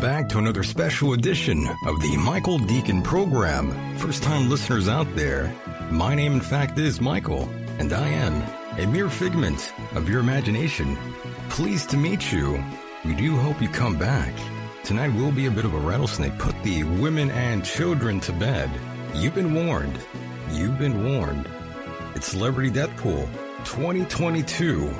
Back to another special edition of the Michael Decon program. First time listeners out there, my name in fact is Michael, and I am a mere figment of your imagination. Pleased to meet you. We do hope you come back. Tonight will be a bit of a rattlesnake. Put the women and children to bed. You've been warned. You've been warned. It's Celebrity Death Pool 2022.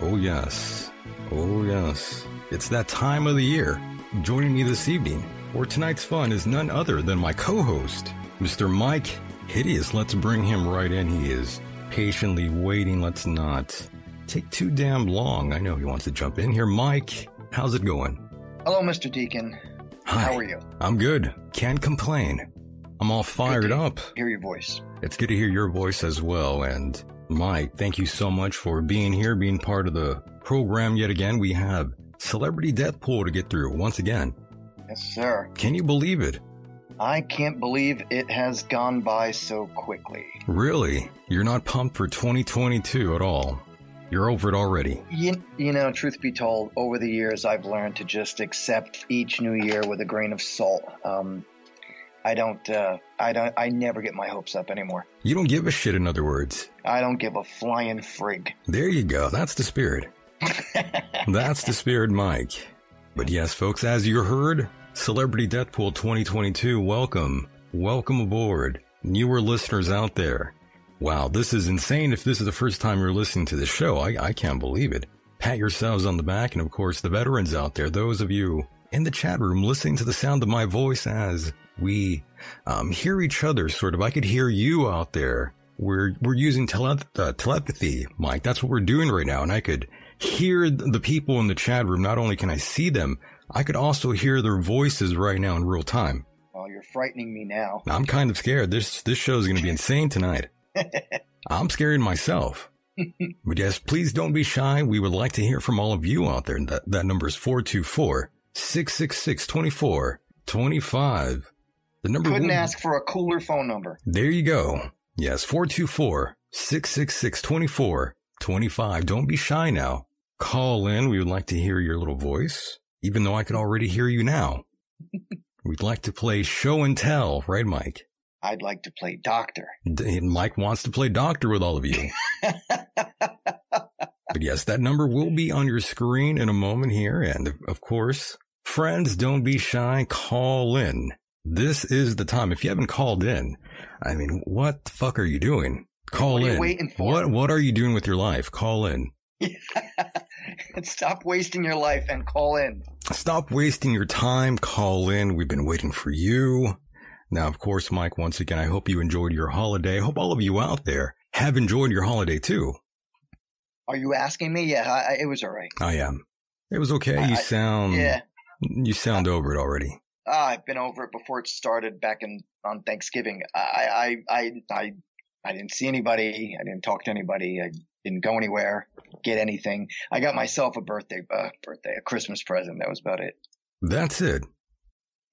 Oh, yes. Oh, yes. It's that time of the year. Joining me this evening for tonight's fun is none other than my co host, Mr. Mike Hideous. Let's bring him right in. He is patiently waiting. Let's not take too damn long. I know he wants to jump in here. Mike, how's it going? Hello, Mr. Decon. Hi. How are you? I'm good. Can't complain. I'm all fired up. Hear your voice. It's good to hear your voice as well. And Mike, thank you so much for being here, being part of the program yet again. We have Celebrity Death Pool to get through once again. Yes, sir. Can you believe it? I can't believe it has gone by so quickly. Really? You're not pumped for 2022 at all. You're over it already. You, you know, truth be told, over the years, I've learned to just accept each new year with a grain of salt. Um, I don't, uh, I don't, I never get my hopes up anymore. You don't give a shit, in other words. I don't give a flying frig. There you go. That's the spirit. That's the spirit, Mike. But yes, folks, as you heard, Celebrity Death Pool 2022, welcome. Welcome aboard. Newer listeners out there. Wow, this is insane. If this is the first time you're listening to the show, I, I can't believe it. Pat yourselves on the back, and of course, the veterans out there, those of you in the chat room listening to the sound of my voice as we um, hear each other, sort of. I could hear you out there. We're we're using tele- uh, telepathy, Mike. That's what we're doing right now, and I could hear the people in the chat room. Not only can I see them, I could also hear their voices right now in real time. Well, you're frightening me now. I'm kind of scared. This this show is going to be insane tonight. I'm scared myself. but yes, please don't be shy. We would like to hear from all of you out there. That, that number is 424 666 2425. The number Couldn't will- ask for a cooler phone number. There you go. Yes, 424 666 2425. Don't be shy now. Call in. We would like to hear your little voice, even though I can already hear you now. We'd like to play show and tell, right, Mike? I'd like to play doctor. D- Mike wants to play doctor with all of you. But yes, that number will be on your screen in a moment here. And of course, friends, don't be shy. Call in. This is the time. If you haven't called in, I mean, what the fuck are you doing? Call What are you in. waiting for? What, what are you doing with your life? Call in. Stop wasting your life and call in. Stop wasting your time. Call in. We've been waiting for you. Now, of course, Mike, once again, I hope you enjoyed your holiday. I hope all of you out there have enjoyed your holiday too. Are you asking me? Yeah, I, I, it was all right. I am. It was okay. I- You sound, Yeah, you sound over it already. Ah, I've been over it before it started back in on Thanksgiving. I, I, I, I, I didn't see anybody. I didn't talk to anybody. I didn't go anywhere, get anything. I got myself a birthday, uh, birthday, a Christmas present. That was about it. That's it.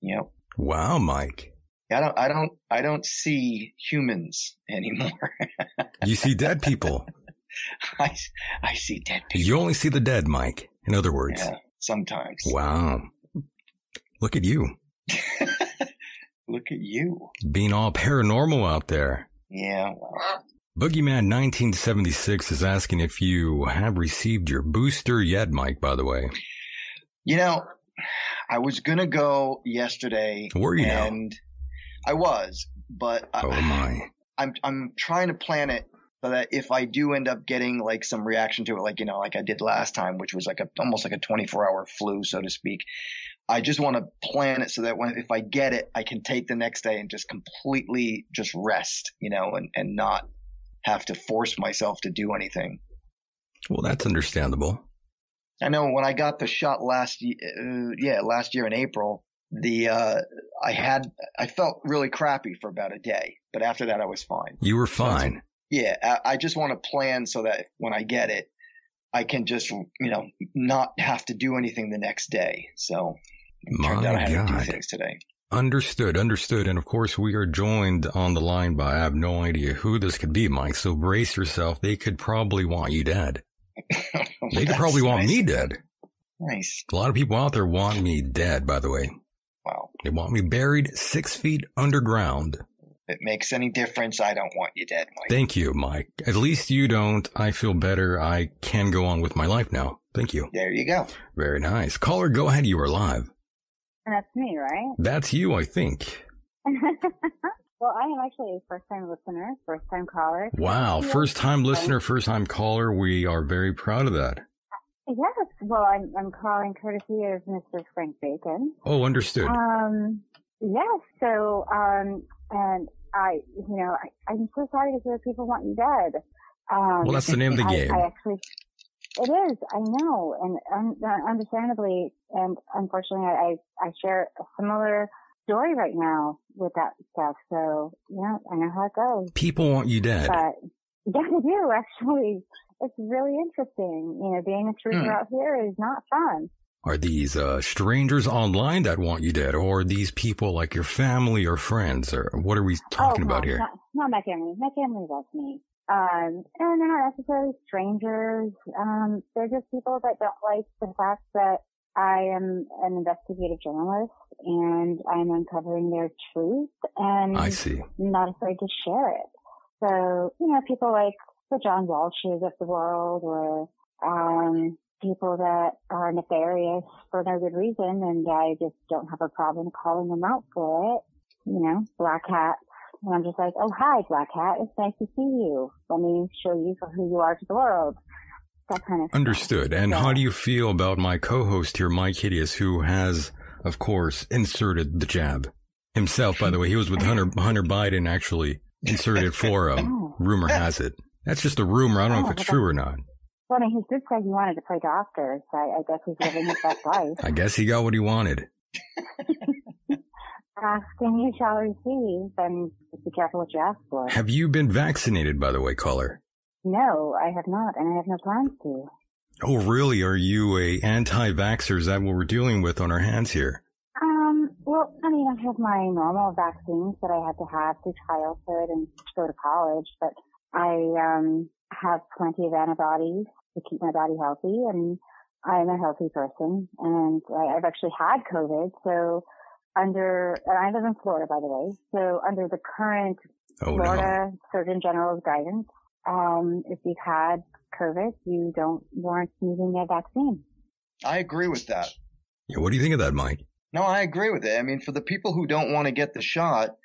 Yep. Wow, Mike. I don't, I don't, I don't see humans anymore. You see dead people. I, I see dead people. You only see the dead, Mike. In other words. Yeah, sometimes. Wow. Look at you. Look at you. Being all paranormal out there. Yeah. Well, Boogeyman 1976 is asking if you have received your booster yet, Mike, by the way. you know, I was gonna go yesterday, Were you now? and I was, but I, Oh my. I'm I'm trying to plan it so that if I do end up getting like some reaction to it, like you know, like I did last time, which was like a almost like a 24 hour flu, so to speak. I just want to plan it so that when if I get it, I can take the next day and just completely just rest, you know, and and not have to force myself to do anything. Well, that's understandable. I know when I got the shot last, uh, yeah, last year in April, the uh, I had I felt really crappy for about a day, but after that I was fine. You were fine. Yeah, I, I just want to plan so that when I get it, I can just you know not have to do anything the next day. So it turned out I had to do things today. Understood, understood. And of course, we are joined on the line by, I have no idea who this could be, Mike. So brace yourself. They could probably want you dead. They could probably want nice. me dead. Nice. A lot of people out there want me dead, by the way. Wow. They want me buried six feet underground. If it makes any difference, I don't want you dead, Mike. Thank you, Mike. At least you don't. I feel better. I can go on with my life now. Thank you. there you go. Very nice. Caller, go ahead. You are live. That's me, right? That's you, I think. well, I am actually a first time listener, first time caller. Wow. First time listener, first time caller. We are very proud of that. Yes. Well, I'm I'm calling courtesy of Mr. Frank Bacon. Oh, understood. Um. Yes. So, um, and I, you know, I, I'm so sorry to hear people want you dead. Um, Well, that's the name of the I, game. I actually, it is. I know, and un, understandably, and unfortunately, I I share a similar story right now with that stuff. So, yeah, I know how it goes. People want you dead. But yeah, they do actually. It's really interesting. You know, being a truther Hmm. out here is not fun. Are these uh, strangers online that want you dead, or are these people like your family or friends, or what are we talking oh, about no, here? Not, not my family. My family loves me. Um, and they're not necessarily strangers. Um, they're just people that don't like the fact that I am an investigative journalist and I'm uncovering their truth and I see. not afraid to share it. So, you know, people like the John Walshes of the world or, um, people that are nefarious for no good reason and I just don't have a problem calling them out for it. You know, black hat. And I'm just like, oh, hi, black hat. It's nice to see you. Let me show you for who you are to the world. That kind of stuff. Understood. And Yeah. how do you feel about my co-host here, Mike Hideous, who has, of course, inserted the jab himself? By the way, he was with Hunter Hunter Biden actually inserted for him. Oh. Rumor has it. That's just a rumor. I don't know if Oh, it's true or not. Well, I mean, he did say he wanted to play doctor, so I, I guess he's living his best life. I guess he got what he wanted. Ask and you shall receive, and be careful what you ask for. Have you been vaccinated, by the way, caller? No, I have not, and I have no plans to. Oh, really? Are you a anti-vaxxer? Is that what we're dealing with on our hands here? Um, well, I mean, I have my normal vaccines that I had to have through childhood and go to college, but I um have plenty of antibodies to keep my body healthy, and I'm a healthy person, and I, I've actually had COVID, so under, and I live in Florida, by the way, so under the current Oh, no. Florida Surgeon General's guidance, um, if you've had COVID, you don't warrant using a vaccine. I agree with that. Yeah, what do you think of that, Mike? No, I agree with it. I mean, for the people who don't want to get the shot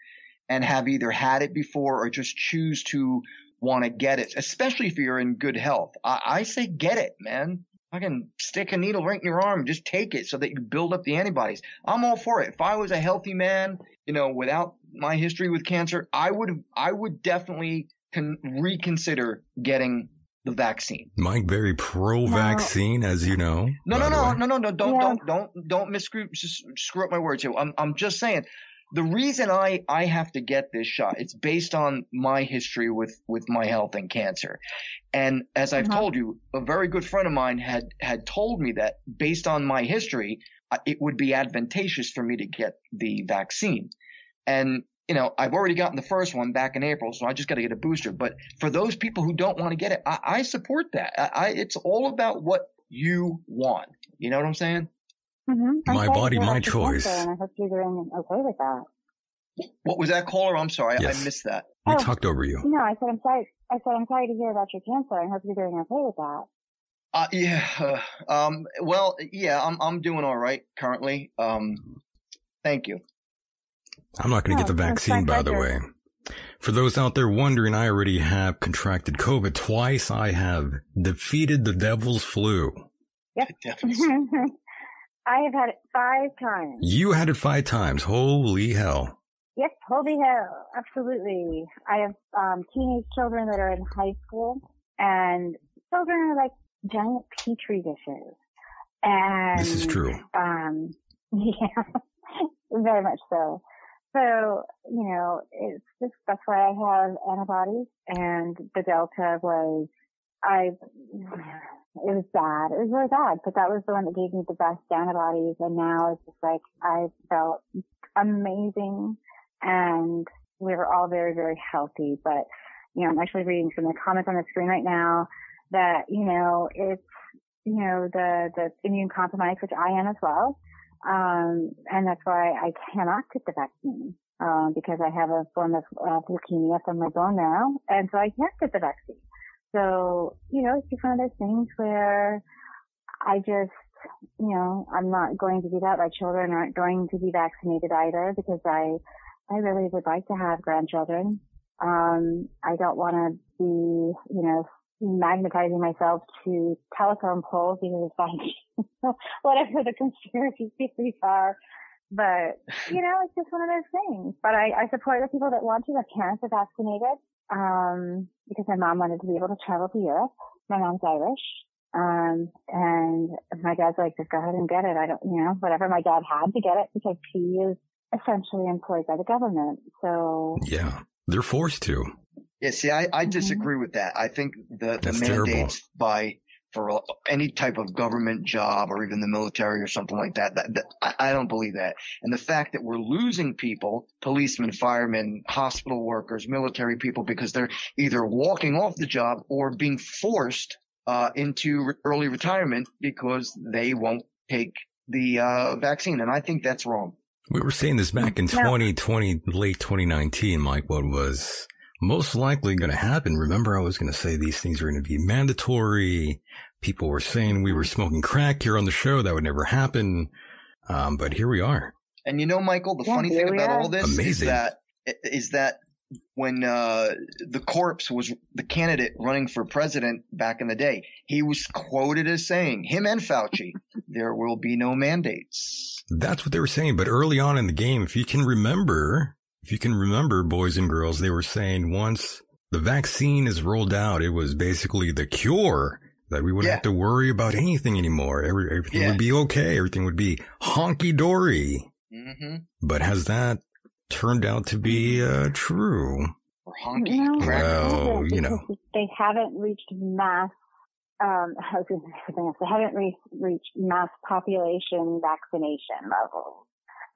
and have either had it before or just choose to want to get it, especially if you're in good health, I, I say get it, man. I can stick a needle right in your arm, just take it so that you build up the antibodies. I'm all for it. If I was a healthy man, you know, without my history with cancer, I would, I would definitely con- reconsider getting the vaccine. Mike, very pro-vaccine, as you know. No, by no, no, no, no, no, don't, Yeah. don't, don't, don't misscrew, s- screw up my words here. I'm, I'm just saying the reason I, I have to get this shot, it's based on my history with, with my health and cancer. And as I've Uh-huh. told you, a very good friend of mine had, had told me that based on my history, uh, it would be advantageous for me to get the vaccine. And, you know, I've already gotten the first one back in April, so I just got to get a booster. But for those people who don't want to get it, I, I support that. I, I, it's all about what you want. You know what I'm saying? Mm-hmm. My body, my choice. And I hope you're doing okay with that. What was that caller? I'm sorry, I- Yes. I missed that. We Oh. talked over you. No, I said I'm sorry. I said I'm sorry to hear about your cancer. I hope you're doing okay with that. Uh, yeah. uh, Um. Well, yeah. I'm I'm doing all right currently. Um. Thank you. I'm not going to Oh, get the vaccine, by the way. For those out there wondering, I already have contracted COVID twice. I have defeated the devil's flu. I have had it five times. You had it five times. Holy hell. Yes, holy hell, absolutely. I have um, teenage children that are in high school, and children are like giant petri dishes. And This is true. Um, yeah, very much so. So, you know, it's just, that's why I have antibodies and the Delta was, I, it was bad. It was really bad, but that was the one that gave me the best antibodies. And now it's just like, I felt amazing and we were all very, very healthy. But, you know, I'm actually reading some of the comments on the screen right now that, you know, it's, you know, the, the immune compromised, which I am as well. Um, and that's why I cannot get the vaccine, um, because I have a form of uh, leukemia from my bone marrow. And so I can't get the vaccine. So, you know, it's just one of those things where I just, you know, I'm not going to do that. My children aren't going to be vaccinated either because I, I really would like to have grandchildren. Um, I don't want to be, you know, magnetizing myself to telephone poles because it's like whatever the conspiracy theories are. But, you know, it's just one of those things. But I, I support the people that want to. The parents are vaccinated, um, because my mom wanted to be able to travel to Europe. My mom's Irish. Um, and my dad's like, just go ahead and get it. I don't, you know, whatever my dad had to get it because he is essentially employed by the government. So. Yeah. They're forced to. Yeah, see, I, I mm-hmm. disagree with that. I think the, the mandates terrible. by for any type of government job or even the military or something like that, that, that I, I don't believe that. And the fact that we're losing people, policemen, firemen, hospital workers, military people, because they're either walking off the job or being forced uh, into re- early retirement because they won't take the uh, vaccine, and I think that's wrong. We were saying this back in 2020, late 2019, Mike. What was most likely going to happen. Remember, I was going to say these things are going to be mandatory. People were saying we were smoking crack here on the show. That would never happen. Um, but here we are. And you know, Michael, the yeah, funny thing about are. all this Amazing. is that is that when uh, the corpse was the candidate running for president back in the day, he was quoted as saying, him and Fauci, there will be no mandates. That's what they were saying. But early on in the game, if you can remember, if you can remember, boys and girls, they were saying once the vaccine is rolled out, it was basically the cure that we wouldn't yeah. have to worry about anything anymore. Every, everything yeah. would be okay. Everything would be honky dory. Mm-hmm. But has that turned out to be uh, true? Or honky? No, well, you know, they haven't reached mass. Um, they haven't re- reached mass population vaccination levels.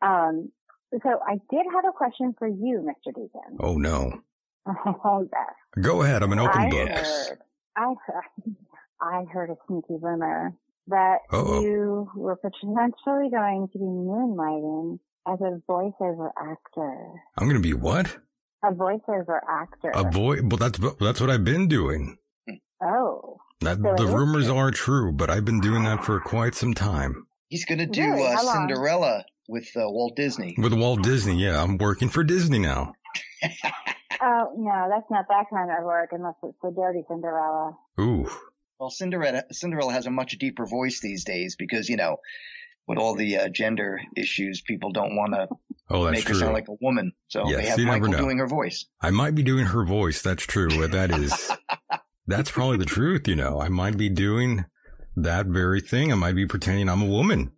Um, so I did have a question for you, Mr. Decon. Oh no. Oh yes. Go ahead. I'm an open I book. Heard, I heard, I heard a sneaky rumor that Uh-oh. you were potentially going to be moonlighting as a voiceover actor. I'm going to be what? A voiceover actor. A voice. Well, that's that's what I've been doing. Oh. That, so the rumors are true, but I've been doing that for quite some time. He's going to do really? uh, Cinderella with uh, Walt Disney. With Walt Disney, yeah. I'm working for Disney now. oh, no, that's not that kind of work unless it's the dirty Cinderella. Ooh. Well, Cinderella, Cinderella has a much deeper voice these days because, you know, with all the uh, gender issues, people don't want to oh, make true. her sound like a woman. So yes, they have Michael doing her voice. I might be doing her voice. That's true. That is, that's probably the truth. You know, I might be doing that very thing. I might be pretending I'm a woman.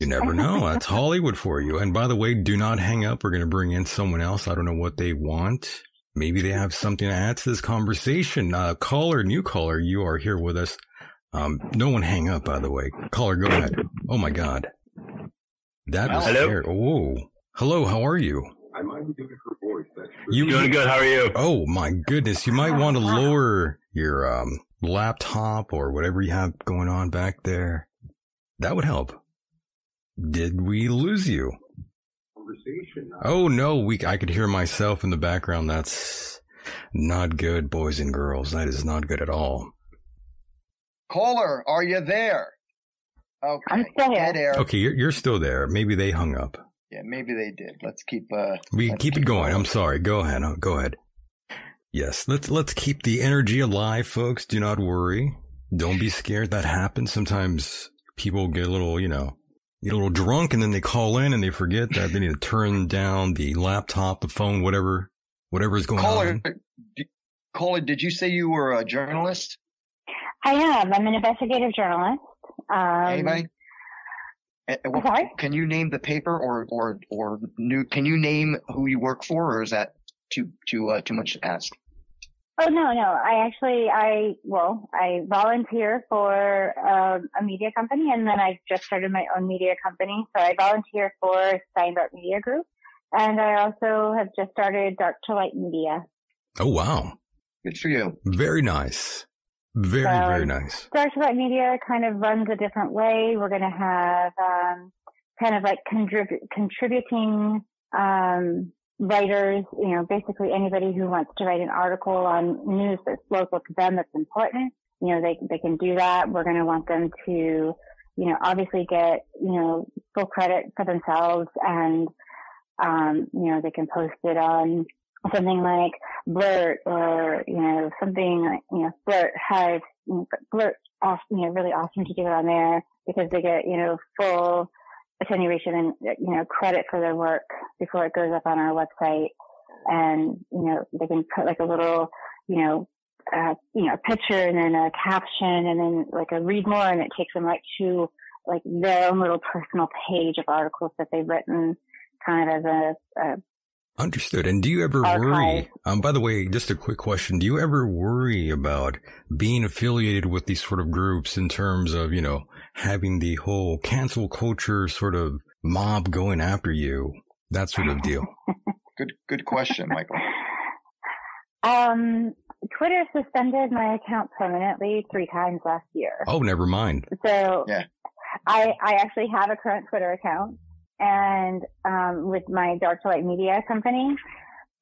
You never know. That's Hollywood for you. And by the way, do not hang up. We're going to bring in someone else. I don't know what they want. Maybe they have something to add to this conversation. Uh, caller, new caller, you are here with us. Um, no one hang up, by the way. Caller, go ahead. Oh my God. That was Hello? Scary. Oh, hello. How are you? I might be doing her voice. That's you doing good. How are you? Oh my goodness. You might want to lower your, um, laptop or whatever you have going on back there. That would help. Did we lose you? Oh no, we I could hear myself in the background. That's not good, boys and girls. That is not good at all. Caller, are you there? Okay. I'm still here. Okay, you're, you're still there. Maybe they hung up. Yeah, maybe they did. Let's keep uh We keep, keep, it going. going. I'm sorry. Go ahead. Go ahead. Yes, let's let's keep the energy alive, folks. Do not worry. Don't be scared. That happens. Sometimes people get a little, you know, get a little drunk and then they call in and they forget that they need to turn down the laptop, the phone, whatever, whatever is going Caller, on. Caller, did you say you were a journalist? I am. I'm an investigative journalist. Um, Anybody? Eh, eh, sorry? Can you name the paper or, or, or new, can you name who you work for or is that too, too, uh, too much to ask? Oh no, no. I actually, I well, I volunteer for uh, a media company, and then I just started my own media company. So I volunteer for Steinbart Media Group, and I also have just started Dark to Light Media. Oh wow! Good for you. Very nice. Very, so, very nice. Dark to Light Media kind of runs a different way. We're going to have um, kind of like contrib- contributing um, writers, you know, basically anybody who wants to write an article on news that's local to them that's important. You know, they they can do that. We're going to want them to, you know, obviously get you know full credit for themselves, and um, you know they can post it on something like Blurt or, you know, something like, you know, Blurt has, you know, Blurt, off, you know, really awesome to do it on there because they get, you know, full attenuation and, you know, credit for their work before it goes up on our website. And, you know, they can put like a little, you know, uh, you know, a picture and then a caption and then like a read more and it takes them right to like their own little personal page of articles that they've written kind of as a, a Understood. And do you ever worry? Um, by the way, just a quick question. Do you ever worry about being affiliated with these sort of groups in terms of, you know, having the whole cancel culture sort of mob going after you? That sort of deal. good, good question, Michael. Um, Twitter suspended my account permanently three times last year. Oh, never mind. So yeah. I, I actually have a current Twitter account and um, with my Dark to Light Media company,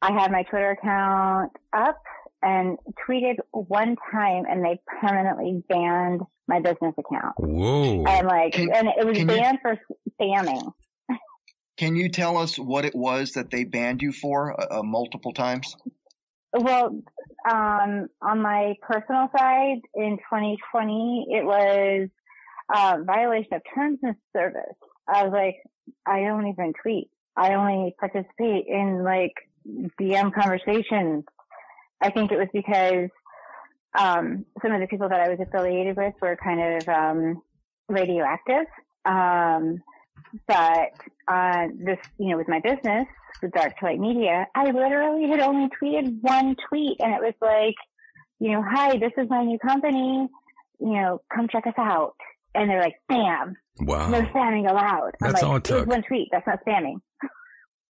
I had my Twitter account up and tweeted one time, and they permanently banned my business account. Whoa! And like, can, and it was banned you, for spamming. Can you tell us what it was that they banned you for uh, uh multiple times? Well, um, on my personal side in 2020, it was uh, violation of terms of service. I was like, I don't even tweet. I only participate in like DM conversations. I think it was because um, some of the people that I was affiliated with were kind of um, radioactive. Um, but uh, this, you know, with my business, with Dark to Light Media, I literally had only tweeted one tweet, and it was like, you know, hi, this is my new company. You know, come check us out and they're like, spam. Wow. No spamming allowed. That's I'm all it took. It one tweet. That's not spamming.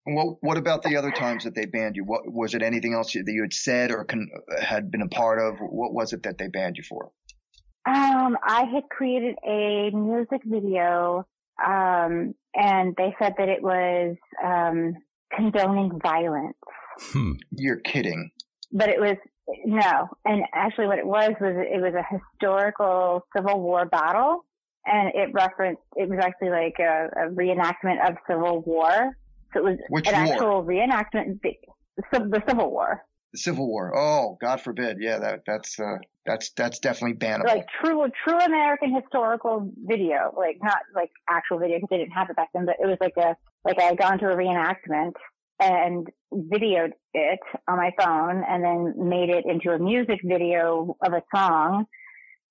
Well, what about the other times that they banned you? What was it? Anything else that you had said or con- had been a part of? What was it that they banned you for? Um, I had created a music video, um, and they said that it was um, condoning violence. Hmm. You're kidding. But it was no, and actually, what it was was it was a historical Civil War battle and it referenced it was actually like a, a reenactment of Civil War. So it was Which an war? actual reenactment, the, the Civil War. The Civil War. Oh, God forbid. Yeah, that that's uh, that's that's definitely bannable. Like true true American historical video, like not like actual video because they didn't have it back then, but it was like a like I had gone to a reenactment and videoed it on my phone and then made it into a music video of a song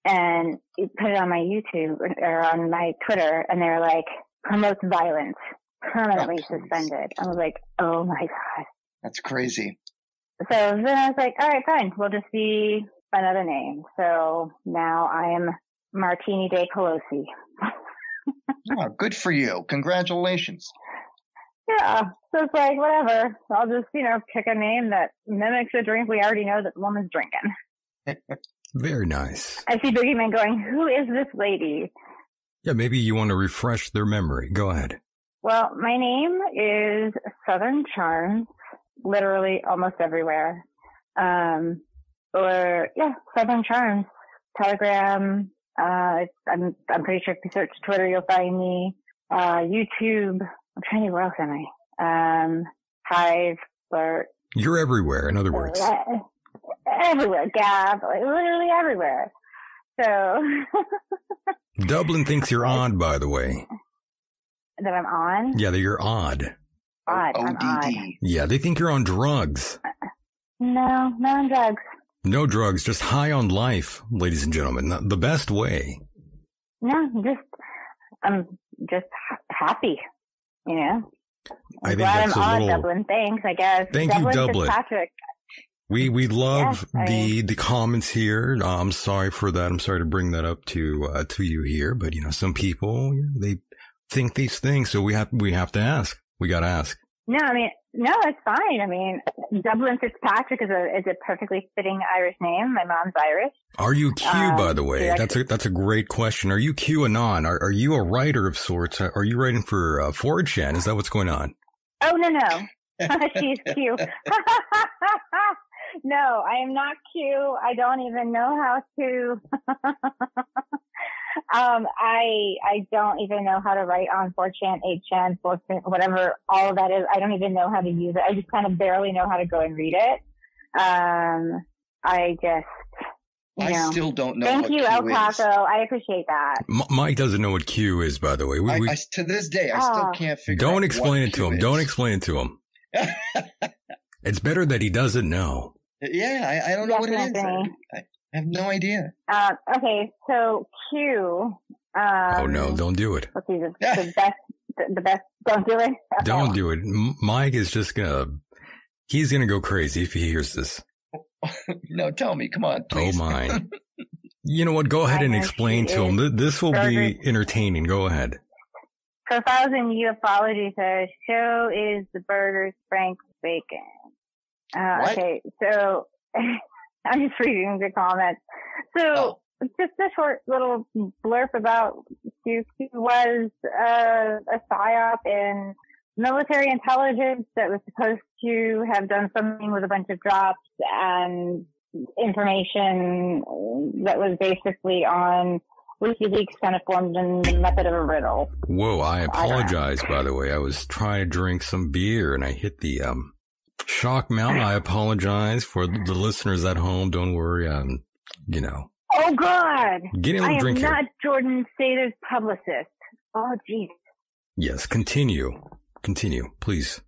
and put it on my YouTube or on my Twitter, and they're like, promotes violence, permanently oh, suspended. I was like, oh my God. That's crazy. So then I was like, all right, fine. We'll just be another name. So now I am Martini Day Pelosi. oh, good for you. Congratulations. Yeah. So it's like, whatever. I'll just, you know, pick a name that mimics a drink we already know that the woman's drinking. Very nice. I see Boogeyman going, who is this lady? Yeah, maybe you want to refresh their memory. Go ahead. Well, my name is Southern Charms, literally almost everywhere. Um, or yeah, Southern Charms, Telegram. Uh, I'm I'm pretty sure if you search Twitter, you'll find me. Uh, YouTube. I'm trying to. Where else am I? Um, Hive. Or you're everywhere. In other words. Uh, everywhere, Gab, like literally everywhere. So Dublin thinks you're odd, by the way. That I'm on? Yeah, that you're odd. Odd. I'm odd. Yeah, they think you're on drugs. No, not on drugs. No drugs, just high on life, ladies and gentlemen. The best way. No, just I'm just happy, you know. I'm I think glad that's I'm a on little... Dublin. Thanks, I guess. Thank Dublin you, Dublin. Fitzpatrick. We we love yeah, the the comments here. Uh, I'm sorry for that. I'm sorry to bring that up to uh, to you here, but you know, some people they think these things, so we have we have to ask. We got to ask. No, I mean No, it's fine. I mean, Dublin Fitzpatrick is a is a perfectly fitting Irish name. My mom's Irish. Are you Q, um, by the way? That's a that's a great question. Are you Q QAnon? Are are you a writer of sorts? Are you writing for uh, 4chan? Is that what's going on? Oh no no, she's Q. no, I am not Q. I don't even know how to. um, I I don't even know how to write on 4chan, 8chan, 4 whatever all of that is. I don't even know how to use it. I just kind of barely know how to go and read it. Um, I just. You know. I still don't know. Thank you, Q El Caco. I appreciate that. M- Mike doesn't know what Q is, by the way. We, I, we, I, to this day, I still oh. can't figure. Out. Don't explain it to him. Is. Don't explain it to him. it's better that he doesn't know. Yeah, I, I don't know what it is. I, I, have no idea. Uh, okay, so Q. Um, oh no! Don't do it. Let's see the, the best. The, the, best. Don't do it. Okay. Don't do it. Mike is just gonna. He's gonna go crazy if he hears this. no, tell me. Come on. Oh, please. Oh my. you know what? Go ahead and explain to him. This will be entertaining. Go ahead. So Thousand Ufology says show is the burgers Frank's bacon. Uh, okay, so I'm just reading the comments. So oh. just a short little blurb about Q was uh, a psyop in military intelligence that was supposed to have done something with a bunch of drops and information that was basically on WikiLeaks kind of formed in the method of a riddle. Whoa, I apologize, I by the way. I was trying to drink some beer and I hit the um, shock mount. I apologize for the listeners at home. Don't worry. I'm, you know. Oh, God. Get him I drink am not Jordan Sather's publicist. Oh, jeez. Yes, continue. Continue, please.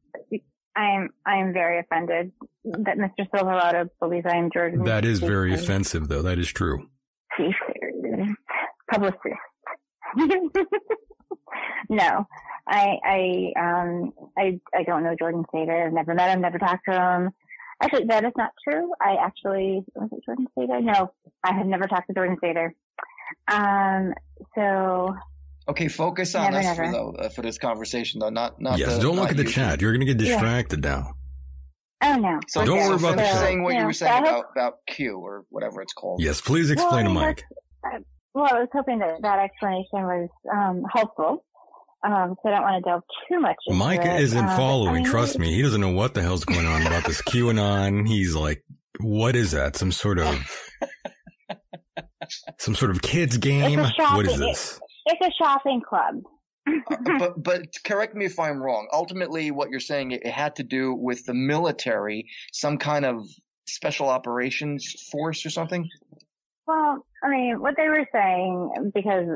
I am I am very offended that Mr. Silverado believes I am Jordan. That is very offensive, though. That is true. Publicist. no, I I um I I don't know Jordan Sather. I've never met him. Never talked to him. Actually, that is not true. I actually was it Jordan Sather? No, I have never talked to Jordan Sather. Um, so Okay, focus on never, us never. though uh, for this conversation though. Not not. Yes, the, don't look at the chat. You're gonna get distracted yeah. now. Oh no! So don't worry about so the saying what you were saying about, about Q or whatever it's called. Yes, please explain well, to Mike. Uh, well, I was hoping that that explanation was um, helpful. Um, so I don't want to delve too much. Mike it. isn't uh, following. I mean, trust me, he doesn't know what the hell's going on about this QAnon. He's like, "What is that? Some sort of some sort of kids game? What is this?" It's a shopping club. uh, but but correct me if I'm wrong. Ultimately, what you're saying it, it had to do with the military, some kind of special operations force or something. Well, I mean, what they were saying because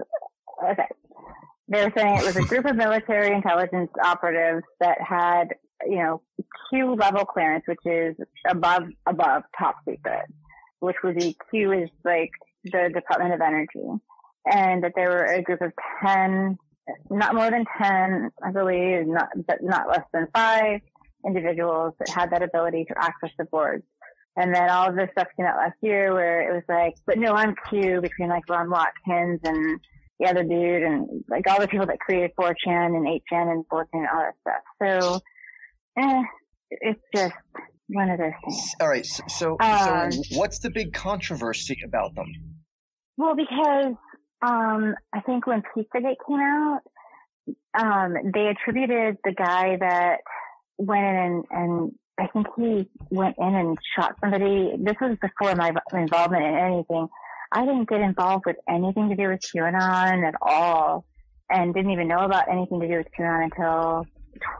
okay, they were saying it was a group of military intelligence operatives that had you know Q level clearance, which is above above top secret, which would be Q is like the Department of Energy and that there were a group of 10, not more than 10, I believe, not, but not less than five individuals that had that ability to access the boards. And then all of this stuff came out last year where it was like, but no, I'm Q between like Ron Watkins and the other dude and like all the people that created 4chan and 8chan and 4chan and all that stuff. So, eh, it's just one of those things. All right. So, so, um, so what's the big controversy about them? Well, because um, I think when Pizzagate came out, um, they attributed the guy that went in and, and I think he went in and shot somebody. This was before my involvement in anything. I didn't get involved with anything to do with QAnon at all and didn't even know about anything to do with QAnon until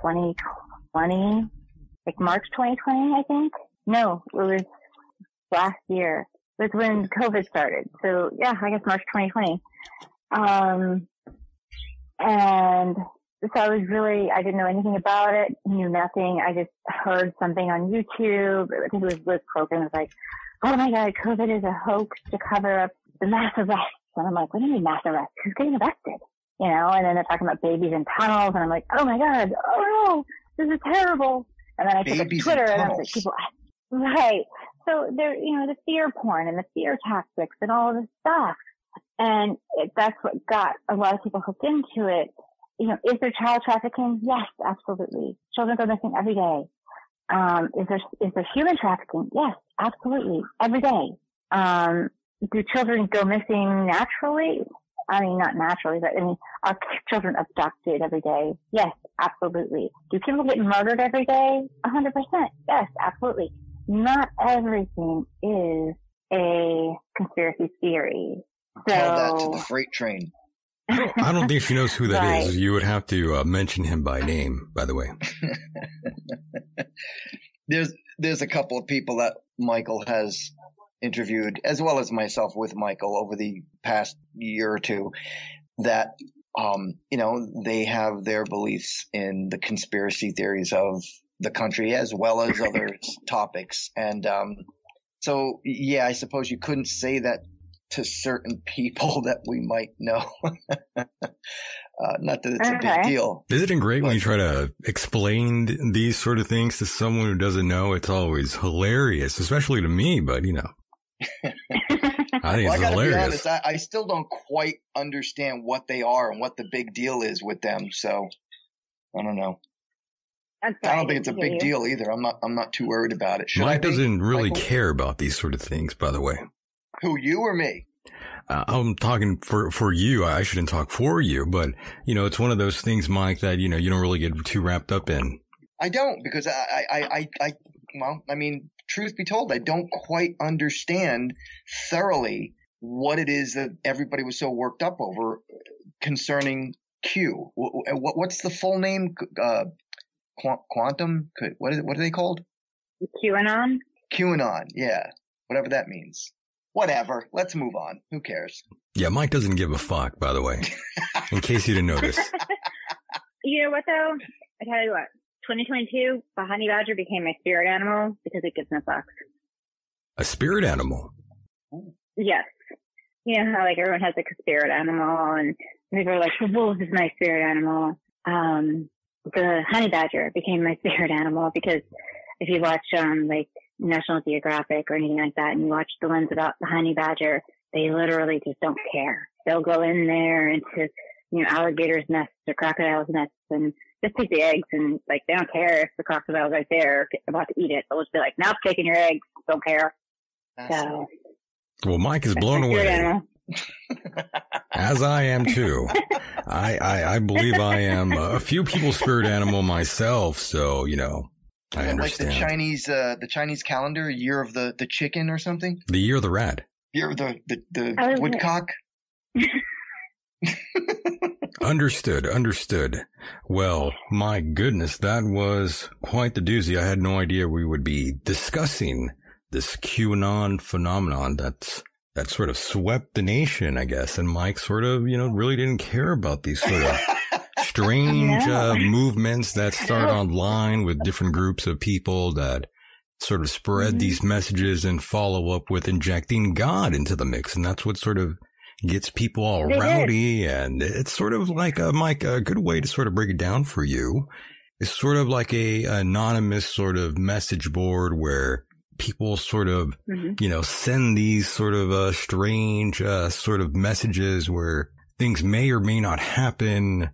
2020, like March 2020, I think. No, it was last year It was when COVID started. So yeah, I guess March 2020. Um, and so I was really, I didn't know anything about it, knew nothing. I just heard something on YouTube. I think it was Liz Crokin was like, oh my God, COVID is a hoax to cover up the mass arrests. And I'm like, what do you mean mass arrest? Who's getting arrested? You know, and then they're talking about babies in tunnels. And I'm like, oh my God, oh no, this is terrible. And then I took to Twitter and I was like, people, right so there, you know, the fear porn and the fear tactics and all of this stuff. And it, that's what got a lot of people hooked into it. You know, is there child trafficking? Yes, absolutely. Children go missing every day. Um, is there is there human trafficking? Yes, absolutely, every day. Um, do children go missing naturally? I mean, not naturally, but I mean, are children abducted every day? Yes, absolutely. Do people get murdered every day? A hundred percent. Yes, absolutely. Not everything is a conspiracy theory. So, Tell that to the freight train. I don't think she knows who that right. is. You would have to uh, mention him by name, by the way. there's there's a couple of people that Michael has interviewed, as well as myself with Michael over the past year or two, that um, you know they have their beliefs in the conspiracy theories of the country as well as other topics, and um, so yeah, I suppose you couldn't say that to certain people that we might know. uh, not that it's okay. a big deal. Isn't it great but, when you try to explain these sort of things to someone who doesn't know? It's always hilarious, especially to me, but you know. I think well, it's I hilarious. Be honest, I, I, still don't quite understand what they are and what the big deal is with them. So I don't know. I don't think it's a big you. deal either. I'm not. I'm not too worried about it. Should Mike doesn't really Michael? care about these sort of things, by the way. Who you or me? Uh, I'm talking for for you. I shouldn't talk for you, but you know, it's one of those things, Mike, that you know you don't really get too wrapped up in. I don't because I I I, I well, I mean, truth be told, I don't quite understand thoroughly what it is that everybody was so worked up over concerning Q. What's the full name? Uh, quantum? What is it? What are they called? QAnon. QAnon. Yeah, whatever that means whatever. Let's move on. Who cares? Yeah, Mike doesn't give a fuck, by the way, in case you didn't notice. You know what though? I tell you what, 2022, the honey badger became my spirit animal because it gives no fucks. A spirit animal? Yes. You know how like everyone has like a spirit animal and people are like, the wolf is my spirit animal. Um, the honey badger became my spirit animal because if you watch, um, like National Geographic or anything like that and you watch the ones about the honey badger, they literally just don't care. They'll go in there into, you know, alligators' nests or crocodiles' nests and just take the eggs and like they don't care if the crocodile's right there about to eat it. They'll just be like, nope, taking your eggs. Don't care. So. Well, Mike is blown away. As I am too. I, I, I believe I am a few people's spirit animal myself. So, you know, I understand. Like the Chinese, uh, the Chinese calendar, year of the, the chicken or something. The year of the rat. Year of the the, the woodcock. understood, understood. Well, my goodness, that was quite the doozy. I had no idea we would be discussing this QAnon phenomenon that's that sort of swept the nation, I guess. And Mike sort of, you know, really didn't care about these sort of strange uh, movements that start online with different groups of people that sort of spread mm-hmm. these messages and follow up with injecting God into the mix. And that's what sort of gets people all they rowdy. Did. And it's sort of like, a, Mike, a good way to sort of break it down for you is sort of like a anonymous sort of message board where people sort of, mm-hmm. you know, send these sort of uh, strange uh, sort of messages where things may or may not happen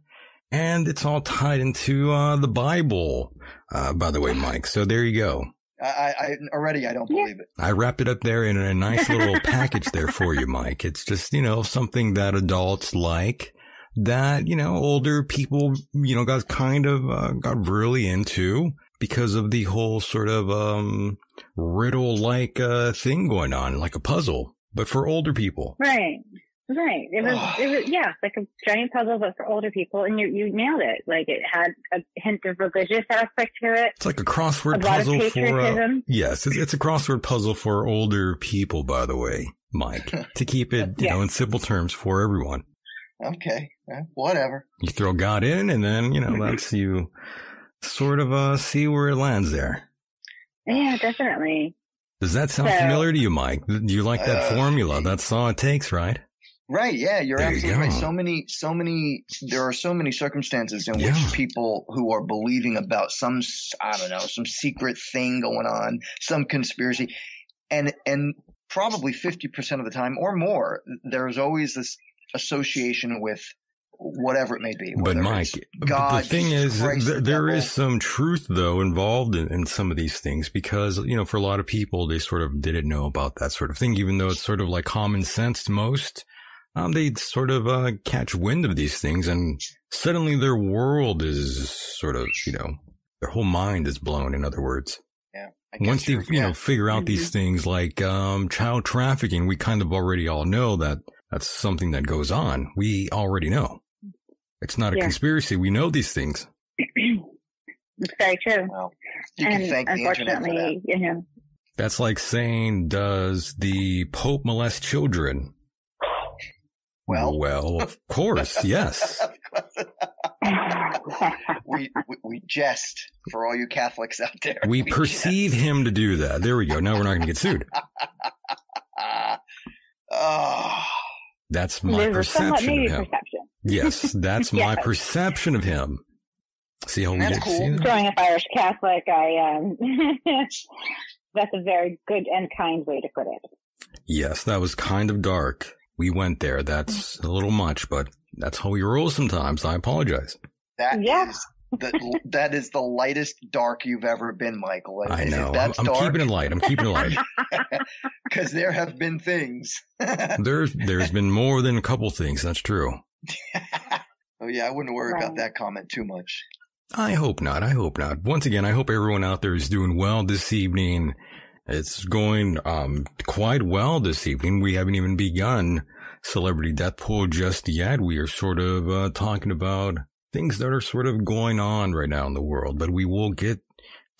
and it's all tied into uh, the Bible, uh, by the way, Mike. So there you go. I, I already I don't believe it. I wrapped it up there in a nice little package there for you, Mike. It's just you know something that adults like that you know older people you know got kind of uh, got really into because of the whole sort of um riddle like uh thing going on like a puzzle but for older people right Right. It was, it was, yeah, like a giant puzzle, but for older people, and you, you nailed it. Like it had a hint of religious aspect to it. It's like a crossword a puzzle for, uh, yes, it's, it's, a crossword puzzle for older people, by the way, Mike, to keep it, you yeah. know, in simple terms for everyone. Okay. whatever. You throw God in, and then, you know, that's you sort of, uh, see where it lands there. Yeah, definitely. Does that sound so, familiar to you, Mike? Do you like that uh, formula? That's all it takes, right? Right. Yeah, you're there absolutely you right. So many, so many, there are so many circumstances in yeah. which people who are believing about some, I don't know, some secret thing going on, some conspiracy, and, and probably 50% of the time or more, there's always this association with whatever it may be. But Mike, God, the thing is, th- there is some truth though involved in, in, some of these things because, you know, for a lot of people, they sort of didn't know about that sort of thing, even though it's sort of like common sense to most. Um, they sort of, uh, catch wind of these things and suddenly their world is sort of, you know, their whole mind is blown, in other words. Yeah. Once they, you yeah. know, figure out mm-hmm. these things like, um, child trafficking, we kind of already all know that that's something that goes on. We already know. It's not a yeah. conspiracy. We know these things. it's very true. Well, and can thank the internet for that. You know, That's like saying, does the Pope molest children? Well, well, of course, yes. we, we, we jest for all you Catholics out there. We, we perceive jest. him to do that. There we go. Now we're not going to get sued. oh. That's my perception of him. Perception. Yes, that's yes. my perception of him. See how we that's cool. See Growing up Irish Catholic, I um, that's a very good and kind way to put it. Yes, that was kind of dark. We went there. That's a little much, but that's how we roll sometimes. I apologize. That yeah. is the, that is the lightest dark you've ever been, Michael. I know. That's I'm, I'm keeping it light. I'm keeping it light. Because there have been things. there's there's been more than a couple things. That's true. oh yeah, I wouldn't worry right. about that comment too much. I hope not. I hope not. Once again, I hope everyone out there is doing well this evening. It's going um, quite well this evening. We haven't even begun celebrity death pool just yet. We are sort of uh, talking about things that are sort of going on right now in the world, but we will get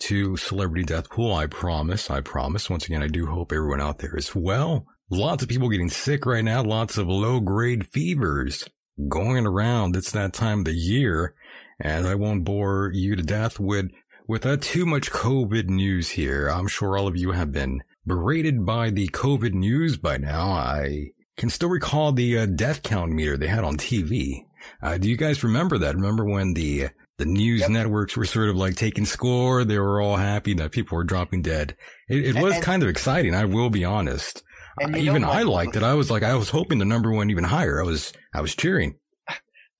to celebrity death pool. I promise. I promise. Once again, I do hope everyone out there is well. Lots of people getting sick right now. Lots of low grade fevers going around. It's that time of the year. And I won't bore you to death with, with uh, too much COVID news here. I'm sure all of you have been berated by the COVID news by now. I can still recall the uh, death count meter they had on TV. Uh, do you guys remember that? Remember when the the news yep. networks were sort of like taking score? They were all happy that people were dropping dead. It, it was and, kind of exciting. I will be honest. Uh, even I liked it. I was like, I was hoping the number went even higher. I was, I was cheering.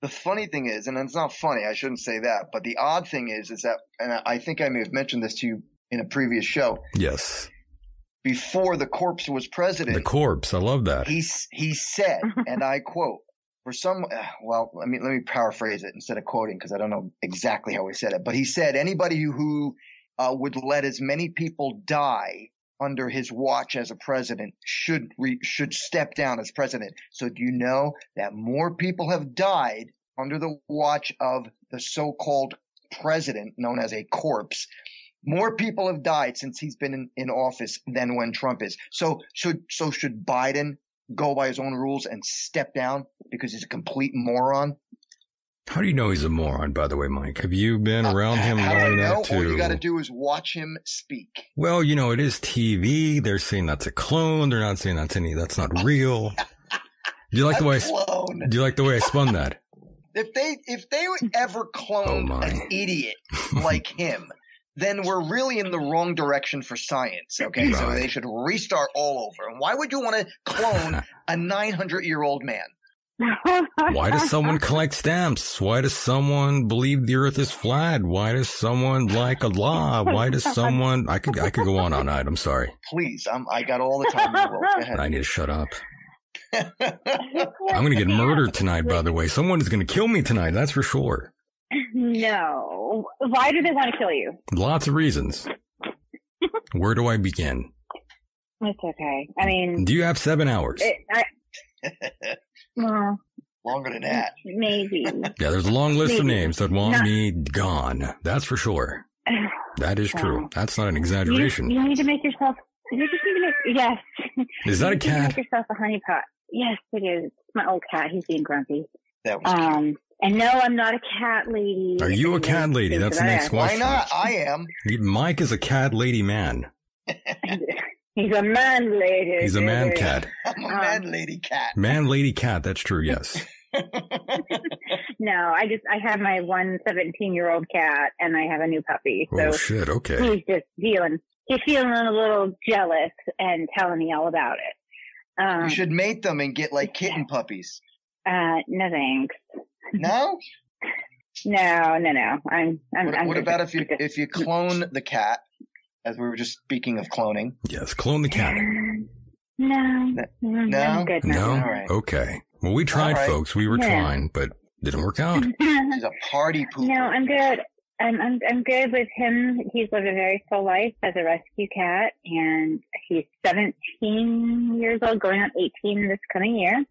The funny thing is, and it's not funny. I shouldn't say that, but the odd thing is, is that, and I think I may have mentioned this to you in a previous show. Yes. Before the corpse was president, the corpse. I love that. He he said, and I quote: for some, uh, well, let me, let me paraphrase it instead of quoting because I don't know exactly how he said it, but he said anybody who uh, would let as many people die under his watch as a president should re, should step down as president. So do you know that more people have died under the watch of the so-called president known as a corpse? More people have died since he's been in, in office than when Trump is. So should so should Biden go by his own rules and step down because he's a complete moron? How do you know he's a moron, by the way, Mike? Have you been around him long enough to? All you got to do is watch him speak. Well, you know, it is TV. They're saying that's a clone. They're not saying that's any. That's not real. do you like the way? I, do you like the way I spun that? If they if they ever clone oh an idiot like him, then we're really in the wrong direction for science. Okay. Right. So they should restart all over. And why would you want to clone a 900 year old man? Why does someone collect stamps? Why does someone believe the earth is flat? Why does someone like Allah? Why does someone, I could, I could go on all night. I'm sorry. Please. I'm, I got all the time in the world. Go ahead. I need to shut up. I'm going to get murdered tonight, by the way. Someone is going to kill me tonight. That's for sure. No. Why do they want to kill you? Lots of reasons. Where do I begin? It's okay. I mean, do you have seven hours? It, I, well, longer than that. Maybe. Yeah, there's a long list maybe. of names that want Not, me gone. That's for sure. That is true. That's not an exaggeration. You, you, need to make yourself. You just need to make. Yes. Is that a cat? Make yourself a honeypot. Yes, it is. It's my old cat. He's being grumpy. That was um, cute. And no, I'm not a cat lady. Are you a cat lady? That's the next question. Why not? I am. Mike is a cat lady man. He's a man lady. He's a man cat. I'm a man um, lady cat. Man lady cat. That's true. Yes. no, I just I have my one 17 year old cat and I have a new puppy. So oh shit! Okay. He's just feeling he's feeling a little jealous and telling me all about it. Um, you should mate them and get like kitten puppies. Uh, no thanks. No. No, no, no. I'm. I'm what, I'm what about if you if you clone the cat, as we were just speaking of cloning? Yes, clone the cat. No, no, I'm good no. now. right. Okay. Well, we tried, right. folks. We were Yeah. trying, but didn't work out. She's a party pooper. No, I'm good. I'm, I'm I'm good with him. He's lived a very full life as a rescue cat, and he's 17 years old, going on 18 this coming year.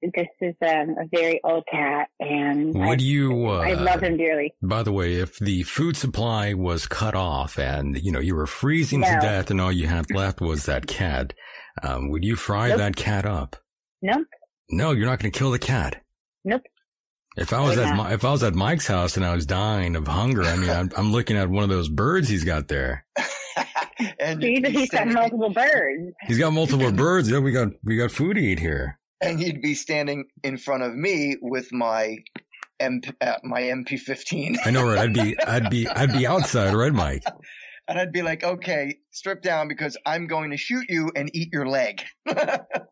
This is um, a very old cat, and I, Would you? Uh, I love him dearly. By the way, if the food supply was cut off and you know you were freezing to death and all you had left was that cat, um, would you fry Nope. that cat up? Nope, No, you're not going to kill the cat. nope. If I was Would at my, if I was at Mike's house and I was dying of hunger, I mean, I'm, I'm looking at one of those birds he's got there. and He's, he's got multiple birds. He's got multiple birds. Yeah, we got we got food to eat here. And he'd be standing in front of me with my MP, uh, my MP15, I know, right? I'd be I'd be I'd be outside, right, Mike? and I'd be like, "Okay, strip down because I'm going to shoot you and eat your leg."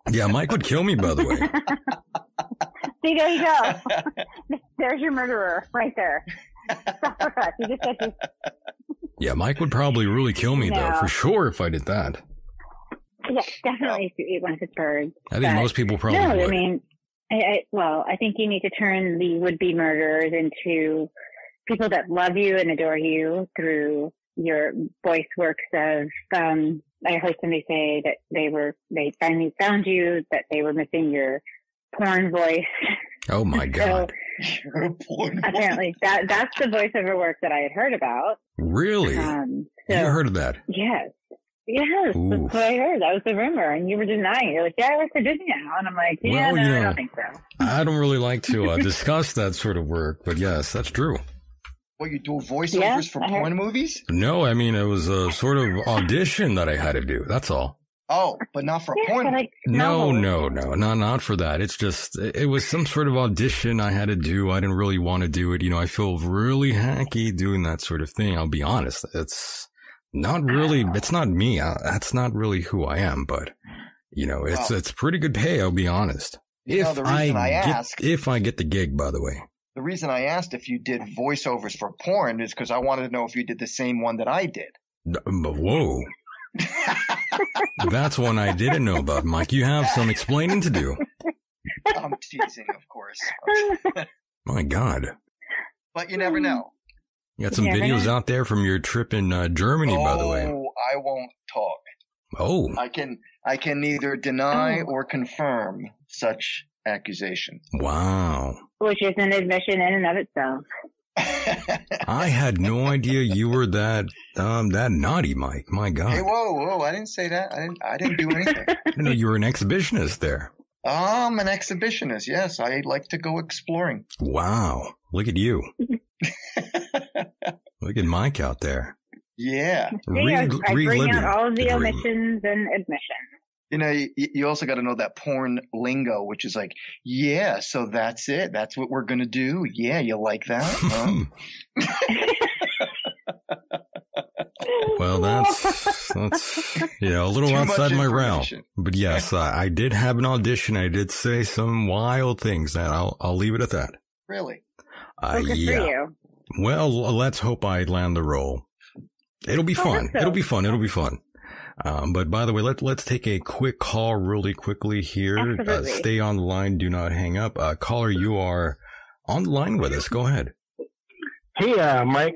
Yeah, Mike would kill me, by the way. See, there you go. There's your murderer right there. you just said you Yeah, Mike would probably really kill me though, for sure, if I did that. Yeah, definitely if you eat one of his birds. I think But- most people probably no, would. I mean, I, I, well, I think you need to turn the would-be murderers into people that love you and adore you through your voice works of, um, I heard somebody say that they were, they finally found you, that they were missing your porn voice. oh my god, You're a porn boy. Apparently that, that's the voiceover work that I had heard about. really? Um, so, you heard of that? yes. Yes, Ooh. that's what I heard. That was the rumor, and you were denying. it. You're like, "Yeah, I work for Disney now," and I'm like, "Yeah, Well, no, you I don't think so." I don't really like to uh, discuss that sort of work, but yes, that's true. What you do voiceovers Yeah, for I heard- porn movies? No, I mean it was a sort of audition that I had to do. That's all. Oh, but not for Yeah, porn. like, No, no, no, no, not for that. It's just it was some sort of audition I had to do. I didn't really want to do it. You know, I feel really hacky doing that sort of thing. I'll be honest. It's not really. Ah. It's not me. I, that's not really who I am. But you know, it's Well- it's pretty good pay. I'll be honest. You know, If the I, reason I get ask- if I get the gig, by the way. The reason I asked if you did voiceovers for porn is because I wanted to know if you did the same one that I did. Um, but whoa, that's one I didn't know about, Mike. You have some explaining to do. I'm teasing, of course. My God. But you never know. You got some You videos out there from your trip in uh, Germany, by the way. Oh, I won't talk. Oh, I can I can neither deny Oh. or confirm such accusation. wow. which is an admission in and of itself. I had no idea you were that um that naughty, Mike. My God. hey, whoa, whoa! I didn't say that. I didn't. I didn't do anything. I know you were an exhibitionist there. I'm an exhibitionist. Yes, I like to go exploring. Wow. Look at you. Look at Mike out there. Yeah. See, I, I bring reliving out all of the, the dream. omissions and admissions. You know, you, you also got to know that porn lingo, which is like, yeah, so that's it. That's what we're going to do. Yeah, you like that? Huh? well, that's that's yeah, a little Too outside my realm. But yes, I, I did have an audition. I did say some wild things. That I'll I'll leave it at that. really? Uh, Well, good yeah. For you. Well, let's hope I land the role. It'll be I fun. so. It'll be fun. It'll be fun. Um, but by the way, let, let's take a quick call really quickly here. Uh, stay on the line. Do not hang up. Uh, caller, you are on the line with us. Go ahead. Hey, uh, Mike.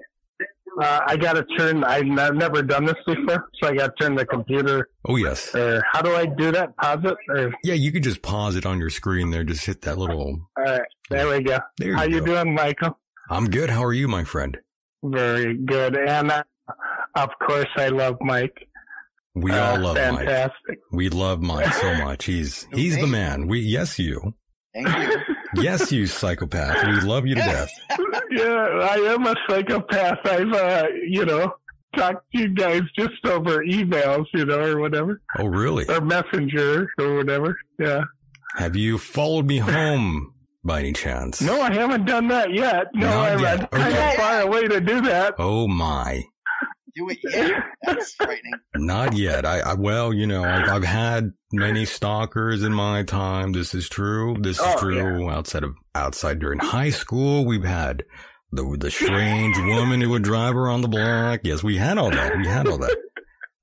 Uh, I got to turn. I've n- never done this before, so I got to turn the computer. Oh, yes. Or how do I do that? Pause it? Or Yeah, you can just pause it on your screen there. Just hit that little. all right, there we go. There you how go. you doing, Michael? I'm good. How are you, my friend? Very good. And uh, of course, I love Mike. We Uh, all love Mike. fantastic. We love Mike so much. He's he's the man. We yes you. Thank you. Yes you psychopath. We love you to death. yeah, I am a psychopath. I've, uh, you know, talked to you guys just over emails, you know, or whatever, Oh really? or messenger or whatever. Yeah. Have you followed me home by any chance? No, I haven't done that yet. No, Not I'm, yet. I'm kind Okay. of far away to do that. Oh my. Do it yet? That's frightening. Not yet. I, I well, you know, I've, I've, had many stalkers in my time. This is true. This is oh, true. Yeah. Outside of outside during high school, we've had the the strange woman who would drive around the block. Yes, we had all that. We had all that.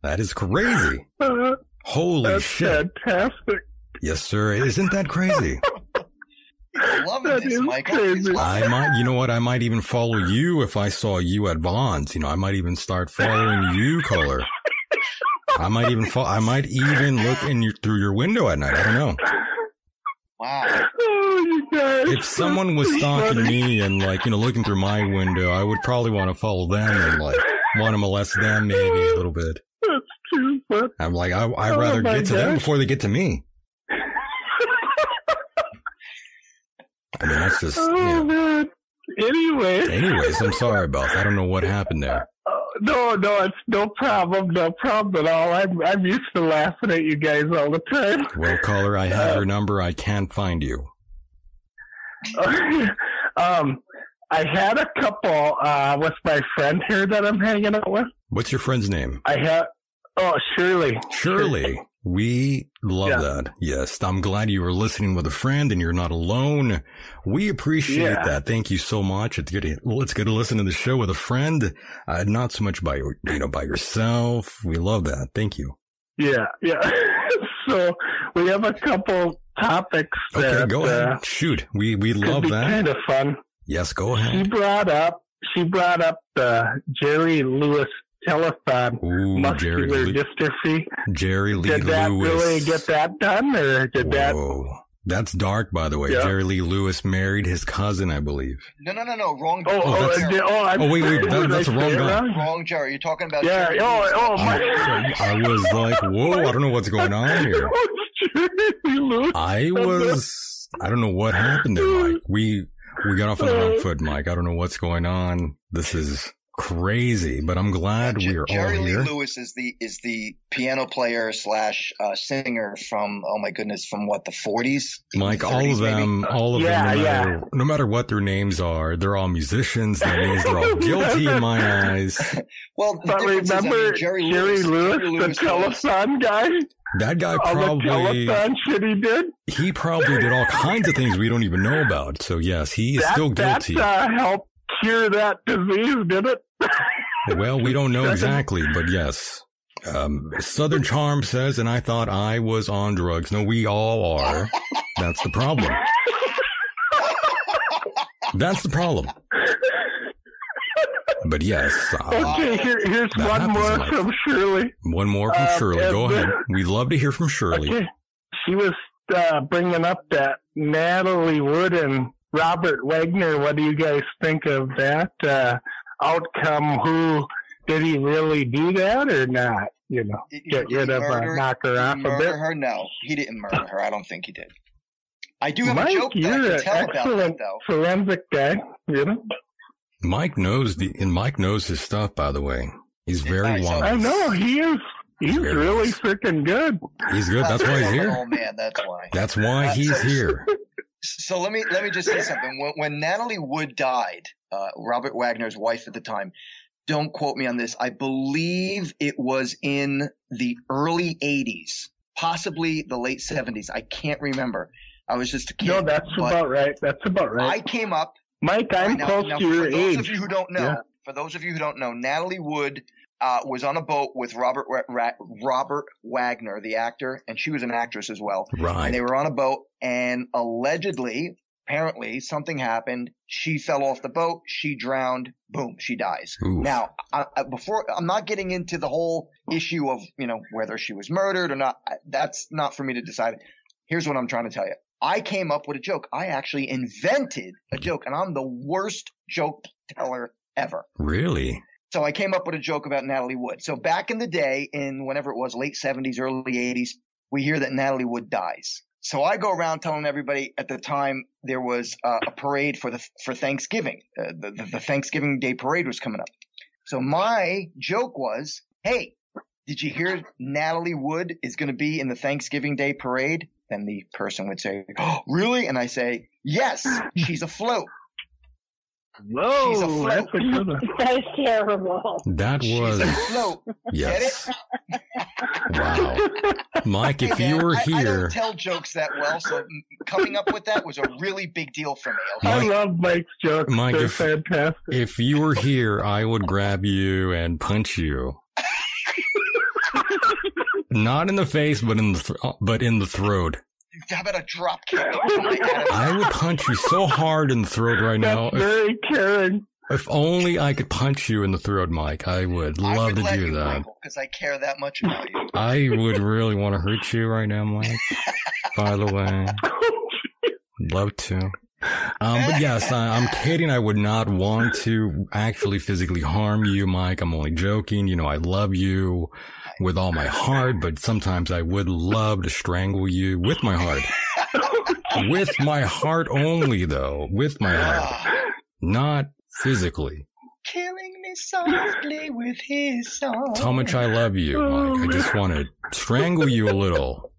That is crazy. Uh-huh. Holy That's shit! Fantastic. Yes, sir. Isn't that crazy? loving that this, Michael. Crazy. I might, you know what? I might even follow you if I saw you at Vaughn's. You know, I might even start following you, caller. I might even fall. I might even look in your, through your window at night. I don't know. Wow. Oh, if someone was stalking me and like you know looking through my window, I would probably want to follow them and like want to molest them maybe a little bit. That's too funny. I'm like I I'd oh rather get to gosh. them before they get to me. I mean, that's just. Oh, yeah. man. Anyway. Anyways, I'm sorry about that. I don't know what happened there. Uh, no, no, it's no problem. No problem at all. I'm, I'm used to laughing at you guys all the time. Well, caller, I have uh, your number. I can't find you. um, I had a couple uh, with my friend here that I'm hanging out with. What's your friend's name? I have. Oh, Shirley. Shirley. We love yeah. that. Yes. I'm glad you were listening with a friend and you're not alone. We appreciate yeah. that. Thank you so much. It's good. To, well, it's good to listen to the show with a friend, uh, not so much by, you know, by yourself. We love that. Thank you. Yeah. Yeah. so we have a couple topics. Okay. That, go ahead. Uh, Shoot. We, we love that. Kind of fun. Yes. Go ahead. She brought up, she brought up the Jerry Lewis telethon Ooh, muscular Jerry dystrophy. Jerry Lee Did that Lewis. really get that done, or did Whoa. that? That's dark, by the way. Yeah. Jerry Lee Lewis married his cousin, I believe. No, no, no, no. Wrong. Oh, oh, oh, oh, oh, wait, wait. That, that's a wrong guy. Wrong Jerry. You're talking about. Yeah. Jerry oh, oh, my. I, I was like, whoa! I don't know what's going on here. Oh, I was. I don't know what happened there, Mike. We we got off on the wrong uh, foot, Mike. I don't know what's going on. This is crazy, but I'm glad yeah, we are Jerry all Lee here. Lewis is the is the piano player slash uh, singer from oh my goodness from what the 40s. Mike, all of them, maybe? all of yeah, them, no yeah. matter, no matter what their names are, they're all musicians. That means they're all guilty in my eyes. well, but remember is, I mean, Jerry, Jerry Lewis, Lewis, Jerry Lewis the telethon guy. That guy all probably the telethon shit he did. He probably did all kinds of things we don't even know about. So yes, he is that, still guilty. That uh, helped cure that disease, did it? well, we don't know exactly, but yes. Um, Southern Charm says, and I thought I was on drugs. No, we all are. That's the problem. That's the problem. But yes. Uh, okay, here, here's one more from Shirley. One more from uh, Shirley. Go ahead. We'd love to hear from Shirley. Okay. She was uh, bringing up that Natalie Wood and Robert Wagner. What do you guys think of that? Uh, outcome who did he really do that or not? You know, did, get rid of her, knock her off a bit. Her? No, he didn't murder her. I don't think he did. I do have Mike, a joke that I can tell about that, though. Forensic guy, you know. Mike knows the and Mike knows his stuff. By the way, he's very wise. I know he is. He's, really freaking good. He's good. That's why he's here. Oh man, that's why. That's why he's here. So let me let me just say something. When, when Natalie Wood died, uh, Robert Wagner's wife at the time. Don't quote me on this. I believe it was in the early 80s, possibly the late 70s. I can't remember. I was just a kid. No, that's about right. That's about right. I came up. Mike, I'm now, close now, to your age. For those of you who don't know, yeah. for those of you who don't know, Natalie Wood uh, was on a boat with Robert Robert Wagner, the actor, and she was an actress as well. Right. And they were on a boat, and allegedly, apparently something happened. She fell off the boat. She drowned. Boom. She dies. Oof. Now, I, I, before I'm not getting into the whole issue of, you know, whether she was murdered or not. That's not for me to decide. Here's what I'm trying to tell you. I came up with a joke. I actually invented a joke and I'm the worst joke teller ever. Really? So I came up with a joke about Natalie Wood. So back in the day, in whenever it was, late 70s, early 80s, we hear that Natalie Wood dies. So I go around telling everybody at the time there was uh, a parade for the for Thanksgiving. Uh, the, the, Thanksgiving Day parade was coming up. So my joke was, "Hey, did you hear Natalie Wood is going to be in the Thanksgiving Day parade?" Then the person would say, "Oh, really?" And I say, "Yes, she's afloat." Whoa, She's a that's a. That is terrible. That She's was a float. yes. Wow, Mike, if Hey, you man, were I, I here, don't tell jokes that well, so coming up with that was a really big deal for me. Okay? I love Mike's jokes. Mike, They're if- fantastic. if you were here, I would grab you and punch you. Not in the face, but in the th- but in the throat. How about a drop kick? My God. I would punch you so hard in the throat right now. That's If, very caring. if only I could punch you in the throat, Mike. I would I love would to let do you, that. because I care that much about you. I would really want to hurt you right now, Mike. By the way, love to. Um, but yes, I, I'm kidding. I would not want to actually physically harm you, Mike. I'm only joking. You know, I love you with all my heart, but sometimes I would love to strangle you with my heart. with my heart only, though. With my heart. Not physically. Killing me softly with his song. That's how much I love you, Mike. I just want to strangle you a little.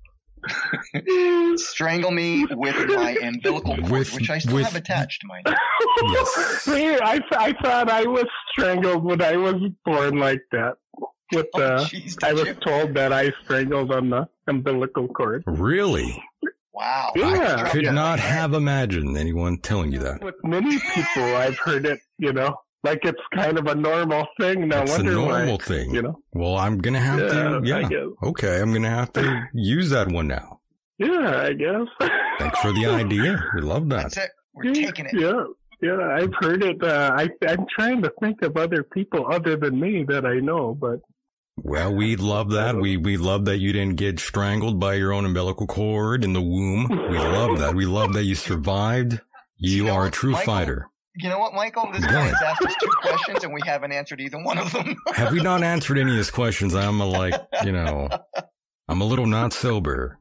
Strangle me with my umbilical cord, With- which I still with- have attached to my. Yes. Hey, I, I thought I was strangled when I was born like that. With Oh, uh, jeez, I was you? told that I strangled on the umbilical cord. Really? Wow. Yeah. I could not have imagined anyone telling you that. With many people, I've heard it. You know, like it's kind of a normal thing. No It's a normal why. thing. You know. Well, I'm gonna have Yeah, to. Yeah. Okay, I'm gonna have to use that one now. Yeah, I guess. Thanks for the idea. We love that. That's it. We're taking it. Yeah, yeah, I've heard it. Uh, I, I'm trying to think of other people other than me that I know, but Well, we love that. We we love that you didn't get strangled by your own umbilical cord in the womb. We love that. We love that you survived. You You know are a true Michael? fighter. You know what, Michael? This Go guy has asked us two questions and we haven't answered either one of them. Have we not answered any of his questions? I'm a, like, you know, I'm a little not sober.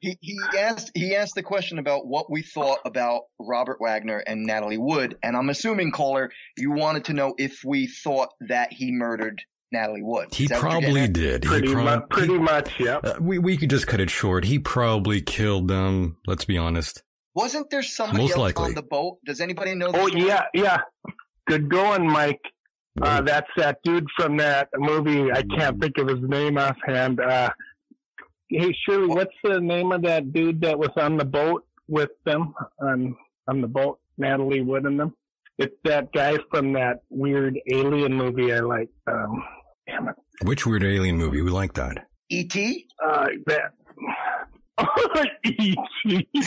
he he asked he asked the question about what we thought about Robert Wagner and Natalie Wood, and I'm assuming caller, you wanted to know if we thought that he murdered Natalie Wood. He Is that probably getting did. He pretty prob- much, pretty much, yeah. Uh, we we could just cut it short. He probably killed them. Let's be honest. At? Wasn't there somebody Most else likely. on the boat? Does anybody know? Oh story? yeah, yeah. Good going, Mike. Uh, that's that dude from that movie. I can't think of his name offhand. Uh, hey, Shirley, what's the name of that dude that was on the boat with them on on the boat? Natalie Wood and them. It's that guy from that weird alien movie I like. Um, damn it. Which weird alien movie? We like that. E.T. Uh, that. E.T.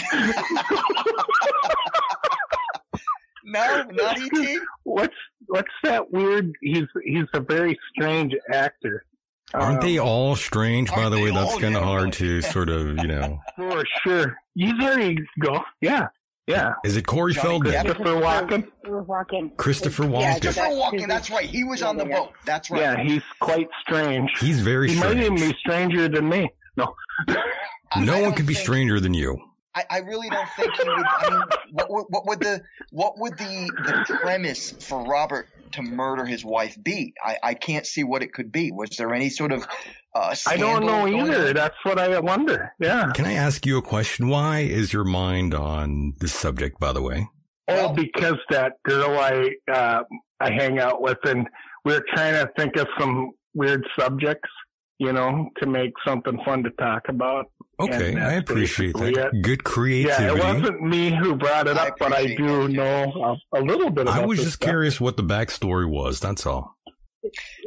No, not E.T. what's what's that weird? He's he's a very strange actor. Aren't they Um, all strange? By the way, that's kind of hard to sort of, you know. For sure. You there you go. Yeah. Yeah. Is it Corey Johnny Feldman? Christopher Walken. We were walking. Christopher Yeah, Walken. Christopher that's- Walken. That's right. He was on the Yeah, yeah. boat. That's right. Yeah, he's quite strange. He's very He might even be stranger than me. No. I- I No one don't could be think- stranger than you. I, I really don't think he would. I mean, what, would- what would the what would the the premise for Robert to murder his wife be? I, I can't see what it could be. Was there any sort of uh, I don't know either. on? That's what I wonder. Yeah. Can I ask you a question? Why is your mind on this subject, by the way? Oh, Well- because that girl I uh, I hang out with, and we are trying to think of some weird subjects, you know, to make something fun to talk about. Okay, I appreciate that. basically Good Yeah, it wasn't me who brought it I up, but I do that, too. know a, a little bit about it. I was this just stuff. curious what the backstory was. That's all.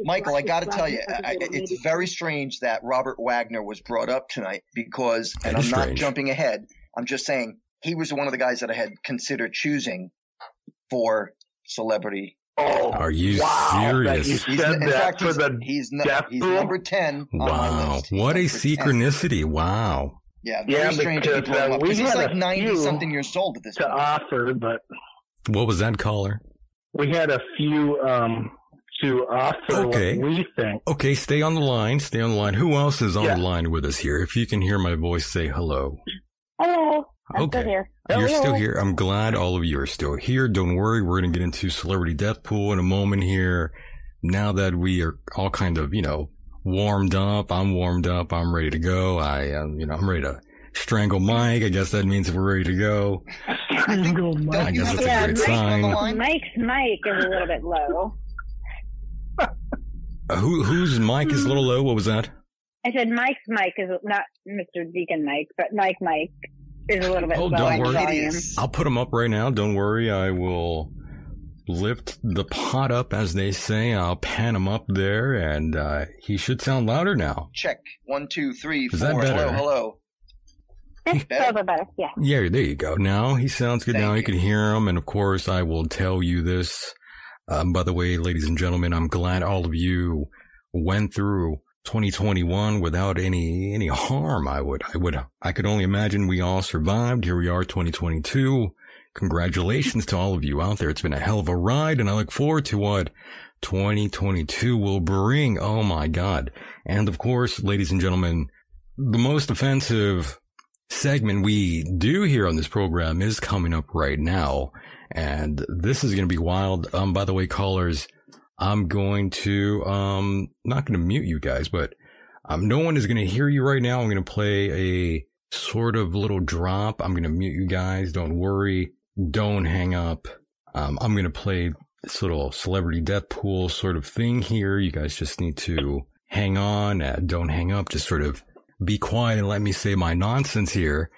Michael, I got to tell you, I, it's very strange that Robert Wagner was brought up tonight because, and I'm is not jumping ahead. I'm just saying he was one of the guys that I had considered choosing for celebrity. Oh, Are you wow, serious? That you He's, said in that fact, for he's, the he's, nu- death he's number ten on my Wow, list. What a number 10. synchronicity! Wow. Yeah, very Yeah, strange because, people uh, we he's had like ninety something years old at this to point. offer, but What was that caller? we had a few um to offer Okay. what we think. Okay, stay on the line. Stay on the line. Who else is on Yeah. the line with us here? If you can hear my voice, say hello. Hello. I'm Okay. still here. You're Hello. still here. I'm glad all of you are still here. Don't worry. We're going to get into celebrity death pool in a moment here. Now that we are all kind of, you know, warmed up, I'm warmed up. I'm ready to go. I, um, you know, I'm ready to Strangle Mike. I guess that means we're ready to go. Strangle Mike. I guess that's yeah, a great Mike, sign. Mike's Mike is a little bit low. Uh, who whose mic is a little low? What was that? I said Mike's mic is not Mr. Decon Mike, but Mike Mike is a little bit oh, low. don't worry. I'll put him up right now. Don't worry. I will lift the pot up, as they say. I'll pan him up there, and uh, he should sound louder now. Check. One, two, three, Is four. That better? Hello, hello. better? better, yeah. Yeah, there you go. Now he sounds good. Thank now you. you can hear him, and of course, I will tell you this. Um, by the way, ladies and gentlemen, I'm glad all of you went through 2021 without any any harm. I would, I would, I could only imagine we all survived. Here we are, 2022. Congratulations to all of you out there. It's been a hell of a ride and I look forward to what 2022 will bring. Oh my God. And of course, ladies and gentlemen, the most offensive segment we do here on this program is coming up right now. And this is going to be wild. Um, by the way, callers, I'm going to, um, not going to mute you guys, but, um, no one is going to hear you right now. I'm going to play a sort of little drop. I'm going to mute you guys. Don't worry don't hang up. Um, I'm going to play this little celebrity death pool sort of thing here. You guys just need to hang on. Uh, don't hang up. Just sort of be quiet and let me say my nonsense here.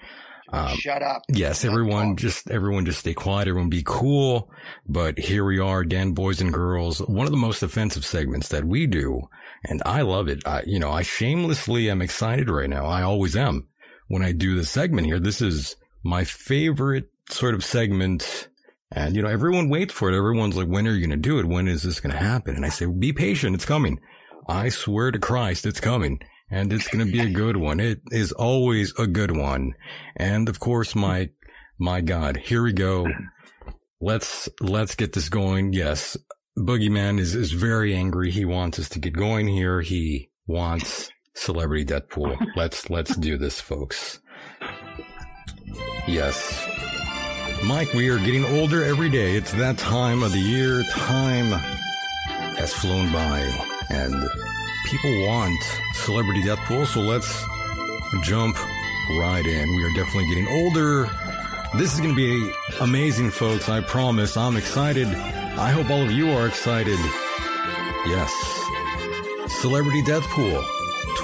Um, Shut up. Yes, everyone just, everyone just stay quiet. Everyone be cool. But here we are again, boys and girls. One of the most offensive segments that we do. And I love it. I, you know, I shamelessly am excited right now. I always am when I do the segment here. This is my favorite sort of segment. And, you know, everyone waits for it. Everyone's like, when are you going to do it? When is this going to happen? And I say, be patient. It's coming. I swear to Christ, it's coming and it's going to be a good one. It is always a good one. And of course, my, my God, here we go. Let's, let's get this going. Yes. Boogeyman is, is very angry. He wants us to get going here. He wants celebrity death pool. Let's, let's do this, folks. Yes. Mike, we are getting older every day. It's that time of the year. Time has flown by, and people want celebrity death pool. So let's jump right in. We are definitely getting older. This is going to be amazing, folks. I promise. I'm excited. I hope all of you are excited. Yes. Celebrity Death Pool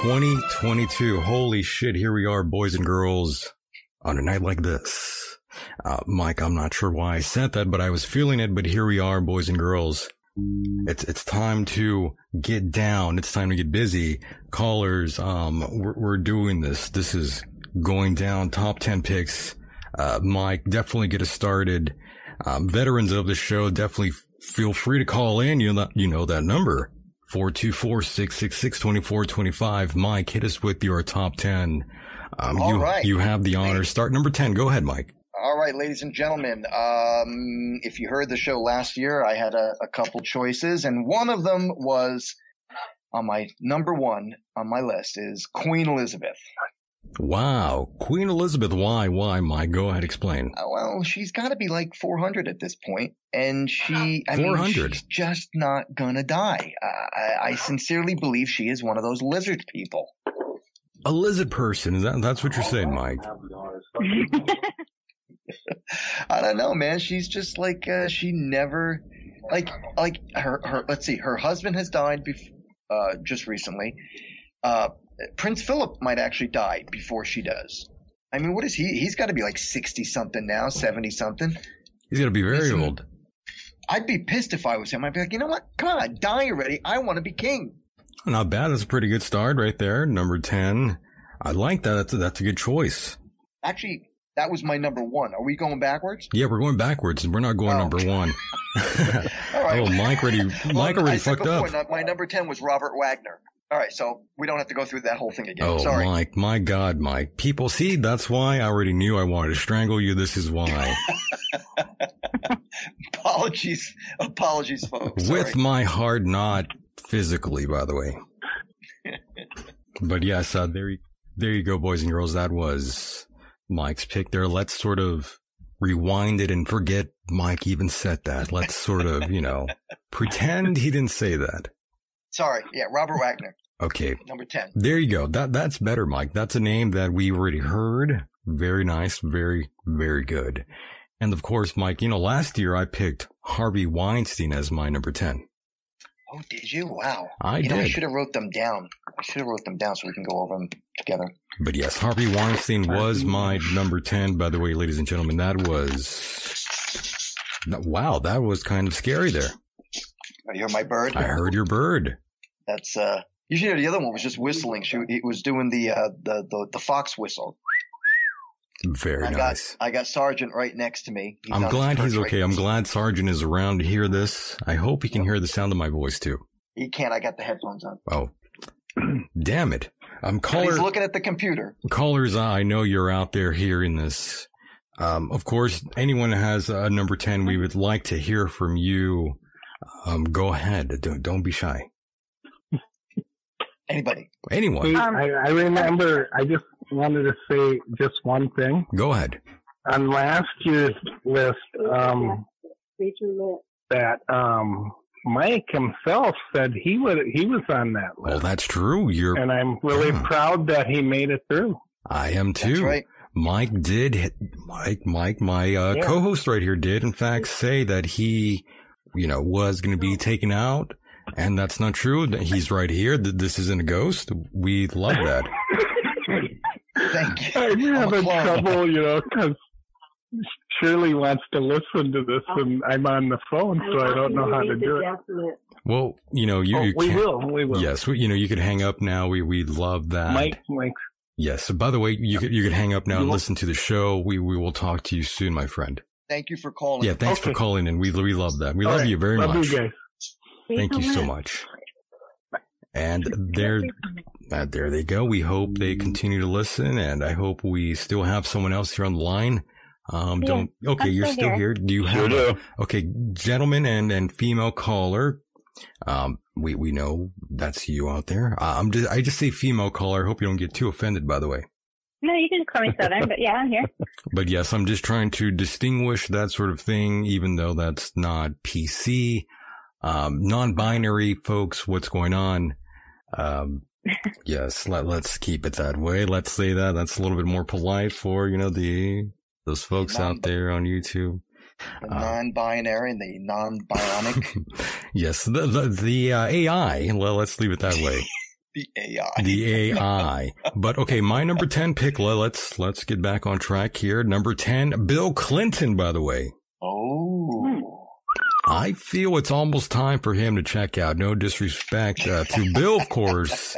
2022. Holy shit. Here we are, boys and girls, on a night like this. Uh, Mike, I'm not sure why I said that, but I was feeling it. But here we are, boys and girls. It's it's time to get down. It's time to get busy. Callers, um, we're, we're doing this. This is going down. Top ten picks. Uh, Mike, definitely get us started. Um, veterans of the show, definitely feel free to call in. You know, you know that number. 424-666-2425. Mike, hit us with your top 10. Um, All you, right. you have the honor. Start number 10. Go ahead, Mike. All right, ladies and gentlemen. Um, if you heard the show last year, I had a, a, couple choices, and one of them was on my number one on my list is Queen Elizabeth. Wow, Queen Elizabeth. Why? Why? My, go ahead, explain. Uh, well, she's got to be like 400 at this point, and she, I 400. mean, she's just not gonna die. Uh, I, I sincerely believe she is one of those lizard people. A lizard person. That, that's what you're saying, Mike? I don't know, man. She's just like uh, she never like like her her. Let's see, her husband has died bef- uh, just recently. Uh, Prince Philip might actually die before she does. I mean, what is he? He's got to be like sixty something now, seventy something. He's gonna be very old. I'd be pissed if I was him. I'd be like, you know what? Come on, die already. I want to be king. Not bad. That's a pretty good start right there. Number ten. I like that. That's a, that's a good choice. Actually, that was my number one. Are we going backwards? Yeah, we're going backwards. And we're not going oh. number one. All right. Oh, Mike already, Mike already fucked before, up. My number 10 was Robert Wagner. All right, so we don't have to go through that whole thing again. Oh, Sorry. Mike, my God, Mike. People, see, that's why I already knew I wanted to strangle you. This is why. apologies, apologies, folks. With my heart, not physically, by the way. but yes, uh, there, there you go, boys and girls. That was Mike's pick there. Let's sort of rewind it and forget Mike even said that. Let's sort of, you know, pretend he didn't say that. Sorry. Yeah, Robert Wagner. Okay. Number 10. There you go. That that's better, Mike. That's a name that we already heard. Very nice. Very, very good. And of course, Mike, you know, last year I picked Harvey Weinstein as my number 10. Oh, did you? Wow. I you did. Know, I should have wrote them down. I should have wrote them down so we can go over them together. But yes, Harvey Weinstein was my number 10. By the way, ladies and gentlemen, that was, wow, that was kind of scary there. You heard my bird? I heard your bird. That's, uh, usually the other one was just whistling. She, it was doing the, uh, the, the, the fox whistle. Very I nice. Got, I got Sergeant right next to me. He's I'm glad he's okay. Right I'm glad Sergeant is around to hear this. I hope he can hear the sound of my voice too. He can't. I got the headphones on. Oh, damn it! I'm caller. He's looking at the computer. Callers, I know you're out there hearing this. Um, of course, anyone has a number ten, we would like to hear from you. Um, go ahead. Don't, don't be shy. Anybody. Anyone. Um, I, I remember. I just wanted to say just one thing. Go ahead. On last year's list, um, that um, Mike himself said he would he was on that list. Well, that's true. You're, and I'm really yeah. proud that he made it through. I am too. That's right. Mike did. Mike, Mike, my uh, yeah. co-host right here did, in fact, say that he, you know, was going to be taken out, and that's not true. He's right here. This isn't a ghost. We love that. Thank you. I'm having trouble, you know, because Shirley wants to listen to this, and I'm on the phone, so I don't know how to do it. Well, you know, you, oh, you we will, we will. Yes, we, you know, you could hang up now. We we love that. Mike, Mike. Yes. So by the way, you could you could hang up now and listen to the show. We we will talk to you soon, my friend. Thank you for calling. Yeah, thanks okay. for calling, and we we love that. We All love right. you very love much. You guys. Thank you so much. And there, uh, there they go. We hope they continue to listen, and I hope we still have someone else here on the line. Um, Yeah, don't. Okay, I'm you're still still here. here. Do you Sure have? do. Okay, gentlemen and and female caller. Um, we we know that's you out there. Uh, I'm just I just say female caller. I hope you don't get too offended. By the way. No, you can call me Southern, but yeah, I'm here. But yes, I'm just trying to distinguish that sort of thing, even though that's not PC. Um, non-binary folks, what's going on? Um, yes, let, let's keep it that way. Let's say that. That's a little bit more polite for, you know, the, those folks out there on YouTube. The Uh, non-binary and the non-bionic, yes, the, the, the uh, AI, well, let's leave it that way. the AI. the AI. But okay, my number 10 pick, le- let's, let's get back on track here. Number 10, Bill Clinton, by the way. Oh. I feel it's almost time for him to check out. No disrespect uh, to Bill, of course.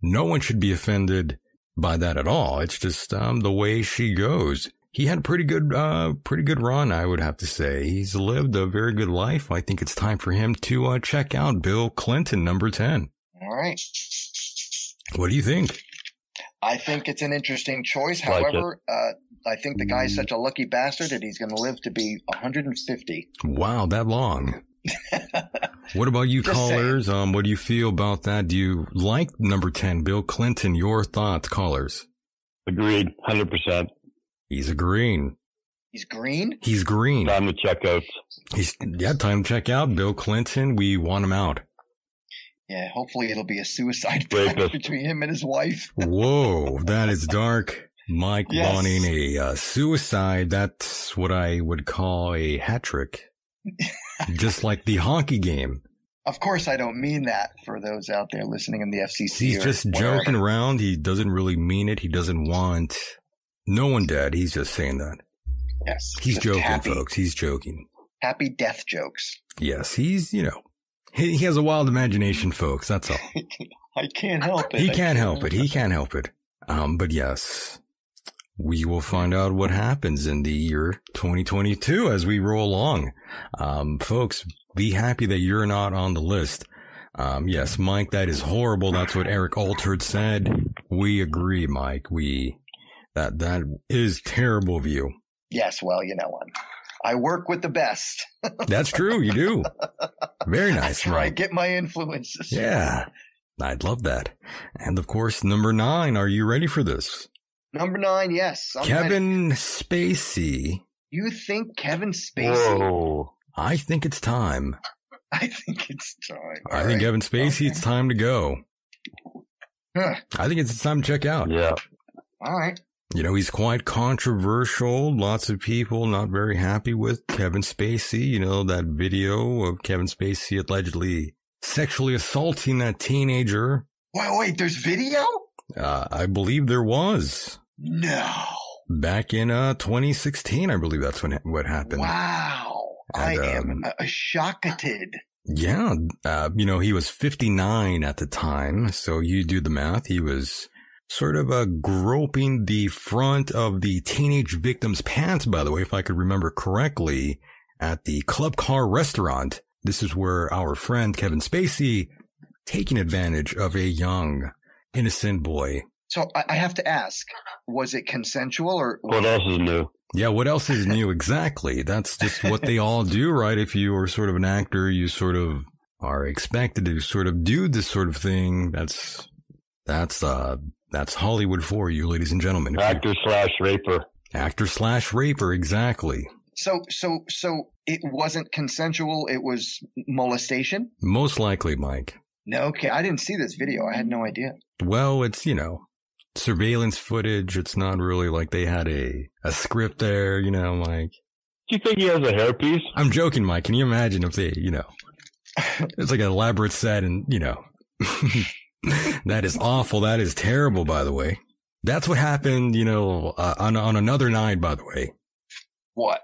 No one should be offended by that at all. It's just um, the way she goes. He had a pretty good, uh, pretty good run, I would have to say. He's lived a very good life. I think it's time for him to uh, check out Bill Clinton, number ten. All right. What do you think? I think it's an interesting choice. Like. However, uh, I think the guy's such a lucky bastard that he's going to live to be 150. Wow, that long. What about you Just callers? Um, what do you feel about that? Do you like number 10, Bill Clinton? Your thoughts, callers? Agreed. 100%. He's agreeing. He's green. He's green. Time to check out. He's, yeah, time to check out Bill Clinton. We want him out. Yeah, hopefully it'll be a suicide pact between him and his wife. Whoa, that is dark. Mike Yes. wanting a uh, suicide. That's what I would call a hat trick. Just like the hockey game. Of course, I don't mean that for those out there listening in the FCC. He's just wherever. joking around. He doesn't really mean it. He doesn't want no one dead. He's just saying that. Yes, He's joking, happy, folks. He's joking. Happy death jokes. Yes, he's, you know, he, he has a wild imagination, folks. That's all. I can't help it. He can't help it. He can't help it. Um, but yes, we will find out what happens in the year 2022 as we roll along. Um, folks, be happy that you're not on the list. Um, yes, Mike, that is horrible. That's what Eric Altered said. We agree, Mike. We, that, that is terrible of you. Yes, well, you know what? I work with the best. That's true. You do. Very nice, That's where I get my influences. Yeah. I'd love that. And of course, number nine, are you ready for this? Number nine, yes. I'm ready. Kevin Spacey. You think Kevin Spacey? Whoa. I think it's time. I think it's time. I All think right. Kevin Spacey, Okay. it's time to go. Huh. I think it's time to check out. Yeah. All right. You know, he's quite controversial. Lots of people not very happy with Kevin Spacey. You know, that video of Kevin Spacey allegedly sexually assaulting that teenager. Wait, wait, there's video? Uh, I believe there was No. back in, uh, 2016. I believe that's when, what happened. Wow. I am um, shocked. Yeah. Uh, you know, he was 59 at the time. So you do the math. He was sort of, uh, groping the front of the teenage victim's pants, by the way, if I could remember correctly, at the Club Car restaurant. This is where our friend Kevin Spacey taking advantage of a young, innocent boy. So I, I have to ask, was it consensual or? What else is new? Yeah, what else is new exactly? That's just what they all do, right? If you are sort of an actor, you sort of are expected to sort of do this sort of thing. That's, that's, uh, that's Hollywood for you, ladies and gentlemen. If you- Actor slash raper. actor slash raper, exactly. So, so, so it wasn't consensual. It was molestation. Most likely, Mike. No, okay. I didn't see this video. I had no idea. Well, it's, you know, surveillance footage. It's not really like they had a, a script there, you know, Mike. Do you think he has a hairpiece? I'm joking, Mike. Can you imagine if they, you know, it's like an elaborate set and, you know, that is awful. That is terrible, by the way. That's what happened, you know, uh, on, on another night, by the way. What?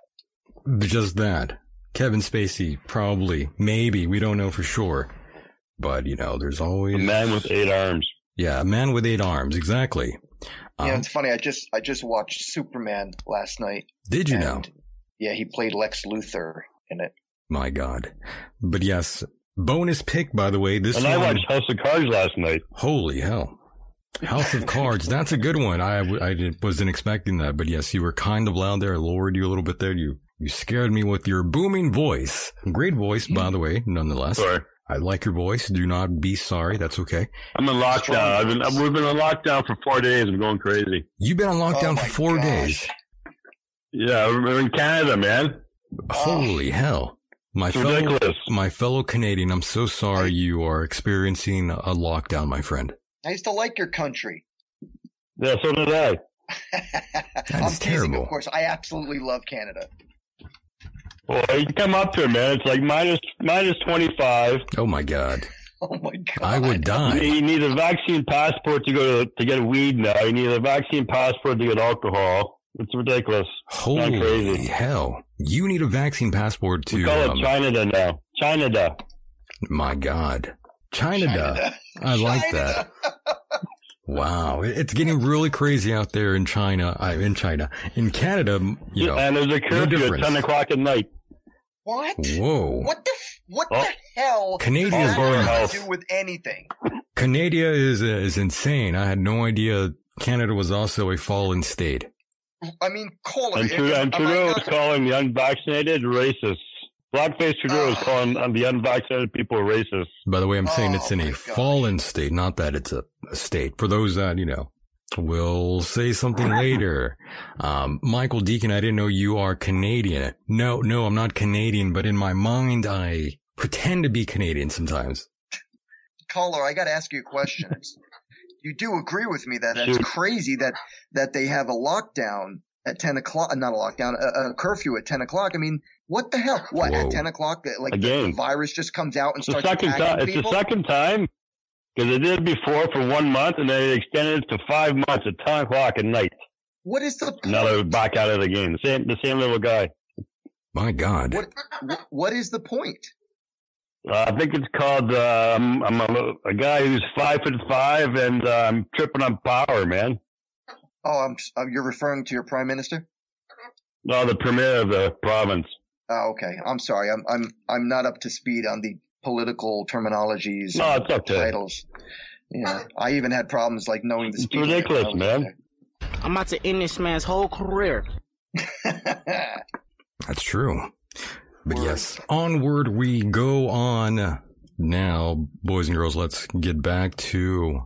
Just that. Kevin Spacey, probably, maybe, we don't know for sure. But, you know, there's always. A man with eight arms. Yeah, a man with eight arms, exactly. yeah, Um, it's funny. I just, I just watched Superman last night. did you know? Yeah, he played Lex Luthor in it. My God. But yes, bonus pick, by the way. This And I watched House of Cards last night. holy hell. House of Cards. That's a good one. I, w- I didn't- wasn't expecting that, but yes, you were kind of loud there. I lowered you a little bit there. You, you scared me with your booming voice. Great voice, by the way, nonetheless. Sorry. I like your voice. Do not be sorry. That's okay. I'm in lockdown. I've been, voice. we've been in lockdown for four days. I'm going crazy. You've been on oh lockdown Oh for four gosh. days. Yeah, we're in Canada, man. Holy hell. My It's fellow, ridiculous. my fellow Canadian, I'm so sorry you are experiencing a lockdown, my friend. I used to like your country. Yeah, so did I. I'm is teasing, terrible. of course. I absolutely love Canada. Well, you come up here, man. It's like minus minus 25. Oh my God. Oh my god! I would die. You need a vaccine passport to go to, to get weed now. You need a vaccine passport to get alcohol. It's ridiculous. Holy crazy. hell. You need a vaccine passport We to, call um, it China now. China. my God. China. China. I like China. that. Wow. It's getting really crazy out there in China. I, in China. In Canada, you know. and there's a curfew at 10 o'clock at night. What? Whoa. What the? What Oh. the hell? Canada does going that have health. to do with anything? Canada is, is insane. I had no idea Canada was also a fallen state. I mean, caller. And, if- Trudeau, and Trudeau is calling the unvaccinated racist. Blackface Trudeau is Oh. calling um, the unvaccinated people racist. By the way, I'm saying Oh it's in a gosh. fallen state, not that it's a, a state. For those that, you know, will say something later. Um, Michael Decon, I didn't know you are Canadian. No, no, I'm not Canadian, but in my mind, I pretend to be Canadian sometimes. Caller, I got to ask you a question. It's- you do agree with me that it's Shoot. crazy that that they have a lockdown at ten o'clock, not a lockdown, a, a curfew at ten o'clock. I mean, what the hell? What Whoa. at ten o'clock? that, Like the, Again. the virus just comes out and It's the starts second attacking time. It's people. the second time because they did it before for one month and then they extended it to five months at 10 o'clock at night. what is the point? Now they're back at it again. The same, the same little guy. My God. What, what what is the point? Uh, I think it's called. Uh, I'm, I'm a, a guy who's five foot five, and uh, I'm tripping on power, man. Oh, I'm, uh, you're referring to your prime minister? No, the premier of the province. Oh, okay. I'm sorry. I'm I'm I'm not up to speed on the political terminologies. No, and it's okay. Titles. Yeah, I even had problems like knowing the It's ridiculous, when I man. I'm about to end this man's whole career. That's true. But yes, onward we go on now, boys and girls. Let's get back to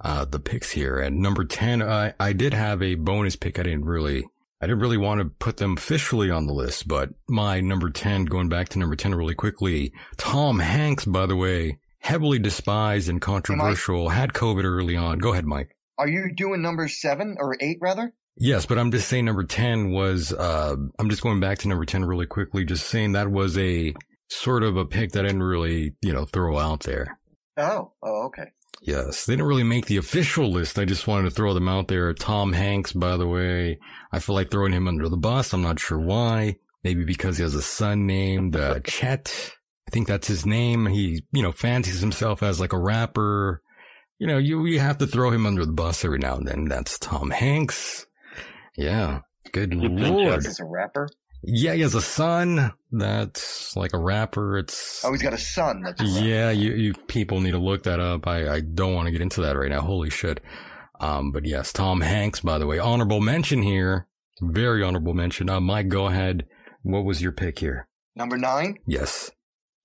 uh, the picks here. At number ten, I I did have a bonus pick. I didn't really, I didn't really want to put them officially on the list, but my number ten, going back to number ten really quickly, Tom Hanks. By the way, heavily despised and controversial, had COVID early on. Go ahead, Mike. Are you doing number seven or eight rather? Yes, but I'm just saying number 10 was, uh, I'm just going back to number 10 really quickly, just saying that was a sort of a pick that I didn't really, you know, throw out there. Oh, oh, okay. Yes, they didn't really make the official list. I just wanted to throw them out there. Tom Hanks, by the way, I feel like throwing him under the bus. I'm not sure why. Maybe because he has a son named uh, Chet. I think that's his name. He, you know, fancies himself as like a rapper. You know, you, you have to throw him under the bus every now and then. That's Tom Hanks. Yeah. Good lord. Is a rapper? Yeah, he has a son that's like a rapper. It's oh, he's got a son. That's yeah. You, you people need to look that up. I, I don't want to get into that right now. Holy shit. Um, but yes, Tom Hanks, by the way, honorable mention here. Very honorable mention. Uh, Mike, go ahead. What was your pick here? Number nine? Yes.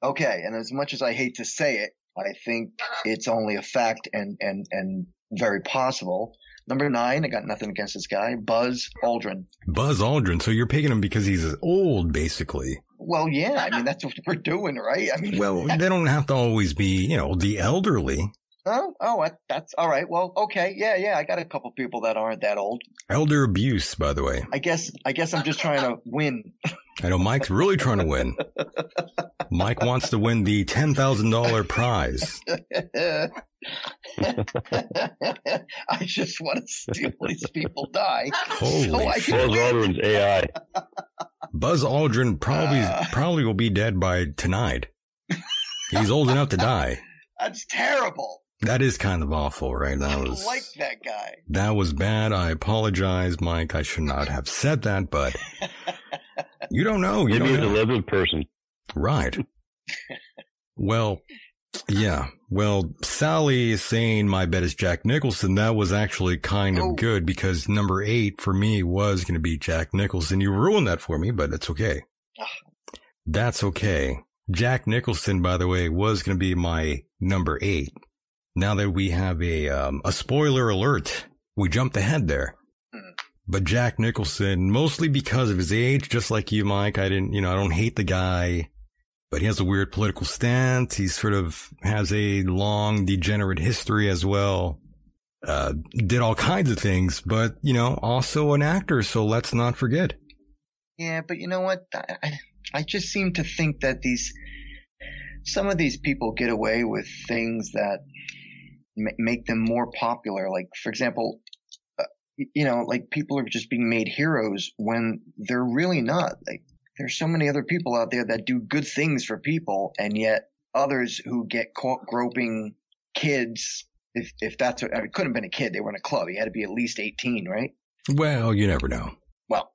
Okay. And as much as I hate to say it, I think it's only a fact and, and, and very possible Number nine, I got nothing against this guy, Buzz Aldrin. Buzz Aldrin. So you're picking him because he's old, basically. Well, yeah. I mean, that's what we're doing, right? I mean, well, they don't have to always be, you know, the elderly. Oh, oh, that's all right. Well, okay, yeah, yeah. I got a couple people that aren't that old. Elder abuse, by the way. I guess, I guess I'm just trying to win. I know Mike's really trying to win. Mike wants to win the ten thousand dollar prize. I just want to see these people die. Holy so Buzz Aldrin's AI. Buzz Aldrin probably uh, probably will be dead by tonight. He's old enough to die. That's terrible. That is kind of awful, right? That was like that guy. That was bad. I apologize, Mike. I should not have said that, but you don't know. You Maybe he's a living person. Right. well, yeah. Well, Sally is saying my bet is Jack Nicholson. That was actually kind of oh. good because number eight for me was going to be Jack Nicholson. You ruined that for me, but it's okay. Ah. That's okay. Jack Nicholson, by the way, was going to be my number eight now that we have a um, a spoiler alert, we jumped ahead there. Hmm. But Jack Nicholson, mostly because of his age, just like you, Mike, I didn't, you know, I don't hate the guy, but he has a weird political stance. He sort of has a long degenerate history as well. Uh, did all kinds of things, but you know, also an actor. So let's not forget. Yeah, but you know what? I, I just seem to think that these, some of these people get away with things that make them more popular. Like, for example, uh, you know, like people are just being made heroes when they're really not. Like, there's so many other people out there that do good things for people, and yet others who get caught groping kids. If if that's what, I mean, it couldn't have been a kid, they were in a club. He had to be at least 18, right? Well, you never know. Well,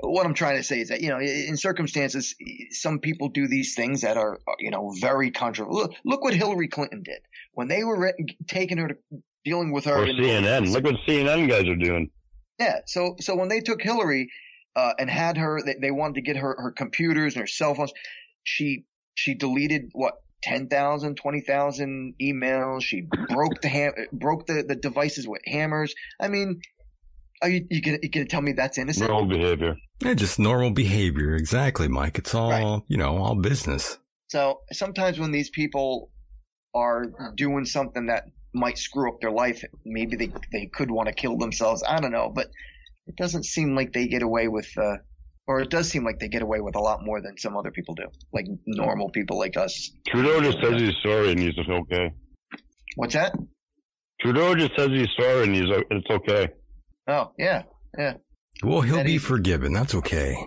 what I'm trying to say is that, you know, in circumstances, some people do these things that are, you know, very controversial. Look, look what Hillary Clinton did when they were re- taking her to dealing with her. Or CNN. Look what CNN guys are doing. Yeah. So, so when they took Hillary, uh, and had her, they, they wanted to get her, her computers and her cell phones. She, she deleted what, 10,000, 20,000 emails. She broke the ham, broke the, the devices with hammers. I mean, are you, you gonna, you gonna tell me that's innocent? Normal behavior. Yeah, just normal behavior. Exactly, Mike. It's all, right. you know, all business. So sometimes when these people are doing something that might screw up their life, maybe they, they could want to kill themselves. I don't know, but it doesn't seem like they get away with, uh, or it does seem like they get away with a lot more than some other people do, like normal people like us. Trudeau just says he's sorry and he's okay. What's that? Trudeau just says he's sorry and he's it's okay. Oh, yeah. Yeah. Well, he'll be forgiven. That's okay.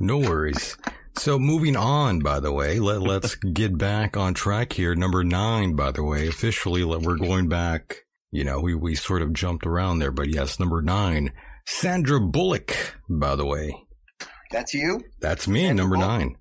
No worries. So moving on, by the way, let, let's get back on track here. Number nine, by the way, officially, we're going back. You know, we, we sort of jumped around there, but yes, number nine, Sandra Bullock, by the way. That's you? That's me, Sandra number Bullock? nine.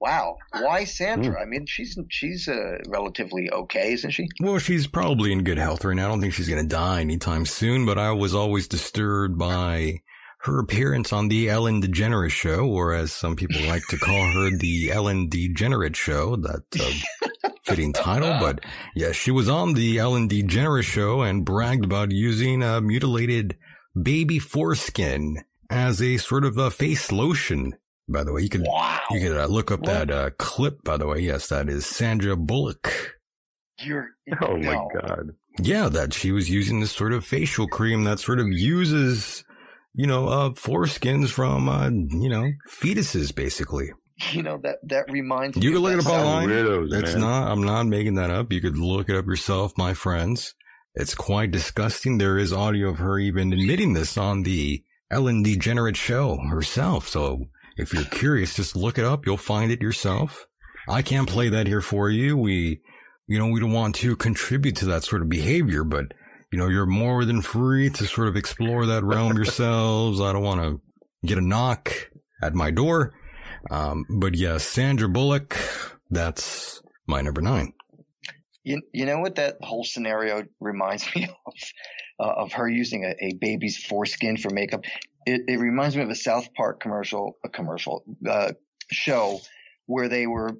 Wow, why Sandra? Mm. I mean, she's she's uh, relatively okay, isn't she? Well, she's probably in good health right now. I don't think she's going to die anytime soon. But I was always disturbed by her appearance on the Ellen DeGeneres show, or as some people like to call her, the Ellen DeGenerate show. That uh, fitting title, but yes, yeah, she was on the Ellen DeGeneres show and bragged about using a mutilated baby foreskin as a sort of a face lotion By the way, you could Wow. you could uh, look up What? that uh, clip. By the way, yes, that is Sandra Bullock. You're. Oh my god. Yeah, that she was using this sort of facial cream that sort of uses, you know, uh, foreskins from, uh, you know, fetuses, basically. You know that that reminds You me. can look it that up South- online. Weirdos, It's man. not, I'm not making that up. You could look it up yourself, my friends. It's quite disgusting. There is audio of her even admitting this on the Ellen DeGenerate show herself. So if you're curious, just look it up. You'll find it yourself. I can't play that here for you. We, you know, we don't want to contribute to that sort of behavior, but you know, you're more than free to sort of explore that realm yourselves. I don't want to get a knock at my door. Um, but yes, Sandra Bullock, that's my number nine. You, you know what that whole scenario reminds me of? Uh, of her using a, a baby's foreskin for makeup. It, it reminds me of a South Park commercial, a commercial, uh, show where they were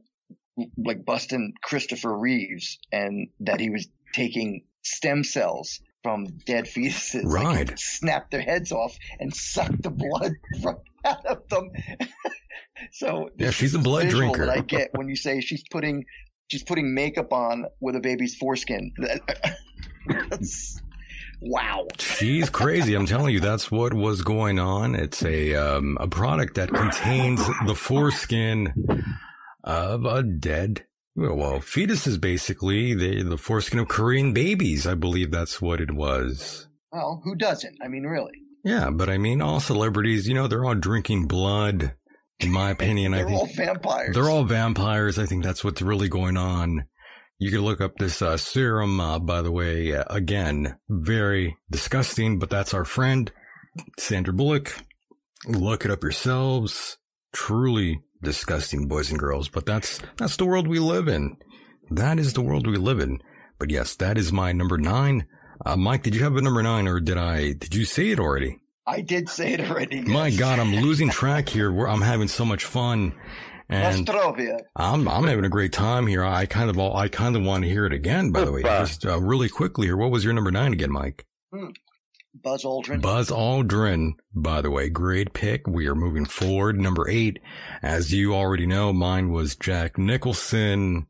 like busting Christopher Reeves and that he was taking stem cells from dead fetuses. Right. he'd snap their heads off and suck the blood right out of them. so Yeah, she's a blood drinker. I get when you say she's putting she's putting makeup on with a baby's foreskin. That's wow. She's crazy. I'm telling you, that's what was going on. It's a um, a product that contains the foreskin of a dead, well, fetuses basically. The the foreskin of Korean babies. I believe that's what it was. Well, who doesn't? I mean, really. Yeah, but I mean, all celebrities, you know, they're all drinking blood. In my opinion, I They're think all vampires. They're all vampires. I think that's what's really going on. You can look up this uh, serum, uh, by the way. Uh, again, very disgusting, but that's our friend, Sandra Bullock. Look it up yourselves. Truly disgusting, boys and girls. But that's that's the world we live in. That is the world we live in. But yes, that is my number nine. Uh, Mike, did you have a number nine, or did I? Did you say it already? I did say it already. My. God, I'm losing track here. We're, I'm having so much fun. And I'm I'm having a great time here. I kind of all I kind of want to hear it again. By the way, just uh, really quickly here. What was your number nine again, Mike? Buzz Aldrin. Buzz Aldrin. By the way, great pick. We are moving forward. Number eight, as you already know, mine was Jack Nicholson.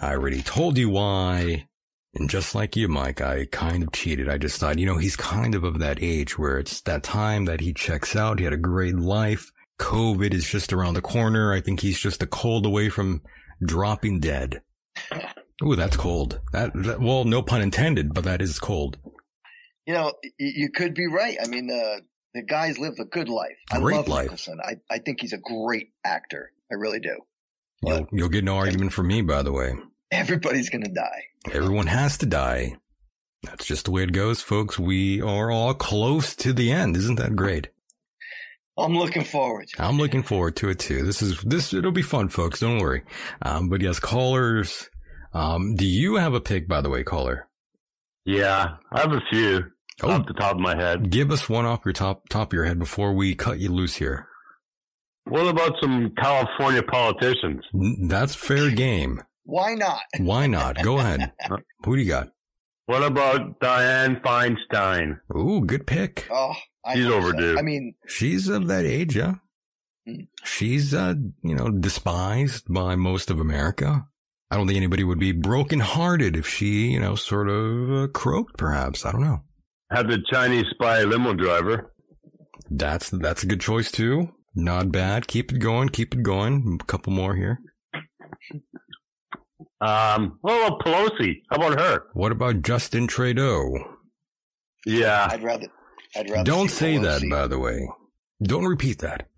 I already told you why. And just like you, Mike, I kind of cheated. I just thought, you know, he's kind of of that age where it's that time that he checks out. He had a great life. COVID is just around the corner. I think he's just a cold away from dropping dead. Ooh, that's cold. That, that well, no pun intended, but that is cold. You know, you could be right. I mean, uh, the guy's lived a good life. I Great love life. Nicholson. I, I think he's a great actor. I really do. You'll, you'll get no argument from me, by the way. Everybody's gonna die. Everyone has to die. That's just the way it goes, folks. We are all close to the end. Isn't that great? I'm looking forward. to it. I'm looking forward to it too. This is this. It'll be fun, folks. Don't worry. Um, but yes, callers. Um, do you have a pick, by the way, caller? Yeah, I have a few Oh. off the top of my head. Give us one off your top top of your head before we cut you loose here. What about some California politicians? That's fair game. Why not? Why not? Go ahead. Who do you got? What about Dianne Feinstein? Ooh, good pick. Oh, I He's hope so. overdue. I mean, She's of that age, yeah. Hmm. She's, uh, you know, despised by most of America. I don't think anybody would be brokenhearted if she, you know, sort of uh, croaked, perhaps. I don't know. Had the Chinese spy limo driver. That's, that's a good choice too. Not bad. Keep it going. Keep it going. A couple more here. Um, what about Pelosi? How about her? What about Justin Trudeau? Yeah, I'd rather. I'd rather. Don't see say that, by the way. Don't repeat that.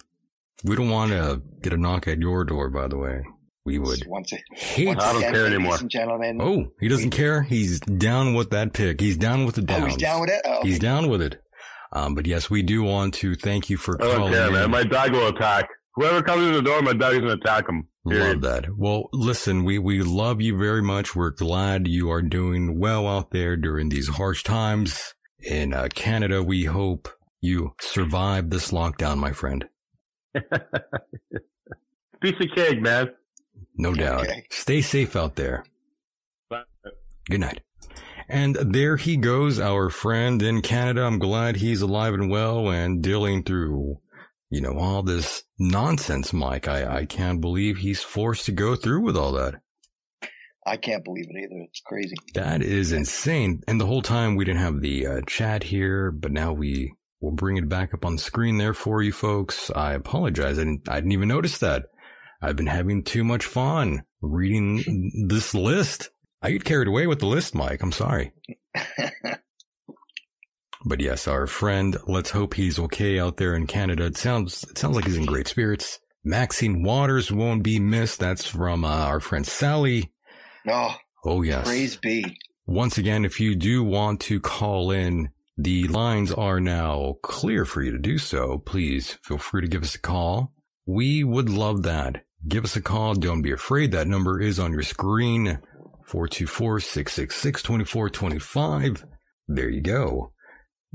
We don't want to get a knock at your door, by the way. We would Once, a- hate once I don't again, care ladies anymore. and gentlemen. Oh, he doesn't care. He's down with that pick. He's down with the Oh, downs. he's down with it. Oh, He's down with it. Um, but yes, we do want to thank you for I don't calling care, man. My dog will attack. Whoever comes in the door, my dog is going to attack him. Love that. Well, listen, we, we love you very much. We're glad you are doing well out there during these harsh times. In uh, Canada, we hope you survive this lockdown, my friend. Piece of cake, man. No doubt. Okay. Stay safe out there. Good night. And there he goes, our friend in Canada. I'm glad he's alive and well and dealing through you know, all this nonsense, Mike. I, I can't believe he's forced to go through with all that. I can't believe it either. It's crazy. That is insane. And the whole time we didn't have the uh, chat here, but now we will bring it back up on the screen there for you folks. I apologize. I didn't, I didn't even notice that. I've been having too much fun reading this list. I get carried away with the list, Mike. I'm sorry. but yes, our friend, let's hope he's okay out there in Canada. It sounds, it sounds like he's in great spirits. Maxine Waters won't be missed. That's from uh, our friend Sally. Oh, Oh yes. praise be. Once again, if you do want to call in, the lines are now clear for you to do so. Please feel free to give us a call. We would love that. Give us a call. Don't be afraid. That number is on your screen. 424-666-2425. There you go.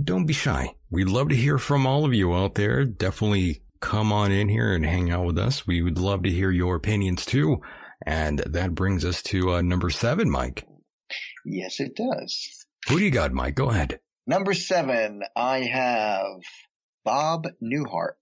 Don't be shy. We'd love to hear from all of you out there. Definitely come on in here and hang out with us. We would love to hear your opinions too. And that brings us to uh, number seven, Mike. Yes, it does. Who do you got, Mike? Go ahead. Number seven, I have Bob Newhart,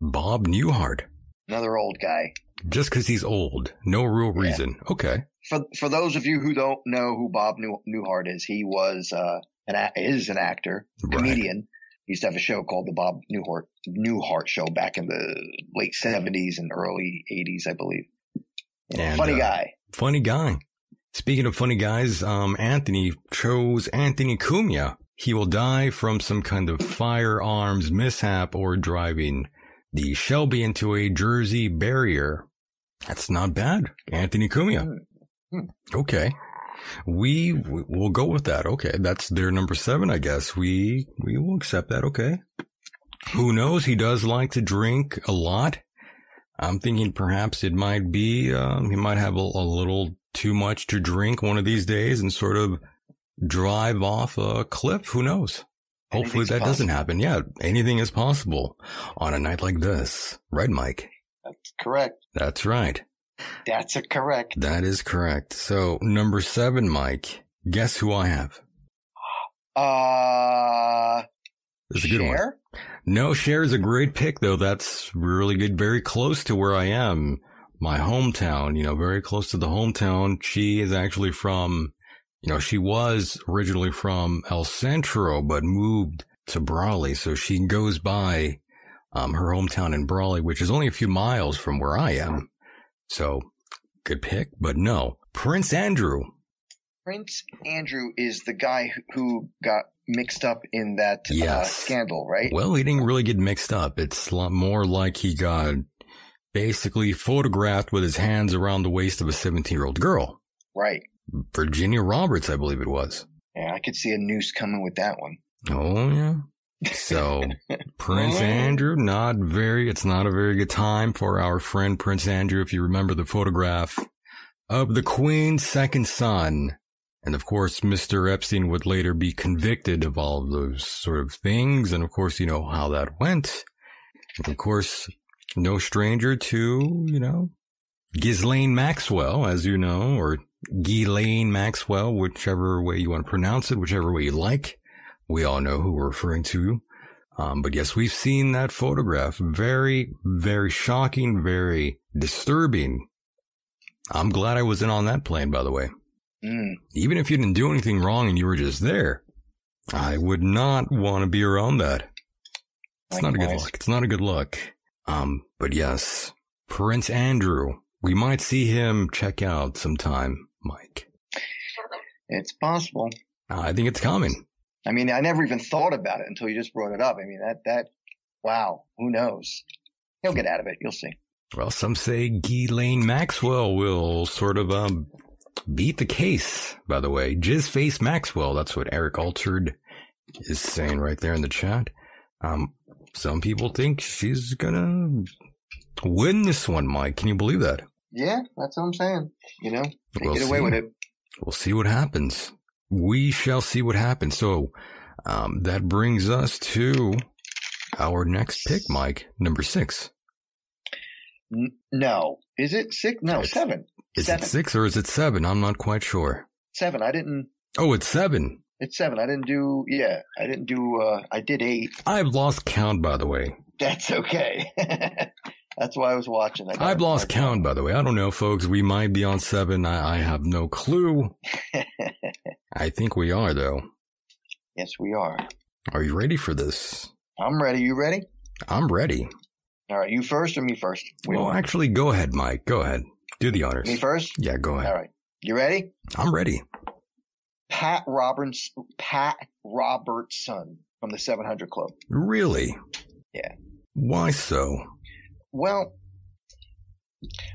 Bob Newhart. another old guy. Just because he's old. No real Yeah. reason. Okay. For for those of you who don't know who Bob New, Newhart is, he was uh, an a- is an actor, Right. comedian. He used to have a show called the Bob Newhart Newhart Show back in the late seventies and early eighties, I believe. Know, And, funny uh, guy. Funny guy. Speaking of funny guys, um, Anthony chose Anthony Cumia. He will die from some kind of firearms mishap or driving the Shelby into a Jersey barrier. That's not bad. Anthony Cumia. Hmm. Okay. We we- will go with that. Okay. That's their number seven, I guess. We, we will accept that. Okay. Who knows? He does like to drink a lot. I'm thinking perhaps it might be, um, he might have a, a little too much to drink one of these days and sort of drive off a cliff. Who knows? Hopefully that doesn't happen. Yeah. Anything is possible on a night like this. Right, Mike? That's correct. That's right. That's a correct. That is correct. So number seven, Mike, guess who I have? Uh, This is a good one. Cher? No, Cher is a great pick though. That's really good. Very close to where I am. My hometown, you know, very close to the hometown. She is actually from, you know, she was originally from El Centro, but moved to Brawley. So she goes by, um, her hometown in Brawley, which is only a few miles from where I am. So good pick, but no. Prince Andrew. Prince Andrew is the guy who- got mixed up in that uh, scandal, right? Well, he didn't really get mixed up. It's a lot more like he got basically photographed with his hands around the waist of a 17 year old girl. right. Virginia Roberts, I believe it was. Yeah, I could see a noose coming with that one. Oh, yeah. So, Prince Andrew, not very, it's not a very good time for our friend Prince Andrew. If you remember the photograph of the Queen's second son. And of course, Mr. Epstein would later be convicted of all of those sort of things. And of course, you know how that went. And of course, no stranger to, you know, Ghislaine Maxwell, as you know, or Ghislaine Maxwell, whichever way you want to pronounce it, whichever way you like. We all know who we're referring to. Um, but yes, we've seen that photograph. Very, very shocking, very disturbing. I'm glad I was in on that plane, by the way. Mm. Even if you didn't do anything wrong and you were just there, I would not want to be around that. It's not a good Likewise. look. It's not a good look. Um, but yes, Prince Andrew. We might see him check out sometime, Mike. It's possible. I think it's coming. I mean, I never even thought about it until you just brought it up. I mean, that, that, wow, who knows? He'll get out of it. You'll see. Well, some say Ghislaine Maxwell will sort of um, beat the case. By the way, Jizz Face Maxwell. That's what Eric Altered is saying right there in the chat. Um, some people think she's gonna win this one, Mike. Can you believe that? Yeah, that's what I'm saying. You know, We'll get away see. with it. We'll see what happens. We shall see what happens. So, um, that brings us to our next pick, Mike, number six. N- no, is it six? No, It's- seven. Is Seven. it six or is it seven? I'm not quite sure. Seven. I didn't. Oh, it's seven. It's seven. I didn't do. Yeah, I didn't do. uh I did eight. I've lost count, by the way. That's okay. That's why I was watching. I I've lost count, by the way. I don't know, folks. We might be on seven. I, I have no clue. I think we are, though. yes, we are. Are you ready for this? I'm ready. You ready? I'm ready. All right. You first or me first? We Well, actually, go ahead, Mike. Go ahead. Do the honors. me first. Yeah, go ahead. All right. You ready? I'm ready. Pat Roberts. Pat Robertson from the 700 Club. Really? Yeah. Why so? Well,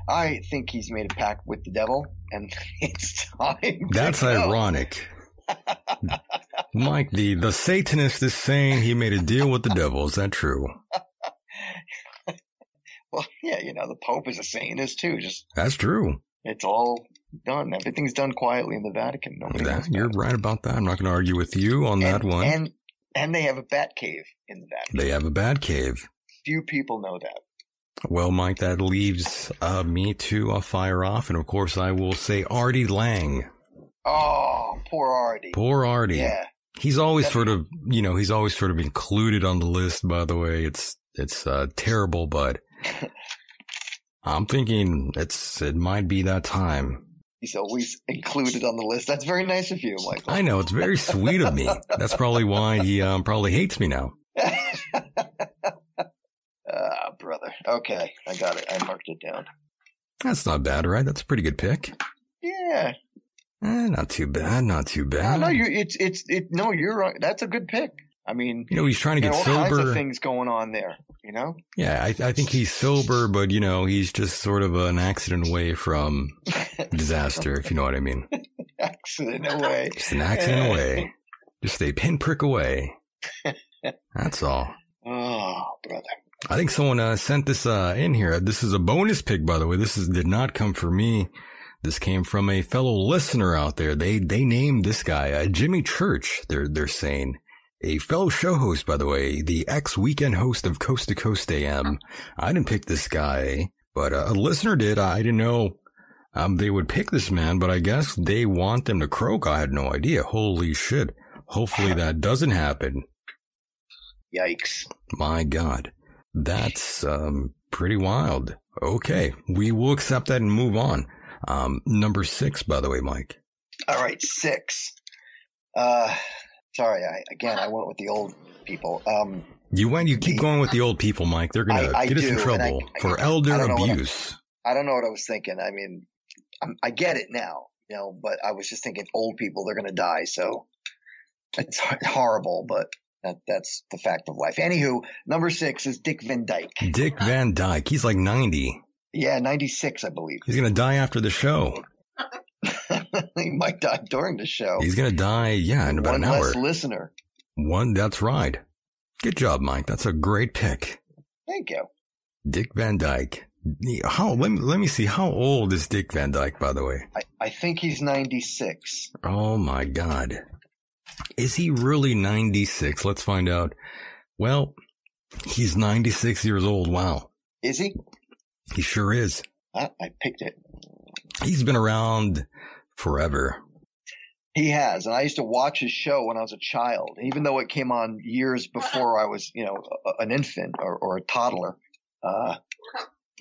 I think he's made a pact with the devil, and it's time. to That's ironic. Mike, the, the Satanist is saying he made a deal with the devil. Is that true? Well, yeah, you know, the Pope is a Satanist too. Just That's true. it's all done. Everything's done quietly in the Vatican. Nobody That, you're it. right about that. I'm not going to argue with you on that one. And and they have a bat cave in the Vatican. they have a bat cave. Few people know that. Well, Mike, that leaves uh, me to uh, fire off. And of course, I will say Artie Lange. Oh, poor Artie. Poor Artie. Yeah. He's always sort of, you know, he's always sort of included on the list, by the way. It's, it's, uh, terrible, but I'm thinking it's, it might be that time. He's always included on the list. That's very nice of you, Michael. I know it's very sweet of me. That's probably why he, um, probably hates me now. Brother. Okay, I got it. I marked it down. That's not bad, right? That's a pretty good pick. Yeah. Eh, not too bad. Not too bad. no, you. It's it's it. No, you're right. That's a good pick. I mean, you know, he's trying to get all kinds of sober. things going on there. You know. Yeah, I, I think he's sober, but you know, he's just sort of an accident away from disaster, if you know what I mean. Accident away. Just an accident away. Just a pinprick away. That's all. Oh, brother. I think someone uh, sent this uh, in here. This is a bonus pick, by the way. This is did not come from me. This came from a fellow listener out there. They they named this guy uh, Jimmy Church. They're they're saying a fellow show host, by the way, the ex weekend host of Coast to Coast AM. I didn't pick this guy, but uh, a listener did. I didn't know um, they would pick this man, but I guess they want them to croak. I had no idea. Holy shit! Hopefully that doesn't happen. Yikes. My God, that's um, pretty wild. Okay, we will accept that and move on. Um, number six, by the way, Mike. All right, six. Uh, sorry. I again, I went with the old people. Um, You went. You keep going with the old people, Mike. They're gonna I- I get us in do, and I- trouble I- for I elder don't know what I- abuse. I don't know what I was thinking. I mean, I'm, I get it now, you know, but I was just thinking old people, they're going to die. So it's horrible, but that, that's the fact of life. Anywho, number six is Dick Van Dyke. Dick Van Dyke. He's like ninety. Yeah, 96, I believe. He's gonna die after the show. he might die during the show. He's gonna die. Yeah, in about One an hour. One less listener. One. That's right. Good job, Mike. That's a great pick. Thank you. Dick Van Dyke. How? Let me let me see. How old is Dick Van Dyke, by the way? I, I think he's 96. Oh my God. Is he really 96? Let's find out. Well, he's 96 years old. Wow. Is he? He sure is. I, I picked it. He's been around forever. He has, and I used to watch his show when I was a child, even though it came on years before I was, you know, a, an infant or, or a toddler. Uh,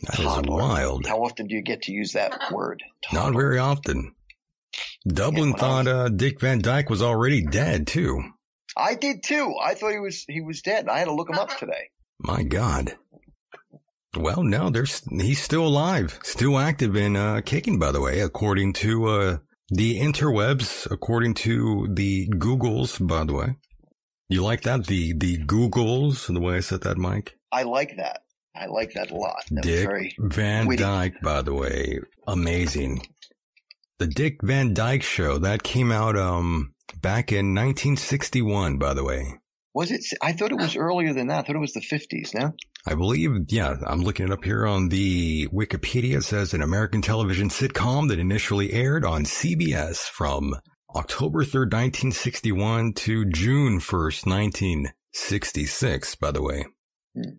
That is toddler. wild. How often do you get to use that word? Not very often. Dublin Yeah, when thought was- uh, Dick Van Dyke was already dead too. I did too. I thought he was he was dead. I had to look him up today. My God. Well, no, there's he's still alive, still active and uh, kicking. By the way, according to uh, the interwebs, according to the Googles. By the way, you like that? The the Googles, the way I said that, Mike. I like that. I like that a lot. That Dick very Van witty. Dyke, by the way, amazing. The Dick Van Dyke Show that came out um back in 1961. By the way, was it? I thought it was earlier than that. I thought it was the fifties. No, I believe, yeah, I'm looking it up here on the Wikipedia. It says an American television sitcom that initially aired on CBS from October 3rd, 1961 to June 1st, 1966, by the way. Hmm.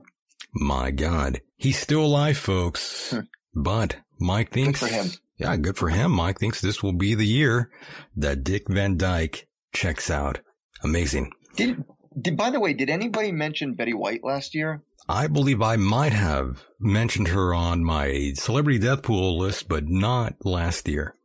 My God. He's still alive, folks. Hmm. But Mike thinks, for him. Yeah, good for him. Mike thinks this will be the year that Dick Van Dyke checks out. Amazing. did, did by the way, did anybody mention Betty White last year? I believe I might have mentioned her on my celebrity death pool list, but not last year.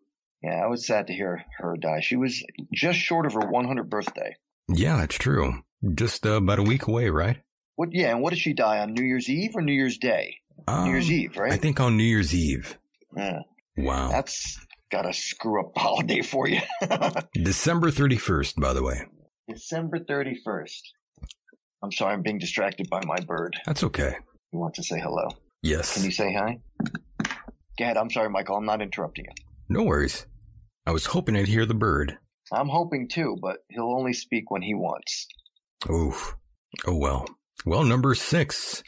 Yeah, I was sad to hear her die. She was just short of her 100th birthday. Yeah, it's true. Just uh, about a week away, right? What? Yeah, and what did she die on New Year's Eve or New Year's Day? Um, New Year's Eve, right? I think on New Year's Eve. Yeah, Wow. that's got to screw up holiday for you. December 31st, by the way. December 31st. I'm sorry, I'm being distracted by my bird. That's okay. You want to say hello? Yes. Can you say hi? Go ahead. I'm sorry, Michael. I'm not interrupting you. No worries. I was hoping I'd hear the bird. I'm hoping too, but he'll only speak when he wants. Oof. Oh well. Well, number six.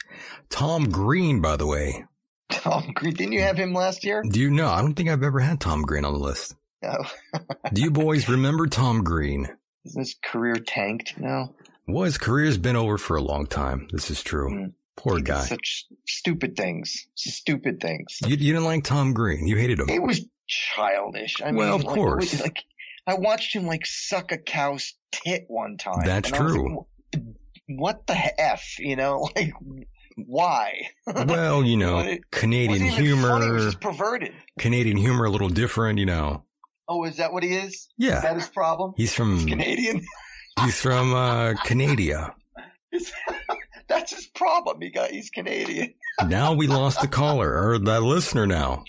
Tom Green, by the way. Tom Green, didn't you have him last year? Do you know? I don't think I've ever had Tom Green on the list. No. Do you boys remember Tom Green? Isn't his career tanked now? Well, his career's been over for a long time. This is true. Mm. Poor He did guy. Such stupid things. Stupid things. You, you didn't like Tom Green. You hated him. It was childish. I mean, Well, of like, course. was Like, I watched him like suck a cow's tit one time. That's and I was true. like, what the f? You know, like why? Well, you know, it Canadian Wasn't funny, it was humor, perverted. Canadian humor, a little different, you know. Oh, is that what he is? Is Yeah. that his problem? He's from, He's Canadian. he's from, uh, Canada. That's his problem. He got he's Canadian. Now we lost the caller, or the listener now.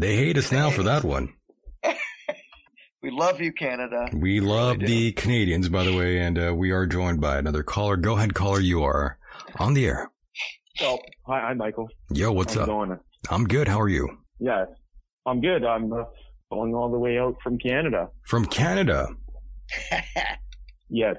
They hate us now for that one. We love you, Canada. We love do. the Canadians, by the way, and uh, we are joined by another caller. Go ahead, caller. You are on the air. So, hi, hi, Michael. Yo, what's How's up? going? I'm good. How are you? Yes, I'm good. I'm uh, going all the way out from Canada. From Canada. Yes.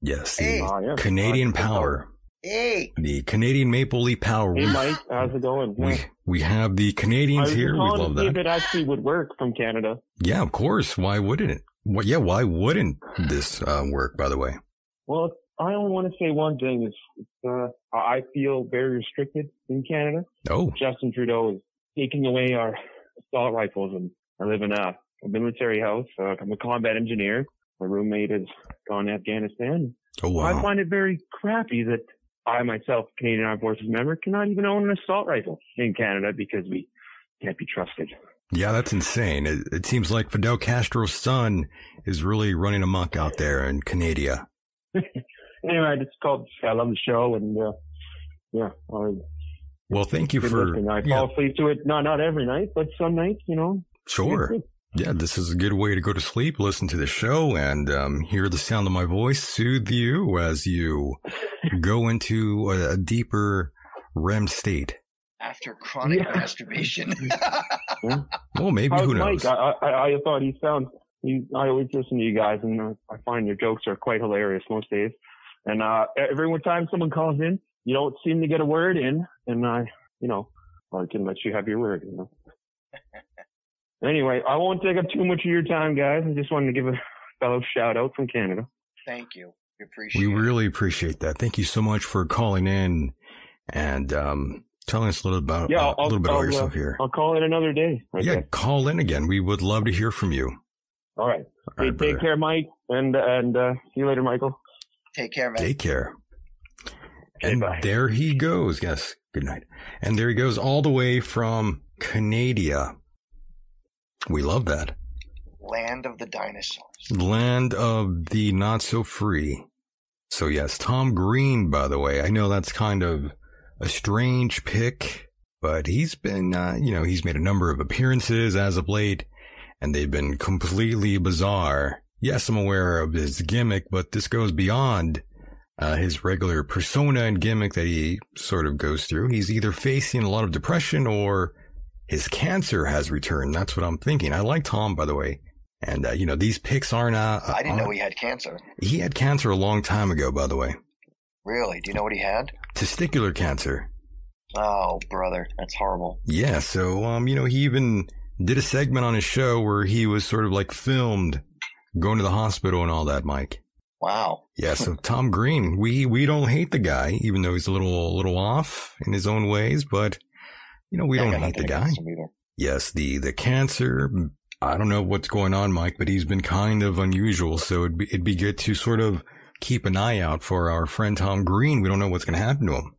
Yes, the Hey. Uh, yeah. Canadian Power. hey, The Canadian Maple Leaf Power. Hey, Mike. How's it going? We we have the Canadians was here. We love to see if that. it actually would work from Canada. Yeah, of course. Why wouldn't it? What? Yeah, why wouldn't this uh, work? By the way. Well, I only want to say one thing is, uh, I feel very restricted in Canada. Oh, Justin Trudeau is taking away our assault rifles and I live in a, a military house. Uh, I'm a combat engineer. My roommate has gone to Afghanistan. oh wow. I find it very crappy that I myself, Canadian Armed Forces member, cannot even own an assault rifle in Canada because we can't be trusted. Yeah, that's insane. It, it seems like Fidel Castro's son is really running amok out there in Canada. Anyway, I just called. I love the show, and uh, yeah, I Well, thank you good for. listening. I yeah, fall asleep to it. Not not every night, but some nights, you know. sure. Yeah, this is a good way to go to sleep, listen to the show, and um, hear the sound of my voice soothe you as you go into a, a deeper REM state. after chronic Yeah. masturbation. Well, maybe How's who knows? Mike? I, I I thought he sounds. He, I always listen to you guys, and I find your jokes are quite hilarious most days. And uh, every one time someone calls in, you don't seem to get a word in, and I, you know, I can let you have your word. You know. anyway, I won't take up too much of your time, guys. I just wanted to give a fellow shout out from Canada. Thank you. We appreciate We it. really appreciate that. Thank you so much for calling in and um, telling us a little about Yeah, uh, a I'll- little bit I'll, about yourself uh, here. I'll call in another day. Okay. Yeah, call in again. We would love to hear from you. All right. All Hey, take care, Mike, and and uh, see you later, Michael. Take care, man. Take care. Okay, and bye. there he goes. Yes. Good night. And there he goes all the way from Canada. We love that. Land of the dinosaurs. Land of the not so free. So yes, Tom Green, by the way, I know that's kind of a strange pick, but he's been, uh, you know, he's made a number of appearances as of late and they've been completely bizarre. Yes, I'm aware of his gimmick, but this goes beyond uh, his regular persona and gimmick that he sort of goes through. He's either facing a lot of depression or his cancer has returned. That's what I'm thinking. I like Tom, by the way. And, uh, you know, these picks aren't, uh, I didn't know he had cancer. he had cancer a long time ago, by the way. Really? Do you know what he had? Testicular cancer. Oh, brother, that's horrible. Yeah, so um, you know, he even did a segment on his show where he was sort of like filmed going to the hospital and all that, Mike. Wow. Yeah, so Tom Green, we we don't hate the guy, even though he's a little little off in his own ways, but you know, we I don't hate the guy. against him either. Yes, the the cancer. I don't know what's going on, Mike, but he's been kind of unusual. So it'd be it'd be good to sort of keep an eye out for our friend Tom Green. We don't know what's going to happen to him.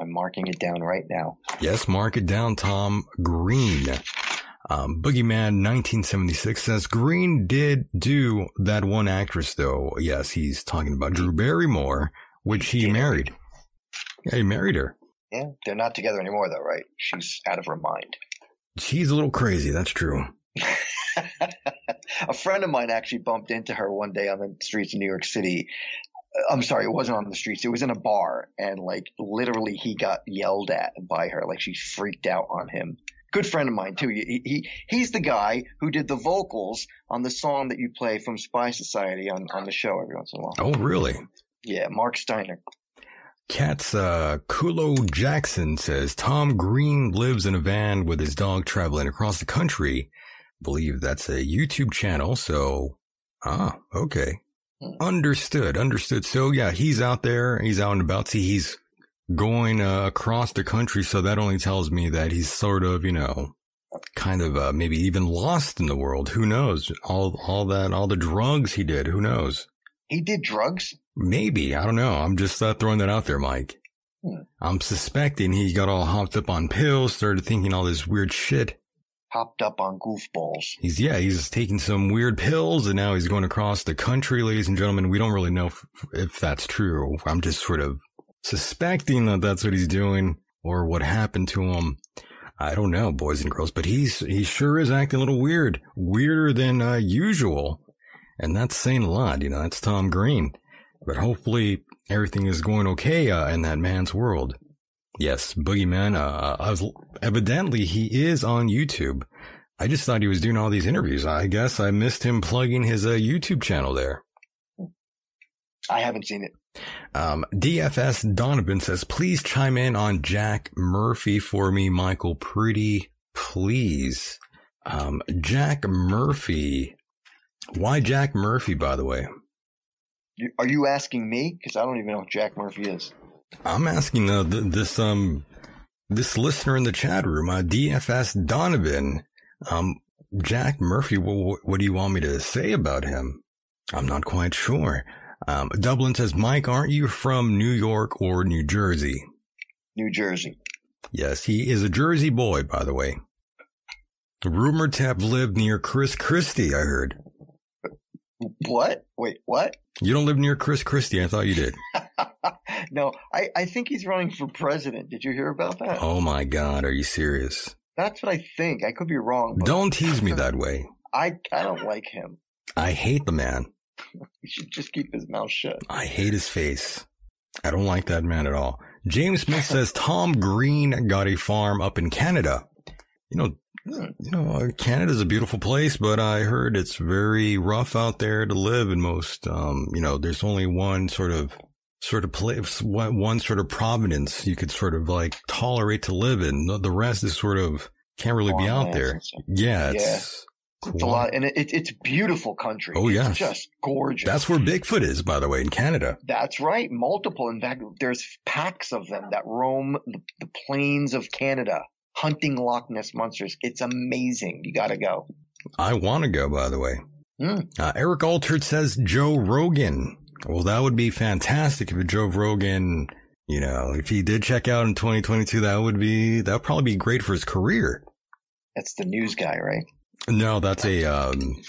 I'm marking it down right now. Yes, mark it down, Tom Green. Um, Boogeyman 1976 says Green did do that one actress though. Yes, he's talking about Drew Barrymore, which he married. Yeah, he married her. Yeah, they're not together anymore though, right? She's out of her mind. She's a little crazy. That's true. a friend of mine actually bumped into her one day on the streets of New York City. Uh, I'm sorry, it wasn't on the streets. It was in a bar, and like literally, he got yelled at by her. Like she freaked out on him. Good friend of mine too. He, he he's the guy who did the vocals on the song that you play from Spy Society on on the show every once in a while. Oh, really? Yeah, Mark Steiner. Cat's uh, Kulo Jackson says Tom Green lives in a van with his dog traveling across the country. believe that's a YouTube channel. So, ah, okay. Hmm. Understood. Understood. So yeah, he's out there. He's out and about. See, he's going uh, across the country. So that only tells me that he's sort of, you know, kind of uh, maybe even lost in the world. Who knows? All, all that, all the drugs he did. Who knows? He did drugs. Maybe. I don't know. I'm just uh, throwing that out there, Mike. Hmm. I'm suspecting he got all hopped up on pills, started thinking all this weird shit. Hopped up on goofballs. He's, yeah, he's taking some weird pills and now he's going across the country, ladies and gentlemen. We don't really know if, if that's true. I'm just sort of suspecting that that's what he's doing or what happened to him. I don't know, boys and girls, but he's, he sure is acting a little weird, weirder than uh, usual. And that's saying a lot, you know, that's Tom Green. But hopefully everything is going okay uh, in that man's world. Yes, Boogeyman, uh, was, evidently he is on YouTube. I just thought he was doing all these interviews. I guess I missed him plugging his uh, YouTube channel there. I haven't seen it. Um, DFS Donovan says, please chime in on Jack Murphy for me, Michael. Pretty please. Um, Jack Murphy. Why Jack Murphy, by the way? Are you asking me? Because I don't even know who Jack Murphy is. I'm asking uh, th- this um this listener in the chat room, uh, DFS Donovan, um, Jack Murphy. What, what do you want me to say about him? I'm not quite sure. Um, Dublin says, Mike, aren't you from New York or New Jersey? New Jersey. Yes, he is a Jersey boy, by the way. Rumored to have lived near Chris Christie, I heard. What? Wait, what? You don't live near Chris Christie. I thought you did. no, I, I think he's running for president. Did you hear about that? Oh my God. Are you serious? That's what I think. I could be wrong. Don't tease me that way. I, I don't like him. I hate the man. He should just keep his mouth shut. I hate his face. I don't like that man at all. James Smith says Tom Green got a farm up in Canada. You know, Hmm. you know, uh, Canada's a beautiful place, but I heard it's very rough out there to live in most, um, you know, there's only one sort of, sort of place, one, sort of providence you could sort of like tolerate to live in. The- rest is sort of, can't really be out there. and. Yeah, it's, It's a lot, and it, it, it's beautiful country. Oh, yeah, just gorgeous. That's where Bigfoot is, by the way, in Canada. That's right. Multiple. In fact, there's packs of them that roam the, the plains of Canada, hunting Loch Ness monsters. It's amazing. You got to go. I want to go, by the way. Hmm. Uh, Eric Altered says Joe Rogan. Well, that would be fantastic if Joe Rogan, you know, if he did check out in 2022, that would be, that would probably be great for his career. That's the news guy, right? No, that's a, um,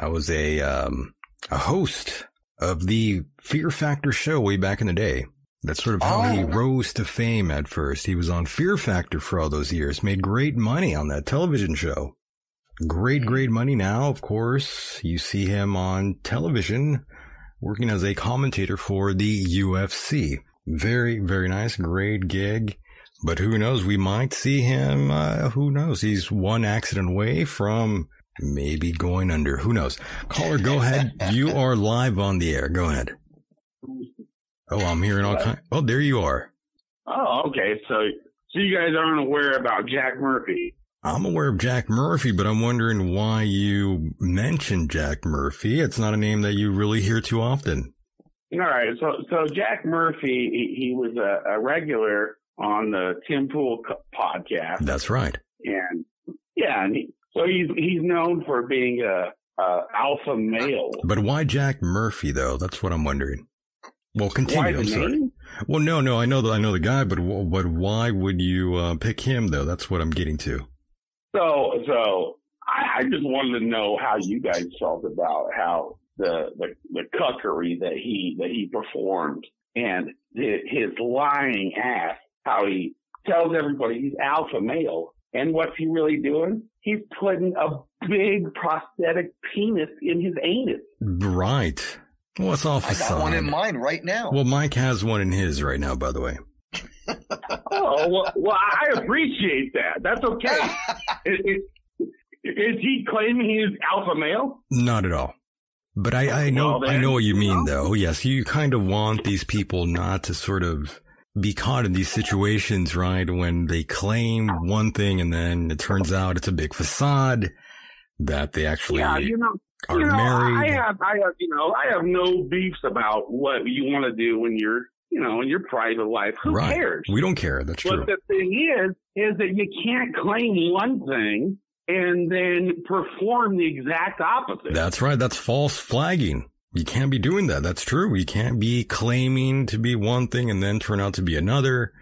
that was a, um, a host of the Fear Factor show way back in the day. That's sort of how he Oh. rose to fame at first. He was on Fear Factor for all those years, made great money on that television show. Great, great money now, of course. You see him on television working as a commentator for the UFC. Very, very nice. Great gig. But who knows? We might see him. Uh, who knows? He's one accident away from maybe going under. Who knows? Caller, go ahead. You are live on the air. Go ahead. Oh, I'm hearing all kind. Oh, there you are. Oh, okay. So, so you guys aren't aware about Jack Murphy? I'm aware of Jack Murphy, but I'm wondering why you mentioned Jack Murphy. It's not a name that you really hear too often. All right. So, so Jack Murphy, he, he was a, a regular on the Tim Pool podcast, That's right. and yeah, and he, so he's he's known for being a uh, alpha male. But why Jack Murphy though? That's what I'm wondering. Well, continue. I'm sorry. name? Well, no, no, I know the, I know the guy, but but why would you uh, pick him though? That's what I'm getting to. So, so I, I just wanted to know how you guys felt about how the the, the cuckery that he that he performed and his lying ass. How he tells everybody he's alpha male, and what's he really doing? He's putting a big prosthetic penis in his anus. Right. Well, it's all I got facade. one in mine right now. Well, Mike has one in his right now, by the way. Oh well, well I appreciate that. That's okay. is, is, is he claiming he's alpha male? Not at all. But I, I know, Well, I know what you mean well. though. Yes, you kind of want these people not to sort of be caught in these situations, right? When they claim one thing and then it turns out it's a big facade that they actually yeah, you know, are you know, married. I have, I have, you know, I have no beefs about what you want to do when you're, you know, in your private life. Who right. cares? We don't care. That's true. But the thing is, is that you can't claim one thing and then perform the exact opposite. That's right. That's false flagging. You can't be doing that. That's true. You can't be claiming to be one thing and then turn out to be another.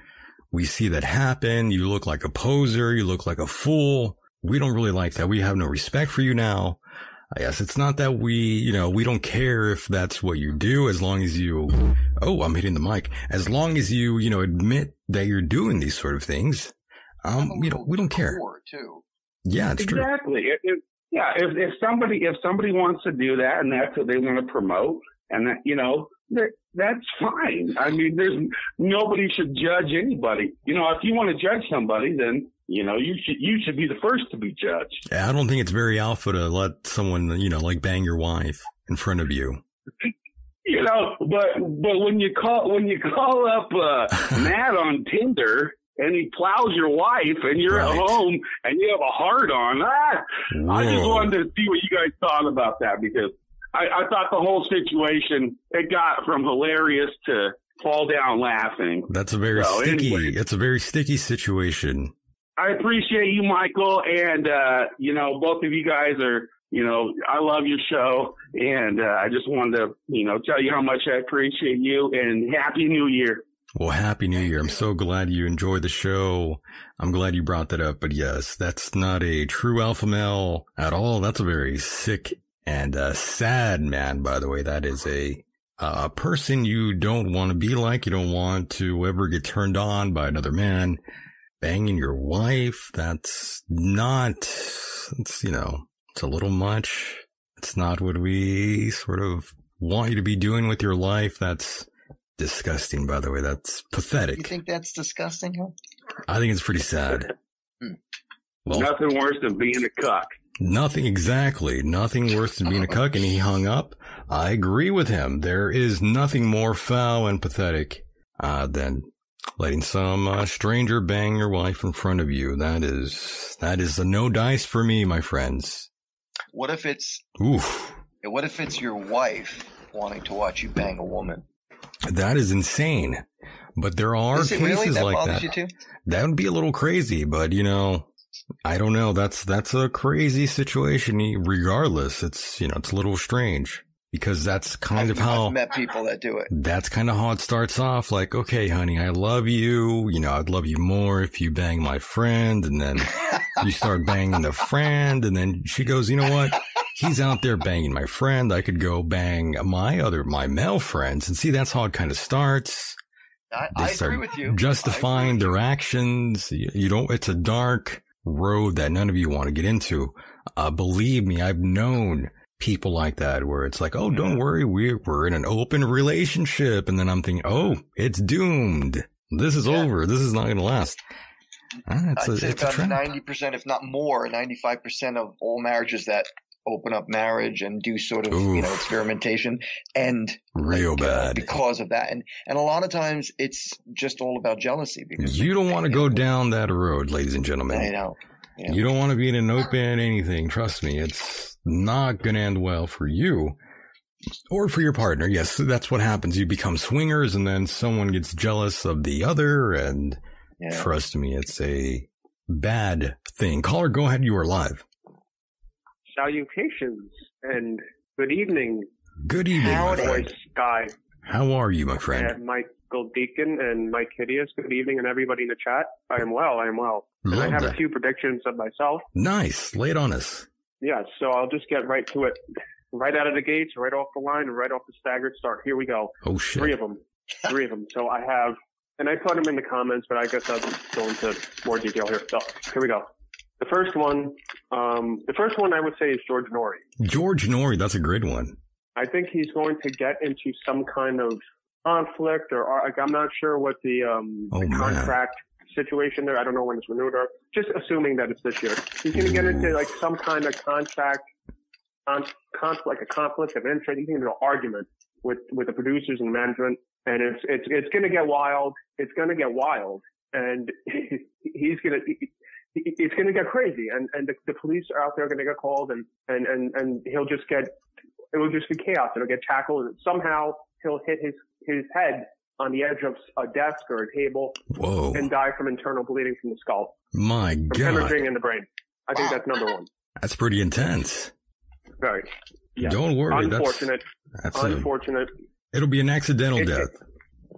We see that happen. You look like a poser. You look like a fool. We don't really like that. We have no respect for you now. I guess it's not that we, you know, we don't care if that's what you do as long as you, oh, I'm hitting the mic. As long as you, you know, admit that you're doing these sort of things. Um, you know, we don't care. Too. Yeah, it's true. Exactly. Yeah, if if somebody if somebody wants to do that and that's what they want to promote, and that you know that that's fine. I mean, there's nobody should judge anybody. You know, if you want to judge somebody, then you know you should you should be the first to be judged. Yeah, I don't think it's very alpha to let someone, you know, like bang your wife in front of you. You know, but but when you call when you call up uh, Matt on Tinder. And he plows your wife, and you're Right. at home, and you have a heart on. Ah, I just wanted to see what you guys thought about that because I, I thought the whole situation it got from hilarious to fall down laughing. That's a very So, sticky. anyway. It's a very sticky situation. I appreciate you, Michael, and uh, you know both of you guys are. You know, I love your show, and uh, I just wanted to, you know, tell you how much I appreciate you, and Happy New Year. Well, happy New Year! I'm so glad you enjoyed the show. I'm glad you brought that up. But yes, that's not a true alpha male at all. That's a very sick and uh, sad man. By the way, that is a a person you don't want to be like. You don't want to ever get turned on by another man. Banging your wife. That's not. It's you know. It's a little much. It's not what we sort of want you to be doing with your life. That's disgusting, by the way. That's pathetic. You think that's disgusting? Huh? I think it's pretty sad. Hmm. Well, Nothing worse than being a cuck. nothing exactly. Nothing worse than being a cuck, and he hung up. I agree with him. There is nothing more foul and pathetic uh, than letting some uh, stranger bang your wife in front of you. That is that is a no dice for me, my friends. What if it's Oof. what if it's your wife wanting to watch you bang a woman? That is insane. But there are cases really that like that. That would be a little crazy, but you know, I don't know. That's that's a crazy situation. Regardless, it's you know it's a little strange because that's kind I've, of how I've met people that do it. that's kind of how it starts off. Like, okay, honey, I love you. You know, I'd love you more if you bang my friend, and then you start banging the friend, and then she goes, you know what? He's out there banging my friend. I could go bang my other my male friends, and see that's how it kind of starts I, start agree with you. justifying their actions. You, you don't, it's a dark road that none of you want to get into. Uh, believe me, I've known people like that where it's like, oh, don't worry, we're, we're in an open relationship. And then I'm thinking, oh, it's doomed. This is Yeah. over. This is not going to last. Ah, it's I'd a, say it's about ninety percent, if not more, ninety-five percent of all marriages that open up marriage and do sort of you know experimentation and Real like, uh, bad. because of that. And and a lot of times it's just all about jealousy because You don't want to go down that road, ladies and gentlemen. I know. Yeah. You don't want to be in an open anything. Trust me, it's not going to end well for you or for your partner. Yes, that's what happens. You become swingers and then someone gets jealous of the other. And Yeah. trust me, it's a bad thing. Caller, go ahead. You are live. Salutations and good evening, Good evening, my friend. voice guy, How are you, my friend? and Michael Decon and Mike Hideous. Good evening, and everybody in the chat. I am well. I am well. And I Love have a few predictions of myself. Nice. Lay it on us. Yeah, so I'll just get right to it. Right out of the gates, right off the line, right off the staggered start. Here we go. Oh Three shit. Three of them. Three of them. So I have, and I put them in the comments, but I guess I'll just go into more detail here. So here we go. The first one, um, the first one I would say is George Noory. George Noory, that's a great one. I think he's going to get into some kind of conflict or like, I'm not sure what the, um, Oh, the contract situation there. I don't know when it's renewed or just assuming that it's this year. He's going to get into like some kind of contract, con- conflict, like a conflict of interest. He's going to an argument with, with the producers and management. And it's, it's, it's going to get wild. It's going to get wild. And he's going to, it's going to get crazy. And, and the, the police are out there going to get called and, and, and, and he'll just get, it will just be chaos. It'll get tackled and somehow he'll hit his, his head on the edge of a desk or a table Whoa. and die from internal bleeding from the skull, My from God. hemorrhaging in the brain. I think Wow. that's number one. That's pretty intense. Very. Yeah. Don't worry. That's, Unfortunate. that's a, Unfortunate. it'll be an accidental It- death.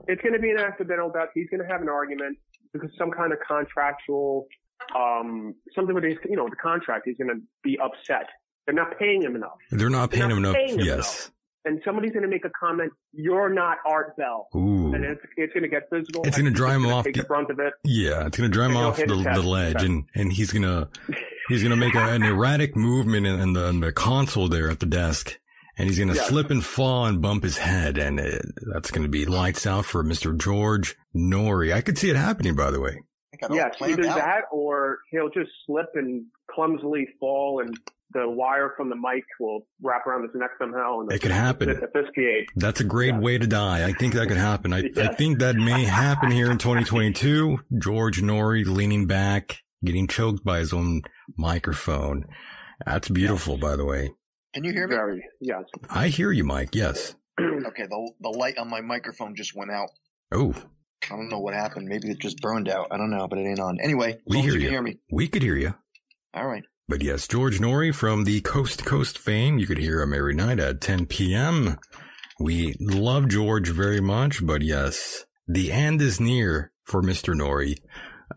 It's going to be an accidental death. He's going to have an argument because some kind of contractual, um, something with his, you know, the contract. He's going to be upset. They're not paying him enough. They're not They're paying not him enough. him yes. And somebody's going to make a comment, you're not Art Bell. Ooh. And it's, it's going to get physical. It's gonna drive him off Take the- brunt of it. Yeah, it's gonna drive him off the, the ledge, and and he's gonna he's gonna make a, an erratic movement in, in the in the console there at the desk, and he's gonna Yeah. slip and fall and bump his head, and it, that's gonna be lights out for Mister George Noory. I could see it happening, by the way. I got it all Yes, planned either out. that or he'll just slip and clumsily fall and the wire from the mic will wrap around his neck somehow and It could happen. asphyxiate. That's a great Yeah. way to die. I think that could happen. I, I think that may happen here in 2022. George Noory leaning back, getting choked by his own microphone. That's beautiful, by the way. Can you hear me? Very, yes. I hear you, Mike. Yes. Okay, the the light on my microphone just went out. Oh, I don't know what happened. Maybe it just burned out. I don't know, but it ain't on. Anyway, We long as hear you you. can hear me. we could hear you. All right. But yes, George Noory from the Coast to Coast fame. You could hear him every night at 10 p.m. We love George very much, but yes, the end is near for Mr. Noory.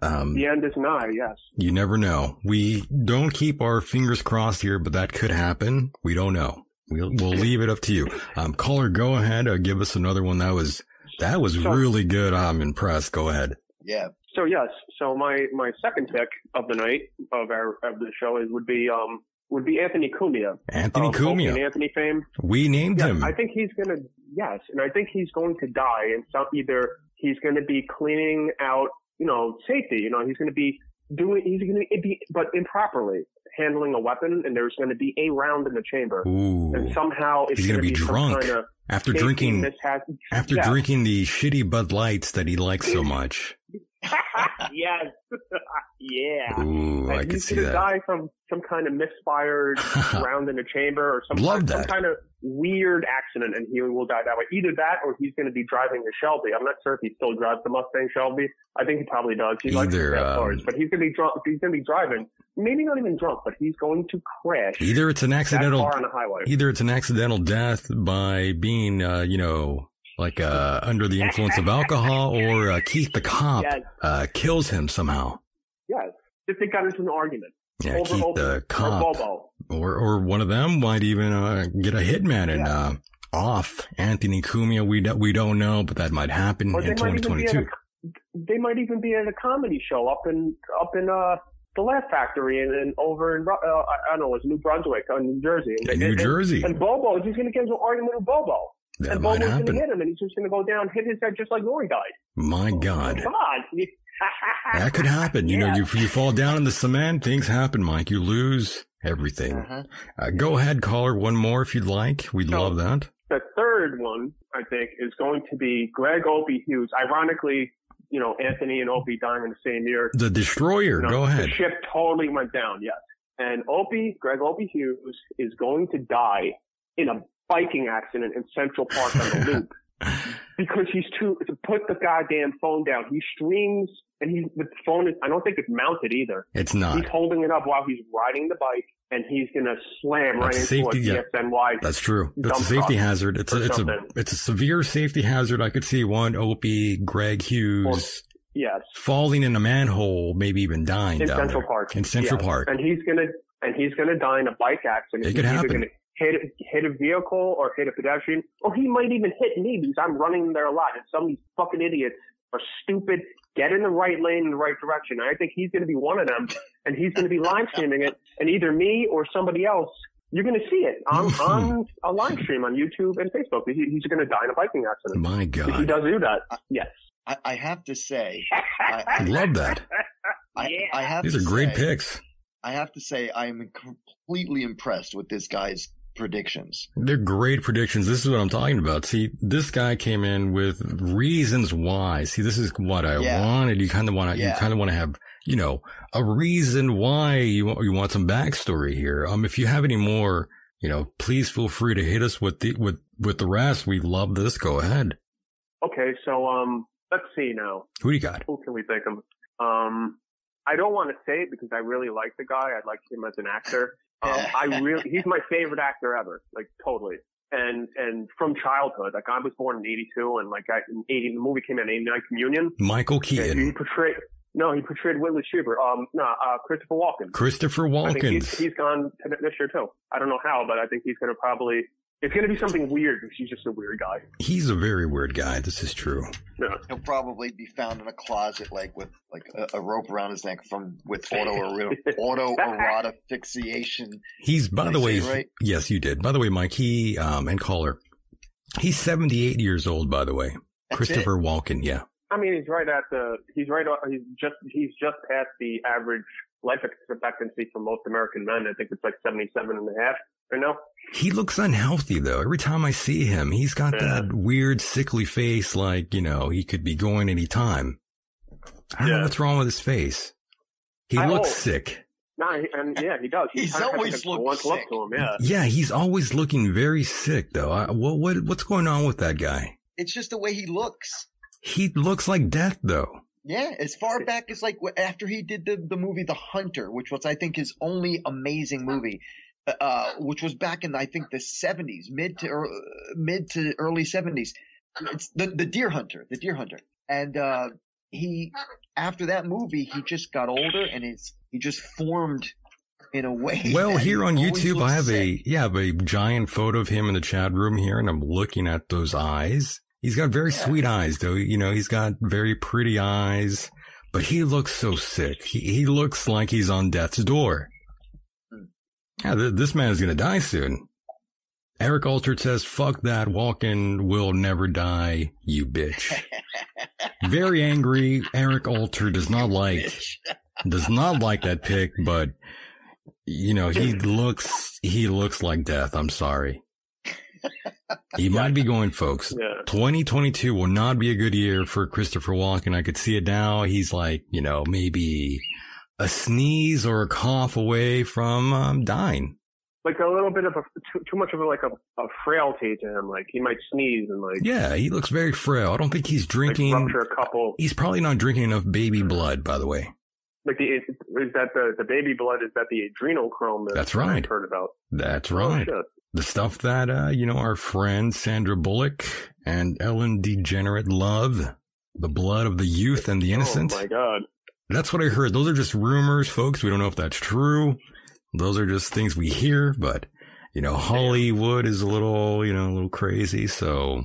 Um, The end is nigh, yes. you never know. We don't keep our fingers crossed here, but that could happen. We don't know. We'll, we'll leave it up to you. Um, caller, go ahead. Uh, give us another one. That was, that was So- really good. I'm impressed. Go ahead. Yeah. So yes, so my, my second pick of the night of our, of the show is, would be, um, would be Anthony Cumia. Anthony and Cumia. Anthony fame. We named Yes, him. I think he's gonna yes, and I think he's going to die. And some either he's going to be cleaning out, you know, safety. You know, he's going to be doing. He's going to be, but improperly handling a weapon, and there's going to be a round in the chamber, Ooh. and somehow it's He's going to be some drunk kind of After drinking, mishap. after Yeah. drinking the shitty Bud Lights that he likes so much. yes, yeah. Ooh, I And he's see gonna that. die from some kind of misfired round in a chamber or some, Love kind, some that. kind of weird accident and he will die that way. Either that or he's going to be driving a Shelby. I'm not sure if he still drives the Mustang Shelby. I think he probably does. He likes Either, fast um, cars, but he's going to be drunk. He's going to be driving. Maybe not even drunk, but he's going to crash Either it's an accidental, car on the highway. either it's an accidental death by being, uh, you know, like uh, under the influence of alcohol, or uh, Keith the cop Yes. uh, kills him somehow. Yes. If they got into an argument. Yeah, over Keith over the or cop, Bobo. or or one of them might even uh, get a hitman and Yeah. uh, off Anthony Cumia. We don't we don't know, but that might happen Or in be at 2022. they might even be at a comedy show up in up in uh the Laugh Factory and, and over in uh, I don't know, it's New Brunswick, uh, New Jersey. In And- New and- Jersey. And Bobo, is he's going to get into an argument with Bobo. That and might Bobo's going to happen. hit him, and he's just going to go down, hit his head just like Noory died. My God. God. That could happen. You know, you you fall down in the cement, things happen, Mike. You lose everything. Uh-huh. Uh, go ahead, caller. One more if you'd like. We'd No. love that. The third one, I think, is going to be Greg Opie Hughes. Ironically, you know, Anthony and Opie dying in the same year. The destroyer. You know, go ahead. The ship totally went down, yes. And Opie, Greg Opie Hughes, is going to die in a biking accident in Central Park on the loop because he's too to put the goddamn phone down. He streams and he the phone is I don't think it's mounted either. It's not. He's holding it up while he's riding the bike and he's to slam right That's into safety, a yeah. That's true. It's a safety hazard. It's a it's a it's a severe safety hazard. I could see one Opie, Greg Hughes Yes. falling in a manhole, maybe even dying in Central there. Park. In Central Yes. Park. and he's gonna and he's gonna die in a bike accident. It could he's either happen. gonna hit hit a vehicle or hit a pedestrian, or he might even hit me because I'm running there a lot, and some of these fucking idiots are stupid. Get in the right lane in the right direction. I think he's gonna be one of them, and he's gonna be live streaming it, and either me or somebody else. You're going to see it on, on a live stream on YouTube and Facebook. He, he's going to die in a biking accident. My If he does do that, yes. I, I have to say, I, I, Love that. I, I have These to are great say, picks. I have to say, I'm completely impressed with this guy's predictions. They're great predictions. This is what I'm talking about. See, this guy came in with reasons why. See, this is what I Yeah. wanted. You kind of want to, you kind of want to have, you know, a reason why you want, you want some backstory here. Um, if you have any more, you know, please feel free to hit us with the, with, with the rest. We love this. Go ahead. Okay, so um, let's see now. Who do you got? Who can we think of? Um, I don't want to say it because I really like the guy. I like him as an actor. Um, I really, he's my favorite actor ever, like totally. And and from childhood, like I was born in '82, and like I, in '80, the movie came out in '89, Communion. Michael And he Keaton, portrayed no, he portrayed Whitley Strieber. Um, no, uh, Christopher Walken. Christopher I think he's, Walken. he's gone to this year too. I don't know how, but I think he's going to probably. It's going to be something weird because he's just a weird guy. He's a very weird guy. This is true. Yeah. He'll probably be found in a closet, like with like a, a rope around his neck from with auto auto erotic asphyxiation. He's, by Did the I way, right? yes, you did. By the way, Mike, he, um, and caller, he's 78 years old, by the way. That's Christopher Walken. Yeah. I mean, he's right at the. He's right. He's just. He's just past the average life expectancy for most American men. I think it's like seventy-seven and a half. Right now. He looks unhealthy though. Every time I see him, he's got Yeah. that weird sickly face like, you know, he could be going any time. I don't know what's wrong with his face. He I looks hope. sick. No, and yeah, he does. He He's always like a look sick. to him. Yeah. Yeah, he's always looking very sick though. I, what, what, what's going on with that guy? It's just the way he looks. He looks like death though. Yeah, as far back as like after he did the the movie The Hunter, which was I think his only amazing movie, uh, which was back in I think the seventies, mid to ear- mid to early seventies. It's the the Deer Hunter, the Deer Hunter, and uh, he after that movie he just got older and it's he just formed in a way. Well, here on YouTube, I have sick. a, yeah, I have a giant photo of him in the chat room here and I'm looking at those eyes. He's got very Yeah. sweet eyes though. You know, he's got very pretty eyes, but he looks so sick. He, he looks like he's on death's door. Hmm. Yeah, th- this man is going to die soon. Eric Altered says, fuck that. Walken will never die, you bitch. Very angry. Eric Alter does not like, does not like that pick, but you know, he looks, he looks like death. I'm sorry. He might be going, folks. Yeah. 2022 will not be a good year for Christopher Walken. I could see it now. He's like, you know, maybe a sneeze or a cough away from um, dying. Like a little bit of a too, too much of a like a, a frailty to him. Like he might sneeze and like, Yeah, he looks very frail. I don't think he's like drinking. rupture a couple. He's probably not drinking enough baby blood, by the way. Like the is that the the baby blood? Is that the adrenochrome? That That's right. I've heard about. That's Oh, right. shit. The stuff that uh, you know our friend Sandra Bullock and Ellen DeGenerate love, the blood of the youth and the innocent. Oh my god. That's what I heard. Those are just rumors, folks. We don't know if that's true. Those are just things we hear, but you know, Hollywood is a little, you know, a little crazy. So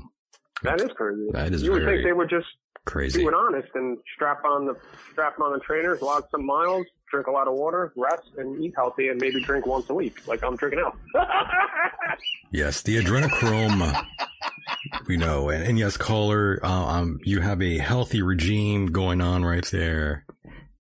That is crazy. That is You would think they would just crazy. be honest and strap on the strap on the trainers, log some miles, drink a lot of water, rest, and eat healthy, and maybe drink once a week, like I'm drinking now. Yes, the adrenochrome. we know, and, and yes, caller, uh, um, you have a healthy regime going on right there.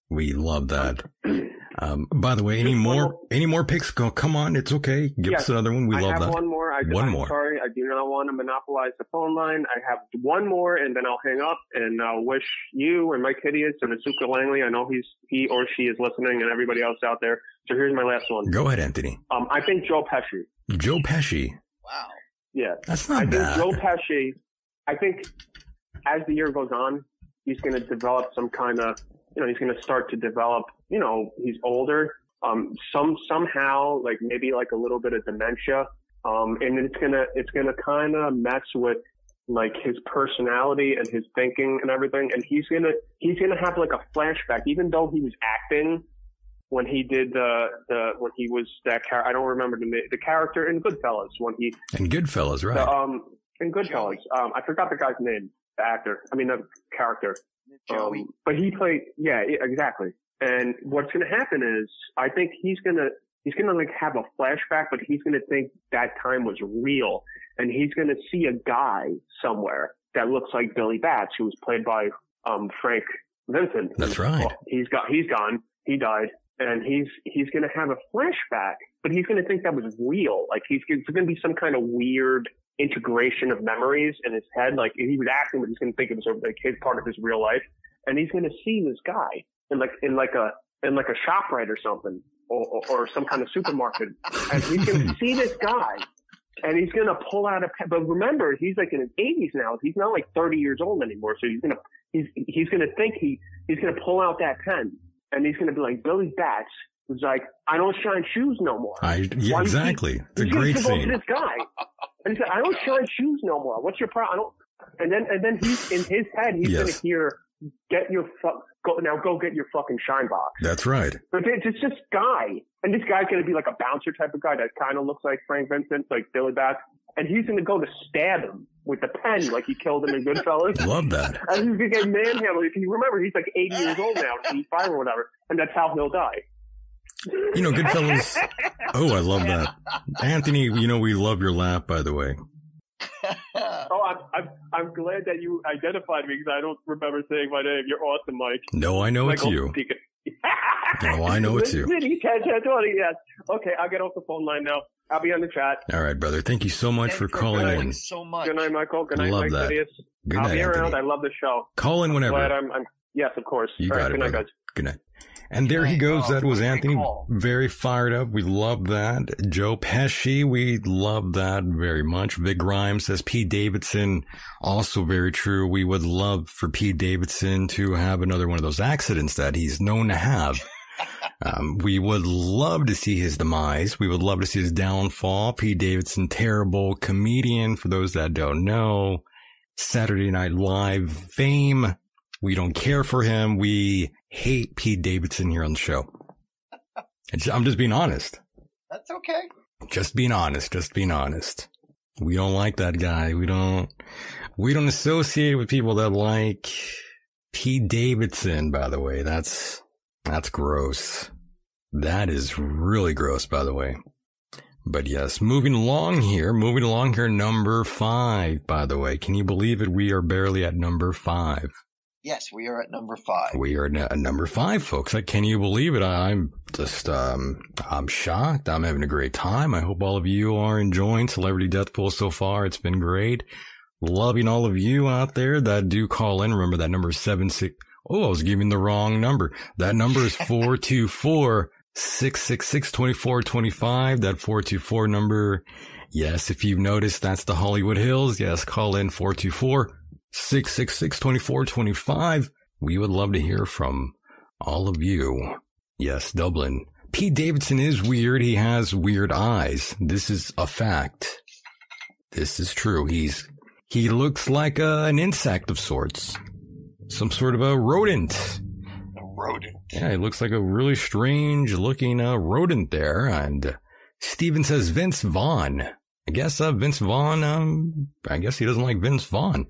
We love that. Um, by the way, any Just one more, more- any more picks? Go, come on, it's okay. Give Yes, us another one. We I love have that. one more. I, One I'm more. Sorry, I do not want to monopolize the phone line. I have one more, and then I'll hang up. And I'll wish you and Mike Hideous and Asuka Langley. I know he's he or she is listening, and everybody else out there. So here's my last one. Go ahead, Anthony. Um, I think Joe Pesci. Joe Pesci. Wow. Yeah, That's not I not think bad. Joe Pesci. I think as the year goes on, he's going to develop some kind of, you know, he's going to start to develop. You know, he's older. um, some somehow like maybe like a little bit of dementia, um, and it's gonna it's gonna kind of mess with like his personality and his thinking and everything, and he's gonna he's gonna have like a flashback, even though he was acting when he did the the when he was that character. I don't remember the the character in Goodfellas when he And Goodfellas, right? the, um in Goodfellas. Um, I forgot the guy's name, the actor. I mean the character. Joey. Um, but he played, yeah, exactly. And what's going to happen is, I think he's going to, he's going to like have a flashback, but he's going to think that time was real. And he's going to see a guy somewhere that looks like Billy Batts, who was played by, um, Frank Vincent. That's right. Well, he's got, he's gone. He died. And he's, he's going to have a flashback, but he's going to think that was real. Like he's, it's going to be some kind of weird integration of memories in his head. Like he was acting, but he's going to think it was like his part of his real life. And he's going to see this guy in like, in like a, in like a shop right or something or, or, or some kind of supermarket. And he's going to see this guy and he's going to pull out a pen. But remember, he's like in his 80s now. He's not like 30 years old anymore. So he's going to, he's, he's going to think he, he's going to pull out that pen and he's going to be like, Billy Batts was like, I don't shine shoes no more. I yeah, Why do you exactly. keep- It's a he's great to scene. this guy. And he said, I don't shine shoes no more. What's your problem? I don't, and then, and then he's, in his head, he's going to hear, get your fuck, go, now go get your fucking shine box. That's right. But it's it's this guy, and this guy's gonna be like a bouncer type of guy that kind of looks like Frank Vincent, like Billy Batts, and he's gonna go to stab him with the pen like he killed him in Goodfellas. Love that. And he's gonna get manhandled. If you remember, he's like 80 years old now, 85 or whatever, and that's how he'll die. You know, Goodfellas. Oh, I love that. Anthony, you know, we love your laugh, by the way. Oh, I'm, I'm I'm glad that you identified me because I don't remember saying my name. You're awesome, Mike. No, I know it's you. Decon. No, I know it's you. City, 10, 10, 20, yes. Okay, I'll get off the phone line now. I'll be on the chat. All right, brother. Thank you so much for calling in. so much. Good night, Michael. Good night, Love Mike that. Sidious. Good I'll night, be around. Anthony. I love the show. Call in whenever. Glad I'm, I'm yes, of course. You All right, got it, good night, brother. guys. Good night. And there he goes. That was Anthony. Very fired up. We love that. Joe Pesci. We love that very much. Vic Grimes says Pete Davidson. Also very true. We would love for Pete Davidson to have another one of those accidents that he's known to have. Um, we would love to see his demise. We would love to see his downfall. Pete Davidson, terrible comedian. For those that don't know, Saturday Night Live fame. We don't care for him. We hate Pete Davidson here on the show. I'm just being honest. That's okay. Just being honest. Just being honest. We don't like that guy. We don't, we don't associate with people that like Pete Davidson, by the way. That's, that's gross. That is really gross, by the way. But yes, moving along here, moving along here, number five, by the way. Can you believe it? We are barely at number five. Yes, we are at number five. We are at number five, folks. Like, can you believe it? I'm just, um, I'm shocked. I'm having a great time. I hope all of you are enjoying Celebrity Death Pool so far. It's been great. Loving all of you out there that do call in. Remember that number seven six. Oh, I was giving the wrong number. That number is 424 666 2425. That 424 number. Yes, if you've noticed, that's the Hollywood Hills. Yes, call in 424 666 2425. We would love to hear from all of you. Yes, Dublin. Pete Davidson is weird. He has weird eyes. This is a fact. This is true. He's, he looks like a, an insect of sorts. Some sort of a rodent. A rodent. Yeah, it looks like a really strange looking uh, rodent there. And uh, Steven says Vince Vaughn. I guess uh, Vince Vaughn, um, I guess he doesn't like Vince Vaughn.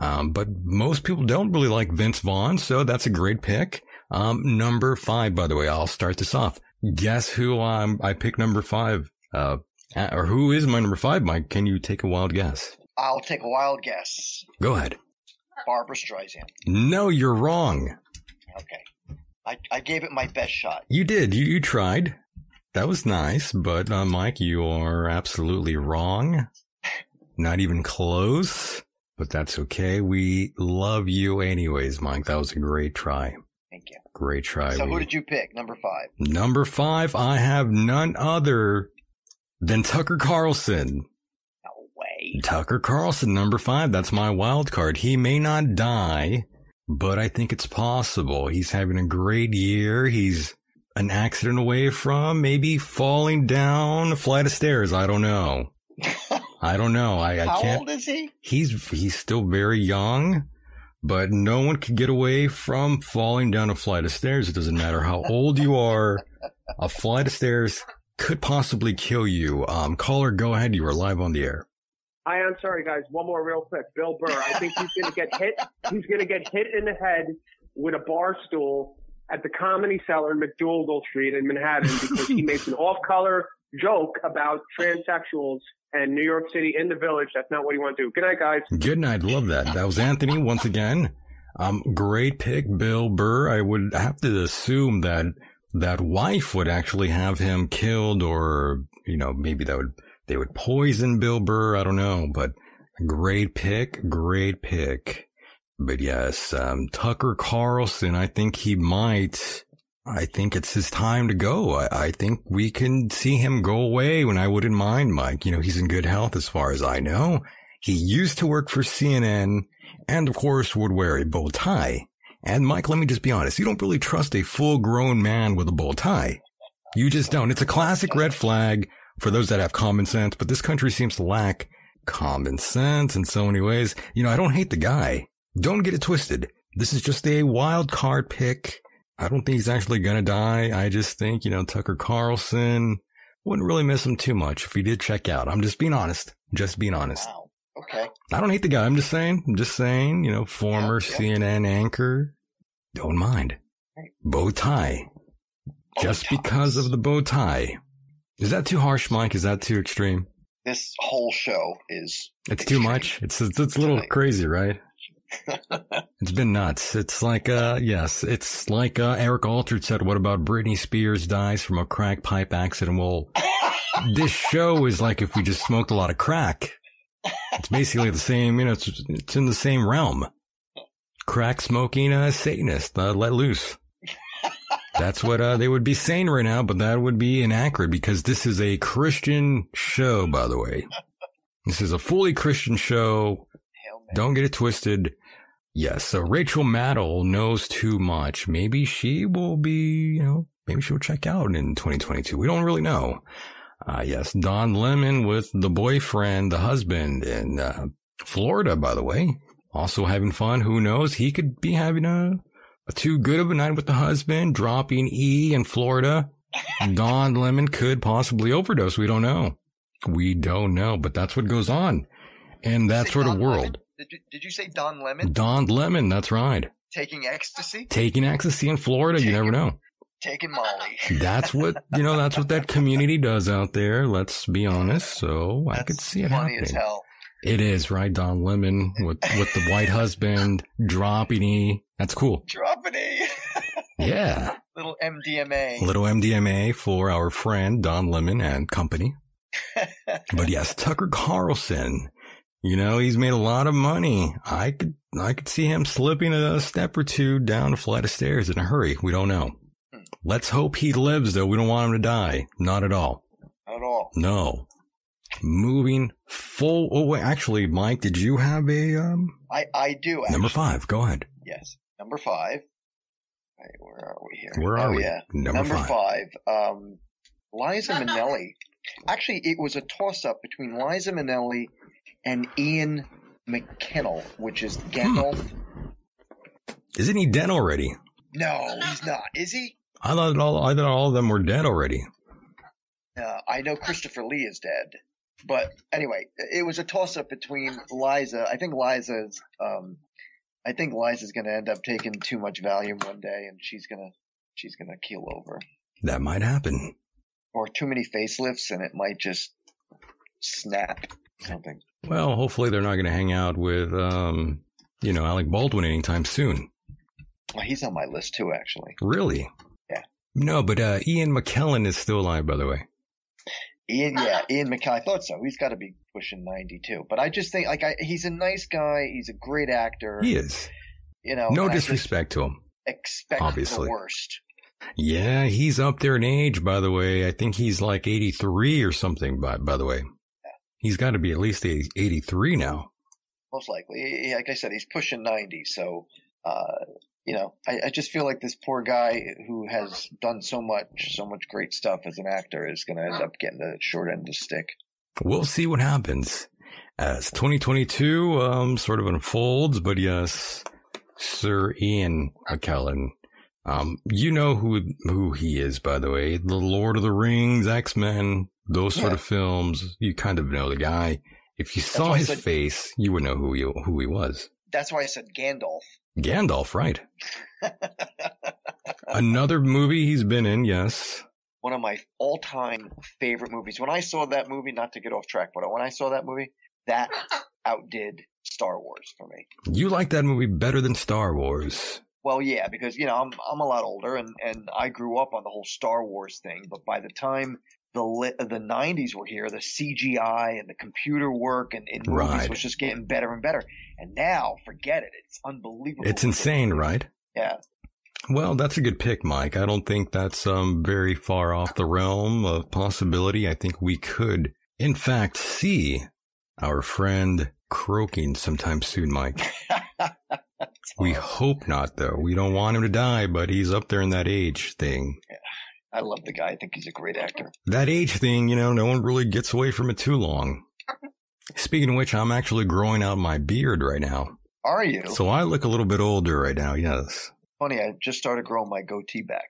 Um, but most people don't really like Vince Vaughn, so that's a great pick. Um, number five, by the way, I'll start this off. Guess who um, I picked number five? Uh, or who is my number five, Mike? Can you take a wild guess? I'll take a wild guess. Go ahead. Barbra Streisand. No, you're wrong. Okay. I, I gave it my best shot. You did. You, you tried. That was nice, but uh, Mike, you are absolutely wrong. Not even close, but that's okay. We love you anyways, Mike. That was a great try. Thank you. Great try. So We- who did you pick? Number five. Number five, I have none other than Tucker Carlson. Tucker Carlson, number five. That's my wild card. He may not die, but I think it's possible. He's having a great year. He's an accident away from maybe falling down a flight of stairs. I don't know. I don't know. I, I How can't. old is he? He's he's still very young, but no one can get away from falling down a flight of stairs. It doesn't matter how old you are. A flight of stairs could possibly kill you. Um, caller, go ahead. You are live on the air. I am sorry, guys. One more real quick. Bill Burr. I think he's going to get hit. He's going to get hit in the head with a bar stool at the Comedy Cellar in MacDougal Street in Manhattan because he makes an off-color joke about transsexuals and New York City in the village. That's not what he wants to do. Good night, guys. Good night. Love that. That was Anthony once again. Um, great pick, Bill Burr. I would have to assume that that wife would actually have him killed or, you know, maybe that would, they would poison Bill Burr. I don't know, but great pick. Great pick. But yes, um, Tucker Carlson, I think he might, I think it's his time to go. I, I think we can see him go away when I wouldn't mind, Mike. You know, he's in good health as far as I know. He used to work for CNN and of course would wear a bow tie. And Mike, let me just be honest. You don't really trust a full grown man with a bow tie. You just don't. It's a classic red flag for those that have common sense, but this country seems to lack common sense in so many ways. You know, I don't hate the guy. Don't get it twisted. This is just a wild card pick. I don't think he's actually gonna die. I just think, you know, Tucker Carlson wouldn't really miss him too much if he did check out. I'm just being honest. Just being honest. Wow. Okay. I don't hate the guy. I'm just saying. I'm just saying, you know, former Yeah, CNN anchor. Don't mind. Bow tie. Just ties. because of the bow tie. Is that too harsh, Mike? Is that too extreme? This whole show is It's too much. It's it's, it's a little crazy, right? It's been nuts. It's like, uh, yes, it's like, uh, Eric Altered said, what about Britney Spears dies from a crack pipe accident? Well, this show is like if we just smoked a lot of crack. It's basically the same, you know, it's, it's in the same realm. Crack smoking, uh, Satanist, uh, let loose. That's what, uh, they would be saying right now, but that would be inaccurate because this is a Christian show, by the way. This is a fully Christian show. Don't get it twisted. Yes, so Rachel Maddow knows too much. Maybe she will be, you know, maybe she'll check out in 2022. We don't really know. Uh, yes, Don Lemon with the boyfriend, the husband in uh, Florida, by the way. Also having fun. Who knows? He could be having a, a too good of a night with the husband, dropping E in Florida. Don Lemon could possibly overdose. We don't know. We don't know, but that's what goes on in that sort of world. Did you, did you say Don Lemon Don Lemon, that's right. taking ecstasy, Taking ecstasy in Florida, you never know. taking Molly? That's what, you know, that's what that community does out there. Let's be honest. So I could see it funny happening. as hell. It is, right? Don Lemon with, with the white husband dropping E. That's cool. Dropping a Yeah. little MDMA. Little MDMA for our friend Don Lemon and company. But yes, Tucker Carlson, you know, he's made a lot of money. I could, I could see him slipping a step or two down a flight of stairs in a hurry. We don't know. Hmm. Let's hope he lives though. We don't want him to die. Not at all. Not at all. No. Moving full. Oh, wait, actually, Mike, did you have a, um, I, I do. Actually. number five? Go ahead. Yes. Number five. Right, where are we here? Where are oh, we? Yeah. Number, five. five. Um, Liza Minnelli. Actually, it was a toss up between Liza Minnelli and Ian McKellen, which is Gandalf. Isn't he dead already? No, he's not. Is he? I thought all, I thought all of them were dead already. Uh, I know Christopher Lee is dead. But anyway, it was a toss up between Liza. I think Liza's, um, I think Liza's going to end up taking too much Valium one day and she's going to, she's going to keel over. That might happen. Or too many facelifts and it might just snap something. Well, hopefully they're not going to hang out with, um, you know, Alec Baldwin anytime soon. Well, he's on my list too, actually. Really? Yeah. No, but uh, Ian McKellen is still alive, by the way. Ian, yeah, Ian McKay. I thought so. He's got to be pushing 92. But I just think, like, I, he's a nice guy. He's a great actor. He is. You know, No and I just disrespect to him. Expect Obviously. the worst. Yeah, he's up there in age, by the way. I think he's like 83 or something, by, by the way. He's got to be at least 80, 83 now. Most likely. Like I said, he's pushing 90. So, uh, you know, I, I just feel like this poor guy who has done so much, so much great stuff as an actor is going to end up getting the short end of the stick. We'll see what happens as 2022 um, sort of unfolds. But yes, Sir Ian McKellen. Um, you know who who he is, by the way. The Lord of the Rings, X Men, those sort Yeah. of films. You kind of know the guy. If you saw his said- face, you would know who he who he was. That's why I said Gandalf. Gandalf, right? Another movie he's been in, yes. One of my all-time favorite movies. When I saw that movie, not to get off track, but when I saw that movie, that outdid Star Wars for me. You like that movie better than Star Wars. Well, yeah, because you know I'm I'm a lot older, and and I grew up on the whole Star Wars thing. But by the time the lit, the '90s were here, the CGI and the computer work and in movies Right. was just getting better and better. And now, forget it. It's unbelievable. It's insane, right? Yeah. Well, that's a good pick, Mike. I don't think that's um very far off the realm of possibility. I think we could, in fact, see our friend croaking sometime soon, Mike. we hope not, though. We don't want him to die, but he's up there in that age thing. I love the guy. I think he's a great actor. That age thing, you know, no one really gets away from it too long. Speaking of which, I'm actually growing out my beard right now. Are you? So I look a little bit older right now, yes. Funny, I just started growing my goatee back.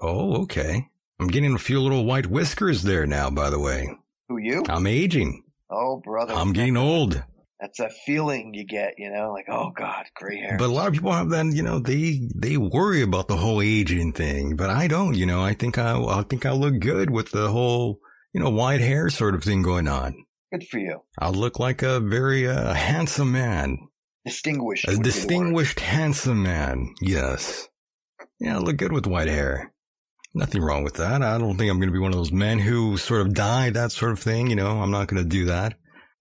Oh, okay. I'm getting a few little white whiskers there now, by the way. Who you? I'm aging. Oh, brother. I'm getting old. That's a feeling you get, you know, like oh god, gray hair. But a lot of people have that, you know, they they worry about the whole aging thing, but I don't, you know. I think I I think I look good with the whole, you know, white hair sort of thing going on. Good for you. I look like a very uh, handsome man, Distinguished. a would be the word. distinguished handsome man. Yes. Yeah, I look good with white hair. Nothing wrong with that. I don't think I'm going to be one of those men who sort of die, that sort of thing. You know, I'm not going to do that.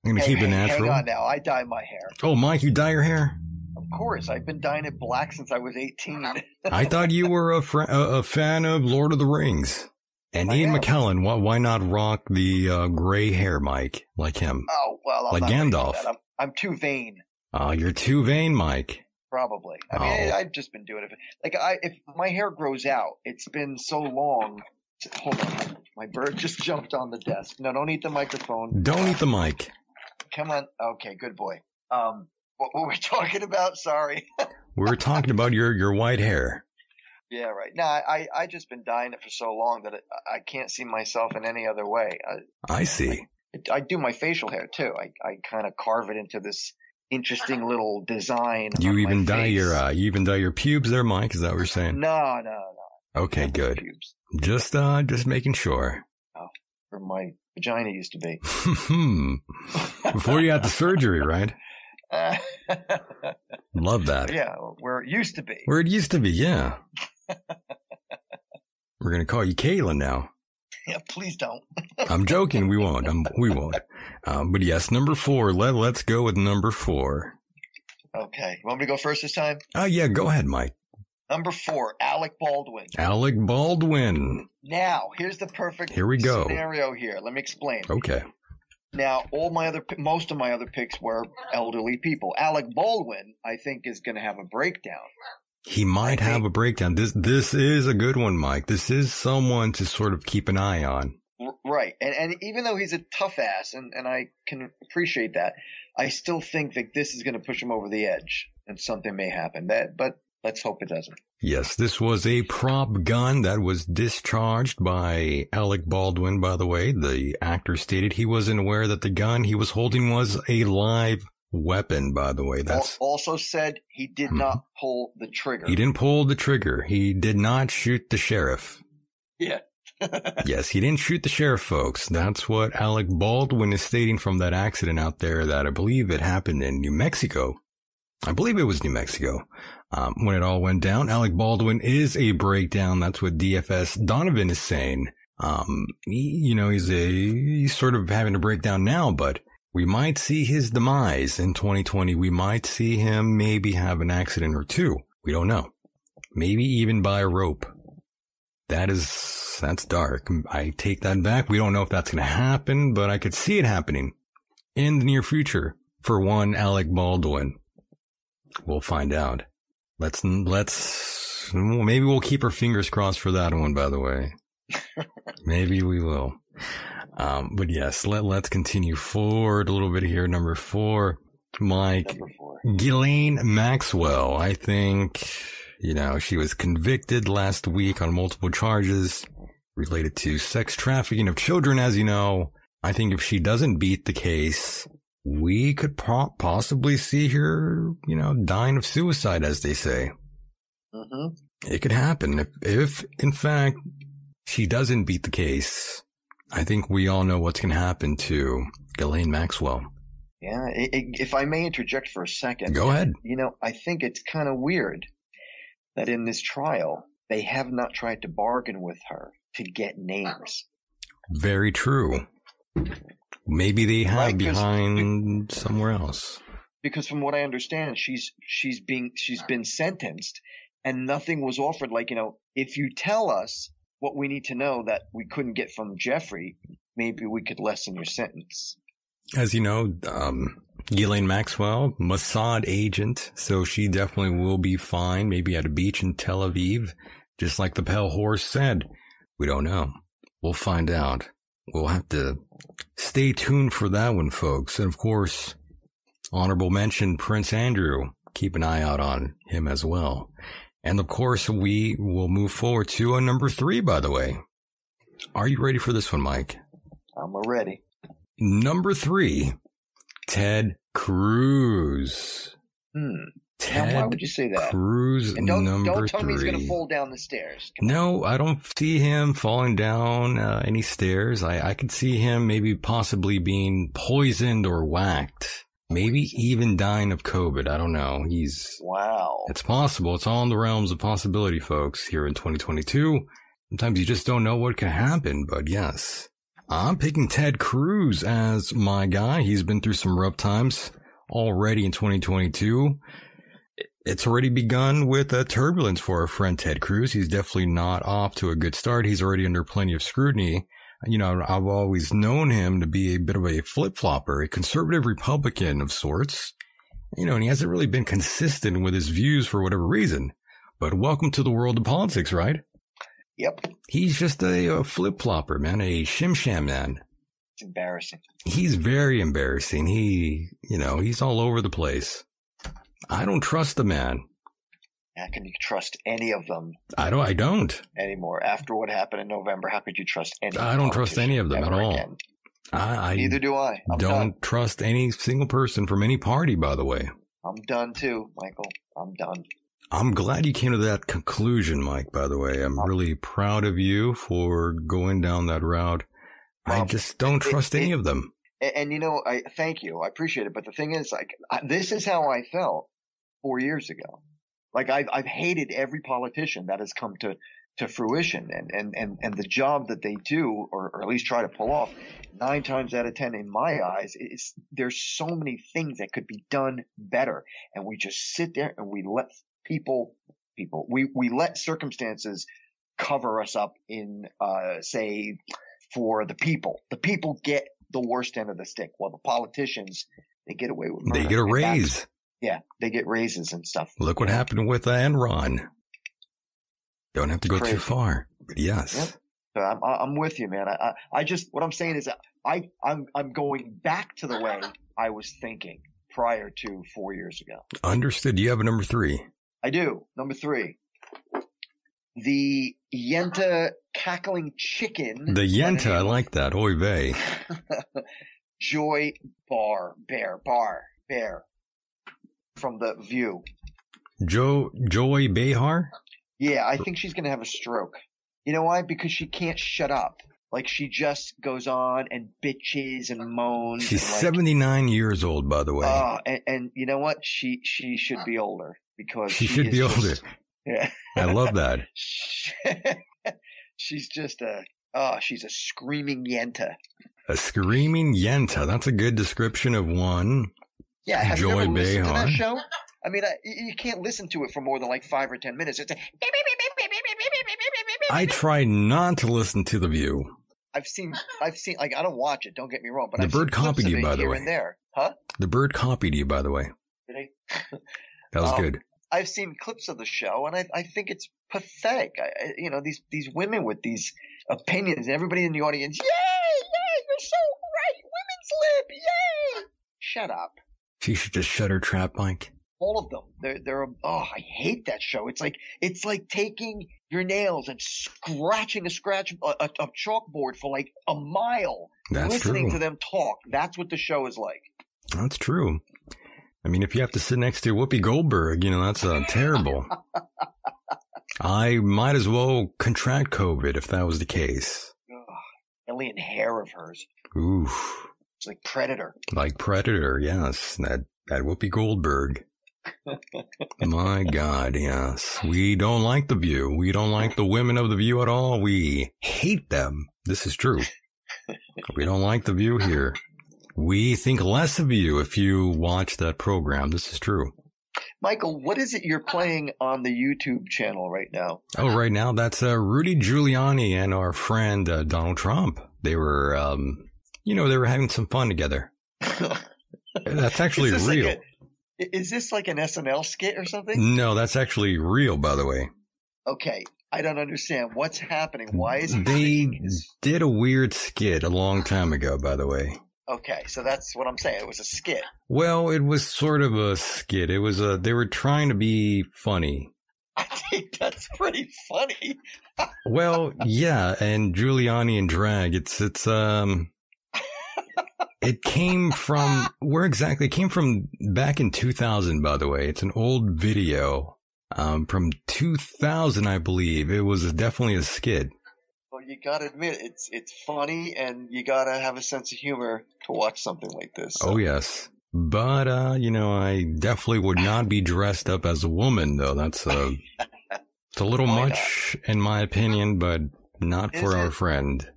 I'm going to Hey, keep it natural. Hang on now. I dye my hair. Oh, Mike, you dye your hair? Of course. I've been dyeing it black since I was 18. I thought you were a, fr- a, a fan of Lord of the Rings. And I Ian am. McKellen, why, why not rock the uh, gray hair, Mike, like him? oh, well, I'm Like not Gandalf. that. I'm, I'm too vain. Oh, you're too vain, Mike. Probably. I mean, Oh. I've just been doing it. Like, I, if my hair grows out, it's been so long. Hold on. My bird just jumped on the desk. No, don't eat the microphone. Don't eat the mic. Come on. Okay, good boy. Um, what were we talking about? Sorry. We were talking about your, your white hair. yeah, right. No, I, I just been dying it for so long that it, I can't see myself in any other way. I, I see. I do my facial hair too. I, I kind of carve it into this interesting little design. You even dye face. your, uh, you even dye your pubes there, Mike. Is that what you're saying? No, no, no. Okay, good. Pubes. Just, uh, just making sure. Where my vagina used to be. Hmm. Before you had the surgery, right? Uh, Love that. yeah, where it used to be. Where it used to be, yeah. We're gonna call you Caitlin now. Yeah, please don't. I'm joking. We won't. I'm, we won't. Um, but yes, number four. Let Let's go with number four. Okay, you want me to go first this time? Oh yeah, go ahead, Mike. Number four, Alec Baldwin. Alec Baldwin. Now, here's the perfect Here we go. scenario here. Let me explain. Okay. Now, all my other, most of my other picks were elderly people. Alec Baldwin, I think, is going to have a breakdown. He might have a breakdown. This this is a good one, Mike. This is someone to sort of keep an eye on. Right. And, and even though he's a tough ass, and, and I can appreciate that, I still think that this is going to push him over the edge and something may happen. That, but let's hope it doesn't. Yes, this was a prop gun that was discharged by Alec Baldwin, by the way. The actor stated he wasn't aware that the gun he was holding was a live weapon, by the way. That's, also said he did hmm. not pull the trigger. he didn't pull the trigger. He did not shoot the sheriff. Yeah. Yes, he didn't shoot the sheriff, folks. That's what Alec Baldwin is stating from that accident out there that I believe it happened in New Mexico. I believe it was New Mexico. Um, when it all went down, Alec Baldwin is a breakdown. That's what DFS Donovan is saying. Um, he- you know, he's a, he's sort of having a breakdown now, but we might see his demise in 2020. We might see him maybe have an accident or two. We don't know. Maybe even by a rope. That is, that's dark. I take that back. We don't know if that's going to happen, but I could see it happening in the near future for one Alec Baldwin. We'll find out. Let's let's maybe we'll keep our fingers crossed for that one. By the way, maybe we will. Um, but yes, let let's continue forward a little bit here. Number four, Mike Number four. Ghislaine Maxwell. I think you know she was convicted last week on multiple charges related to sex trafficking of children. As you know, I think if she doesn't beat the case, we could po- possibly see her, you know, dying of suicide, as they say. hmm It could happen if, if in fact she doesn't beat the case. I think we all know what's going to happen to Ghislaine Maxwell. Yeah. i i if I may interject for a second, Go ahead. you know, I think it's kind of weird that in this trial they have not tried to bargain with her to get names. Very true. Maybe they have Right, behind somewhere else. because from what I understand, she's she's being she's been sentenced, and nothing was offered. Like you know, if you tell us what we need to know that we couldn't get from Jeffrey, maybe we could lessen your sentence. As you know, um, Ghislaine Maxwell, Mossad agent, so she definitely will be fine, maybe at a beach in Tel Aviv, just like the pale horse said. We don't know. We'll find out. We'll have to stay tuned for that one, folks. And of course, honorable mention Prince Andrew. Keep an eye out on him as well. And of course, we will move forward to a number three, by the way. Are you ready for this one, Mike? I'm ready. Number three, Ted Cruz. Hmm. Ted Now, why would you say that? Cruz, And don't number don't tell three. me he's gonna fall down the stairs. No, I don't see him falling down uh, any stairs. I, I could see him maybe possibly being poisoned or whacked. Maybe even dying of COVID. I don't know. He's, Wow. it's possible. It's all in the realms of possibility, folks, here in 2022. Sometimes you just don't know what can happen, but yes. I'm picking Ted Cruz as my guy. He's been through some rough times already in 2022. It's already begun with a turbulence for our friend Ted Cruz. He's definitely not off to a good start. He's already under plenty of scrutiny. You know, I've always known him to be a bit of a flip flopper, a conservative Republican of sorts. You know, and he hasn't really been consistent with his views for whatever reason. But welcome to the world of politics, right? Yep. He's just a, a flip flopper, man, a shim sham man. It's embarrassing. He's very embarrassing. He, you know, he's all over the place. I don't trust the man. How can you trust any of them I don't, I don't. anymore? After what happened in November, how could you trust any? I don't trust any of them at all. again? I, I Neither do I. I'm don't done. trust any single person from any party, by the way. I'm done too, Michael. I'm done. I'm glad you came to that conclusion, Mike, by the way. I'm oh. really proud of you for going down that route. I just don't it- trust any it- of them. And, and you know, I thank you. I appreciate it. But the thing is, like, I, this is how I felt four years ago. Like, I've I've hated every politician that has come to to fruition, and and and and the job that they do, or, or at least try to pull off, nine times out of ten, in my eyes, is there's so many things that could be done better, and we just sit there and we let people people we we let circumstances cover us up in uh say for the people. The people get the worst end of the stick, while the politicians they get away with murder. They get a raise. Yeah, they get raises and stuff. Look what happened with Enron. Don't have to go Crazy. too far, but yes. Yep. So I'm I'm with you, man. I I, I just what I'm saying is that I I'm I'm going back to the way I was thinking prior to four years ago. Understood. You have a number three. I do. Number three. The Yenta cackling chicken. The Yenta, I like that. Oy vey. Joy Bar Bear Bar Bear from the View. Joe Joy Behar. Yeah, I think she's gonna have a stroke. You know why? Because she can't shut up. Like she just goes on and bitches and moans. She's and like, 79 years old, by the way. Oh, and, and you know what? She she should be older because she should is be just- older. Yeah. I love that. she's just a oh, she's a screaming yenta. A screaming Yenta. That's a good description of one. Yeah, have Joy you ever listened to that show? I mean, I, you can't listen to it for more than like five or ten minutes. It's a, I try not to listen to The View. I've seen, I've seen, like, I don't watch it. Don't get me wrong, but The I've bird copied you, by the way. there, huh? The bird copied you, by the way. Did I? That was Um, good. I've seen clips of the show, and I, I think it's pathetic. I, I, you know, these these women with these opinions, everybody in the audience, yay, yay, you're so right, women's lib, yay. Shut up. She should just shut her trap, Mike. All of them. They're they're oh, I hate that show. It's like it's like taking your nails and scratching a scratch a, a, a chalkboard for like a mile, That's listening true. to them talk. That's what the show is like. That's true. I mean, if you have to sit next to Whoopi Goldberg, you know, that's uh, terrible. I might as well contract COVID if that was the case. Ugh, alien hair of hers. Oof. Like Predator. Like Predator, yes. That, that Whoopi Goldberg. My God, yes. We don't like The View. We don't like the women of The View at all. We hate them. This is true. We don't like The View here. We think less of you if you watch that program. This is true. Michael, what is it you're playing on the YouTube channel right now? Oh, right now that's uh, Rudy Giuliani and our friend uh, Donald Trump. They were, um, you know, they were having some fun together. That's actually real. Like a, is this like an SNL skit or something? no, that's actually real, by the way. Okay, I don't understand what's happening. Why is he They did a weird skit a long time ago, by the way. Okay, so that's what I'm saying. It was a skit. Well, it was sort of a skit. It was a, they were trying to be funny. I think that's pretty funny. Well, yeah, and Giuliani and drag, it's, it's, um, it came from, where exactly? It came from back in 2000, by the way. It's an old video, um, from 2000, I believe. It was definitely a skit. Well, you gotta admit it's it's funny, and you gotta have a sense of humor to watch something like this. Oh, yes. But, uh, you know, I definitely would not be dressed up as a woman, though. That's, uh, it's a little Why much, in my opinion, but not for Is our friend,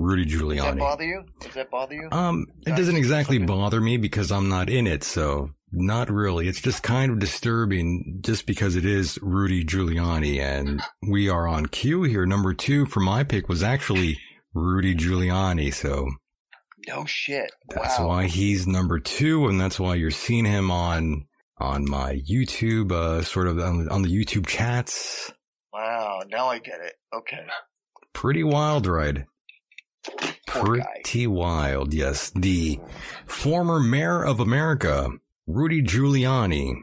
Rudy Giuliani. Does that bother you? Does that bother you? Um, it doesn't exactly bother me because I'm not in it, so not really. It's just kind of disturbing just because it is Rudy Giuliani and we are on cue here. Number two for my pick was actually Rudy Giuliani, so no shit. that's wow. why he's number two and that's why you're seeing him on, on my YouTube, uh, sort of on, on the YouTube chats. Wow. Now I get it. Okay. Pretty wild, right? Pretty wild, yes. The former mayor of America, Rudy Giuliani.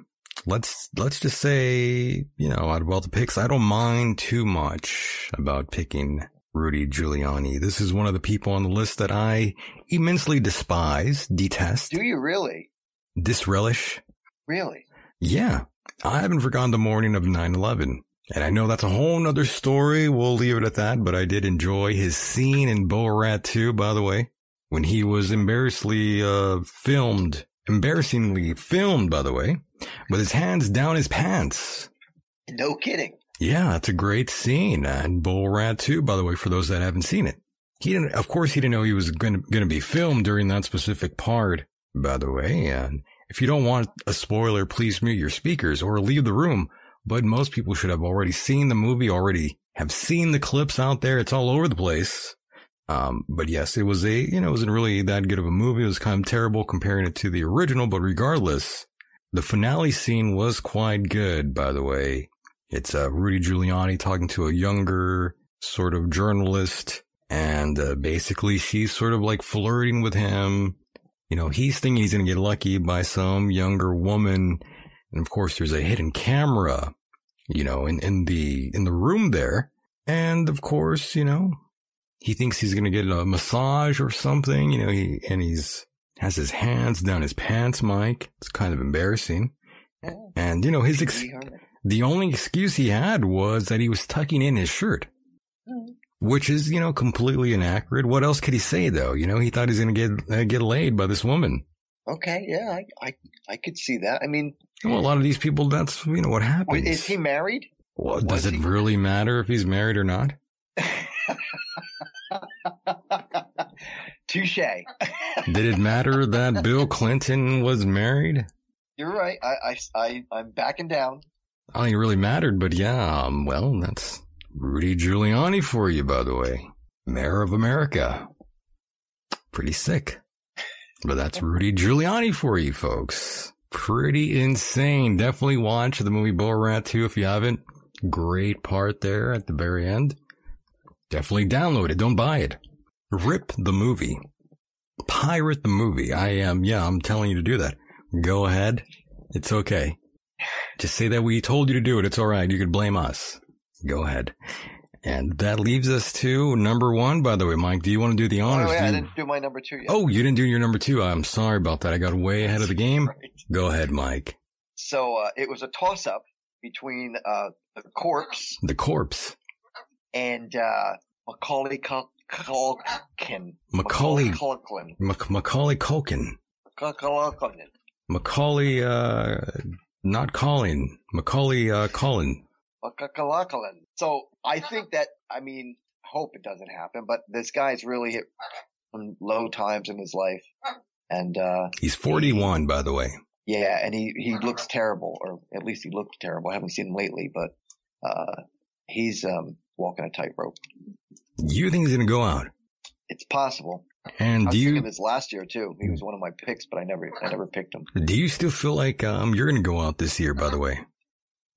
Let's let's just say, you know, out of all the picks, I don't mind too much about picking Rudy Giuliani. This is one of the people on the list that I immensely despise, detest, Do you really? disrelish. Really? Yeah, I haven't forgotten the morning of 9-11. And I know that's a whole nother story. We'll leave it at that, but I did enjoy his scene in Borat 2, by the way, when he was embarrassingly, uh, filmed, embarrassingly filmed, by the way, with his hands down his pants. No kidding. Yeah, it's a great scene. And Borat 2, by the way, for those that haven't seen it. He didn't, of course, he didn't know he was going to be filmed during that specific part, by the way. And if you don't want a spoiler, please mute your speakers or leave the room. But most people should have already seen the movie, already have seen the clips out there. It's all over the place. Um, but yes, it was a, you know, it wasn't really that good of a movie. It was kind of terrible comparing it to the original, but regardless, the finale scene was quite good, by the way. It's uh, Rudy Giuliani talking to a younger sort of journalist, and uh, basically she's sort of like flirting with him. You know, he's thinking he's going to get lucky by some younger woman, and of course, there's a hidden camera, you know, in in the in the room there, and of course, you know, he thinks he's going to get a massage or something. You know, he and he's has his hands down his pants, Mike. It's kind of embarrassing. And you know, his ex- the only excuse he had was that he was tucking in his shirt, which is, you know, completely inaccurate. What else could he say though? You know, he thought he's going to get, uh, get laid by this woman. Okay. Yeah. I, I, I could see that. I mean, Well, a lot of these people, that's, you know, what wait, happens. is he married? well, does it really matter if he's married or not? Touche. Did it matter that Bill Clinton was married? You're right. I, I, I, I'm backing down. I don't think it really mattered, but yeah, um, well, that's Rudy Giuliani for you, by the way. Mayor of America. Pretty sick. But that's Rudy Giuliani for you, folks. Pretty insane. Definitely watch the movie Borat 2 if you haven't. Great part there at the very end. Definitely download it. Don't buy it. Rip the movie. Pirate the movie. I am, yeah, I'm telling you to do that. Go ahead. It's okay. Just say that we told you to do it. It's alright. You could blame us. Go ahead. And that leaves us to number one, by the way, Mike. Do you want to do the honors? Oh, yeah, Do I didn't do my number two yet. Oh, you didn't do your number two. I'm sorry about that. I got way ahead of the game. Go ahead, Mike. So uh, it was a toss up between uh, the corpse The corpse. and uh, Macaulay Culkin. Macaulay, Culkin. Mac- Macaulay Culkin. Culkin. Macaulay, uh, not Colin. Macaulay, uh, Colin. Culkin. So I think that I mean, hope it doesn't happen, but this guy's really hit some low times in his life, and uh, He's 41, by the way. Yeah, and he he looks terrible, or at least he looked terrible. I haven't seen him lately, but uh, he's um walking a tightrope. You think he's gonna go out? It's possible. And I was do thinking you, of his last year too. He was one of my picks, but I never I never picked him. do you still feel like, um, you're gonna go out this year, by the way?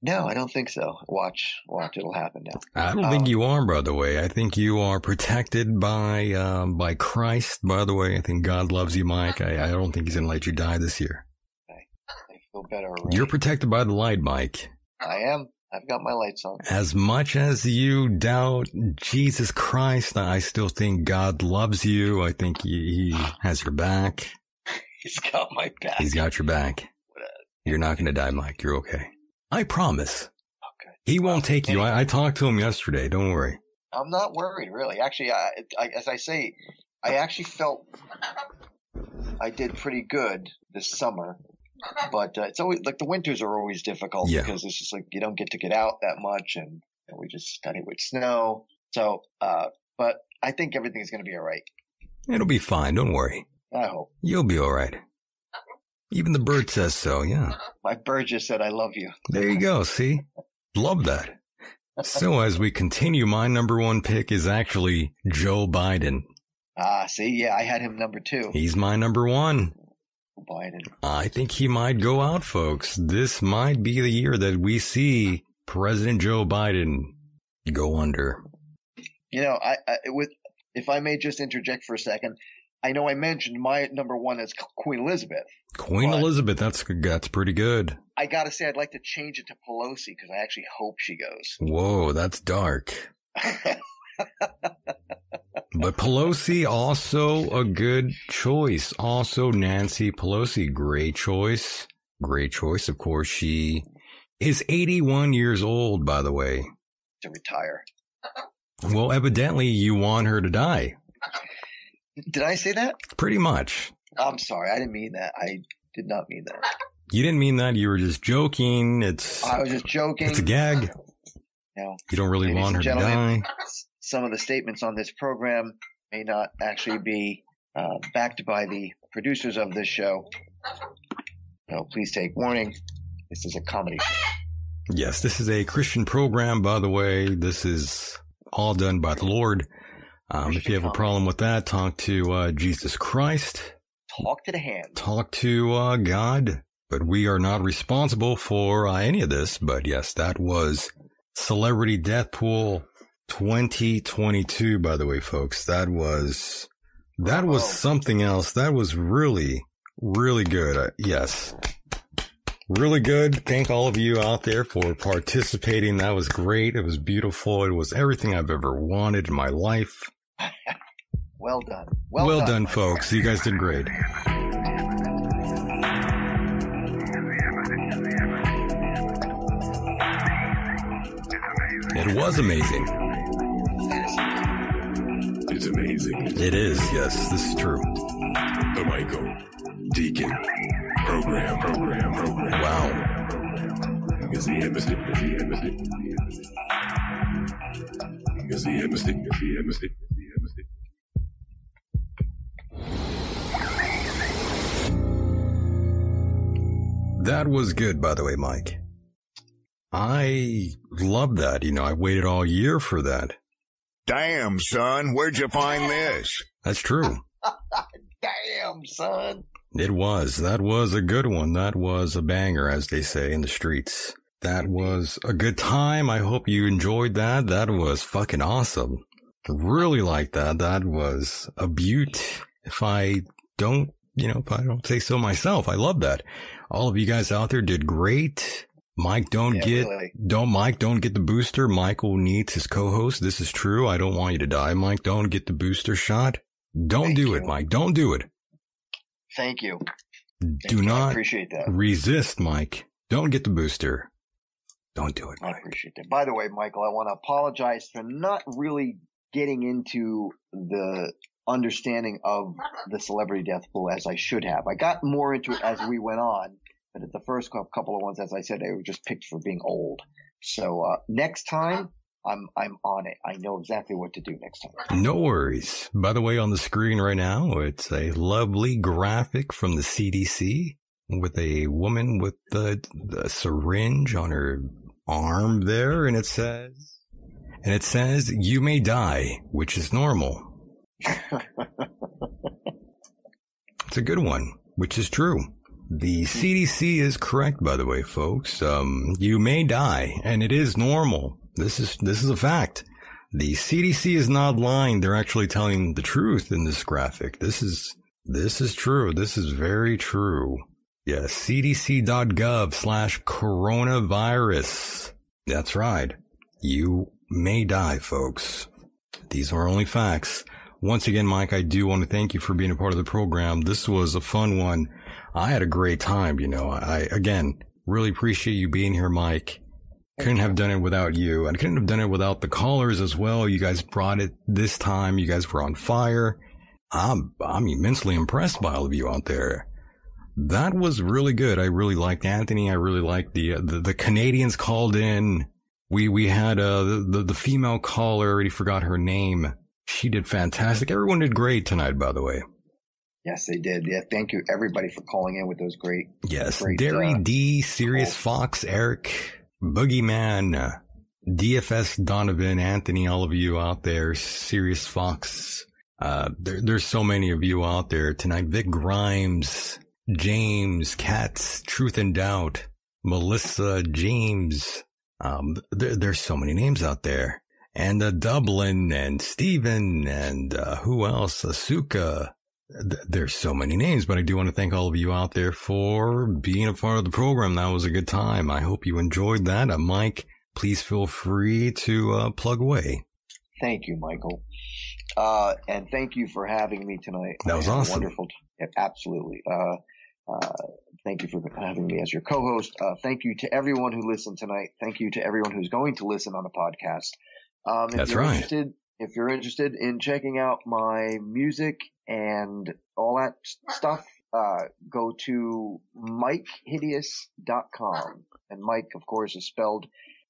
No, I don't think so. Watch, watch, it'll happen now. I don't Um, think you are, by the way. I think you are protected by, um, by Christ, by the way. I think God loves you, Mike. I, I don't think he's gonna let you die this year. Feel better. Already. You're protected by the light, Mike. I am. I've got my lights on. As much as you doubt Jesus Christ, I still think God loves you. I think he, he has your back. He's got my back. He's got your back. You're not going to die, Mike. You're okay. I promise. Okay. He won't take you. I, I talked to him yesterday. Don't worry. I'm not worried, really. Actually, I, I, as I say, I actually felt I did pretty good this summer. But uh, it's always like the winters are always difficult Yeah. because it's just like you don't get to get out that much, and you know, we just study with snow. So, uh, but I think everything's going to be all right. It'll be fine. Don't worry. I hope. You'll be all right. Even the bird says so. Yeah. My bird just said, "I love you." There you go. See? Love that. So as we continue, my number one pick is actually Joe Biden. Ah, see, yeah, I had him number two. He's my number one. Biden. I think he might go out, folks. This might be the year that we see President Joe Biden go under. You know, I, I with if I may just interject for a second, I know I mentioned my number one is Queen Elizabeth. Queen Elizabeth, that's that's pretty good. I gotta say, I'd like to change it to Pelosi because I actually hope she goes. Whoa, that's dark. But Pelosi also a good choice. Also Nancy Pelosi, great choice. Great choice. Of course, she is 81 years old, by the way. to retire. Well, evidently you want her to die. Did I say that? Pretty much. I'm sorry, I didn't mean that. I did not mean that. You didn't mean that. You were just joking. It's I was just joking. it's a gag. You know, You don't really Ladies want her to die. some of the statements on this program may not actually be uh, backed by the producers of this show. So please take warning. This is a comedy show. Yes, this is a Christian program, by the way. This is all done by the Lord. Um, if you have a problem with that, talk to uh, Jesus Christ. Talk to the hand. talk to uh, God, but we are not responsible for uh, any of this. But yes, that was Celebrity Death Pool 2022. By the way, folks, that was that was Bravo. something else. That was really, really good. Uh, yes, really good. Thank all of you out there for participating. That was great. It was beautiful. It was everything I've ever wanted in my life. Well done. Well, Well, done, my folks. You guys did great. It was amazing. It's amazing. It is, yes, this is true. The Michael Decon program, program, program. Wow. Is is is is the embassy, is the embassy. That was good, by the way, Mike. I love that. You know, I waited all year for that. Damn, son, where'd you find this? That's true. Damn, son. It was. That was a good one. That was a banger, as they say in the streets. That mm-hmm. was a good time. I hope you enjoyed that. That was fucking awesome. Really like that. That was a beaut. If I don't, you know, if I don't say so myself, I love that. All of you guys out there did great. Mike, don't Yeah, get, really. don't, Mike, don't get the booster. Michael needs his co-host. This is true. I don't want you to die, Mike. Don't get the booster shot. Don't Thank do it. Mike. Don't do it. Thank you. Do you. I not appreciate that. resist, Mike. Don't get the booster. Don't do it. I appreciate that. By the way, Michael, I want to apologize for not really getting into the understanding of the celebrity death pool as I should have. I got more into it as we went on, but at the first couple of ones, as I said, they were just picked for being old. So uh, next time, I'm I'm on it. I know exactly what to do next time. No worries. By the way, on the screen right now, it's a lovely graphic from the CDC with a woman with the, the syringe on her arm there, and it says, and it says, you may die, which is normal. It's a good one, which is true. The CDC is correct, by the way, folks. Um, you may die, and it is normal. This is this is a fact. The CDC is not lying; they're actually telling the truth in this graphic. This is this is true. This is very true. Yes, cdc.gov slash coronavirus. That's right. You may die, folks. These are only facts. Once again, Mike, I do want to thank you for being a part of the program. This was a fun one. I had a great time, you know. I, again, really appreciate you being here, Mike. Couldn't have done it without you. and couldn't have done it without the callers as well. You guys brought it this time. You guys were on fire. I'm, I'm immensely impressed by all of you out there. That was really good. I really liked Anthony. I really liked the, uh, the, the Canadians called in. We, we had, uh, the, the, the female caller, I already forgot her name. She did fantastic. Everyone did great tonight, by the way. Yes, they did. Yeah, thank you everybody for calling in with those great. Yes, great, Derry uh, D, Sirius Fox, Eric, Boogeyman, uh, DFS Donovan, Anthony, all of you out there, Sirius Fox. Uh, there, there's so many of you out there tonight. Vic Grimes, James, Katz, Truth and Doubt, Melissa, James. Um, there, there's so many names out there. And, uh, Dublin and Steven and, uh, who else? Asuka. Th- There's so many names, but I do want to thank all of you out there for being a part of the program. That was a good time. I hope you enjoyed that. Uh, Mike, please feel free to uh, plug away. Thank you, Michael. Uh, and thank you for having me tonight. That was I had a awesome. Wonderful. absolutely. Uh, uh, thank you for having me as your co-host. Uh, thank you to everyone who listened tonight. Thank you to everyone who's going to listen on the podcast. Um, if That's you're right. Interested, if you're interested in checking out my music and all that stuff, uh, go to MykeHideous.com. And Mike, of course, is spelled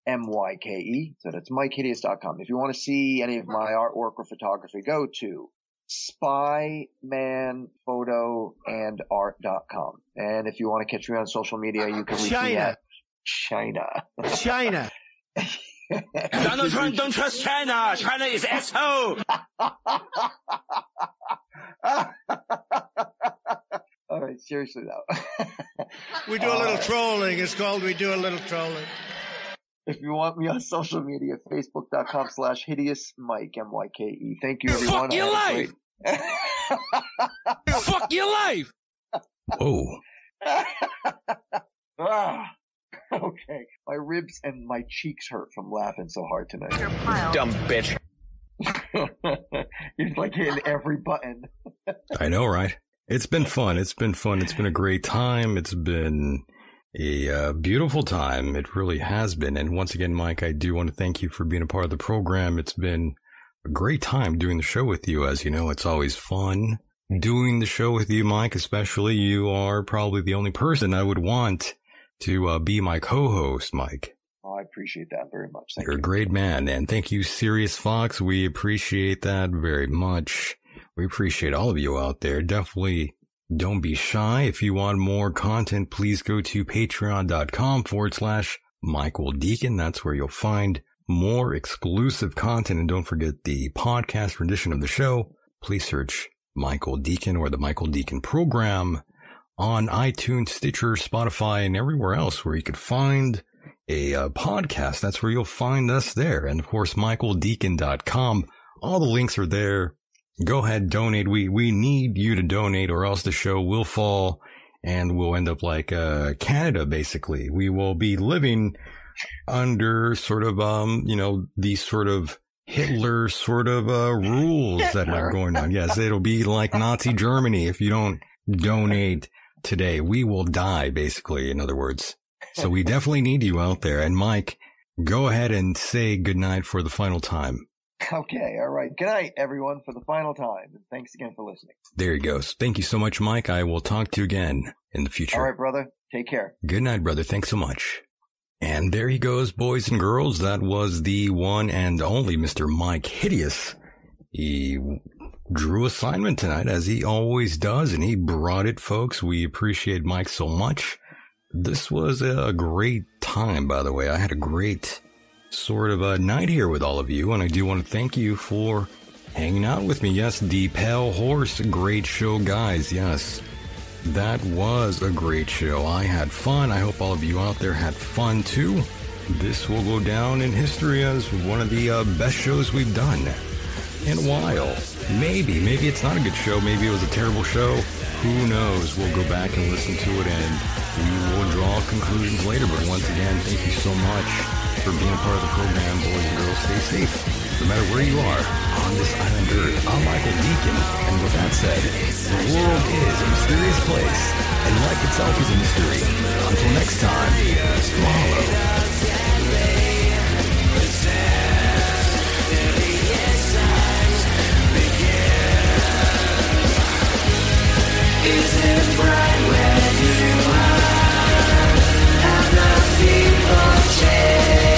M-Y-K-E. So that's MykeHideous.com. If you want to see any of my artwork or photography, go to spymanphotoandart.com. And if you want to catch me on social media, you can reach me China. at China. China. Donald Trump don't trust China. China is asshole. All right, seriously though. We do a little Uh, trolling. It's called We Do a Little Trolling. If you want me on social media, facebook.com slash hideous Myke, M-Y-K-E. Thank you everyone. Fuck your I had a life. great- Fuck your life. Whoa. ah, okay. My ribs and my cheeks hurt from laughing so hard tonight. Dumb bitch. He's like hitting every button. I know, right? It's been fun. It's been fun. It's been a great time. It's been a uh, beautiful time. It really has been. And once again, Mike, I do want to thank you for being a part of the program. It's been a great time doing the show with you. As you know, it's always fun doing the show with you, Mike, especially you are probably the only person I would want to uh, be my co-host, Mike. Oh, I appreciate that very much. Thank You're a great man. And thank you, Sirius Fox. We appreciate that very much. We appreciate all of you out there. Definitely don't be shy. If you want more content, please go to patreon.com forward slash Michael Decon. That's where you'll find more exclusive content. And don't forget the podcast rendition of the show. Please search Michael Decon or the Michael Decon program on iTunes, Stitcher, Spotify, and everywhere else where you could find a uh, podcast. That's where you'll find us there. And of course, michaeldecon.com. All the links are there. Go ahead, donate. We, we need you to donate or else the show will fall and we'll end up like, uh, Canada, basically. We will be living under sort of, um, you know, these sort of Hitler sort of, uh, rules that are going on. Yes, it'll be like Nazi Germany if you don't donate today. We will die, basically, in other words. So we definitely need you out there. And Mike, go ahead and say goodnight for the final time. Okay, all right. Good night, everyone, for the final time. And thanks again for listening. There he goes. Thank you so much, Mike. I will talk to you again in the future. All right, brother. Take care. Good night, brother. Thanks so much. And there he goes, boys and girls. That was the one and only Mr. Myke Hideous. He drew assignment tonight, as he always does, and he brought it, folks. We appreciate Mike so much. This was a great time, by the way. I had a great sort of a night here with all of you, and I do want to thank you for hanging out with me. Yes, the Pale Horse, great show, guys. Yes, that was a great show. I had fun. I hope all of you out there had fun too. This will go down in history as one of the uh, best shows we've done in a while. Maybe, maybe it's not a good show. Maybe it was a terrible show. Who knows? We'll go back and listen to it and we will draw conclusions later. But once again, thank you so much for being a part of the program, boys and girls. Stay safe, no matter where you are on this island earth. I'm Michael Decon, and with that said, the world is a mysterious place, and life itself is a mystery. Until next time, mahalo. People change.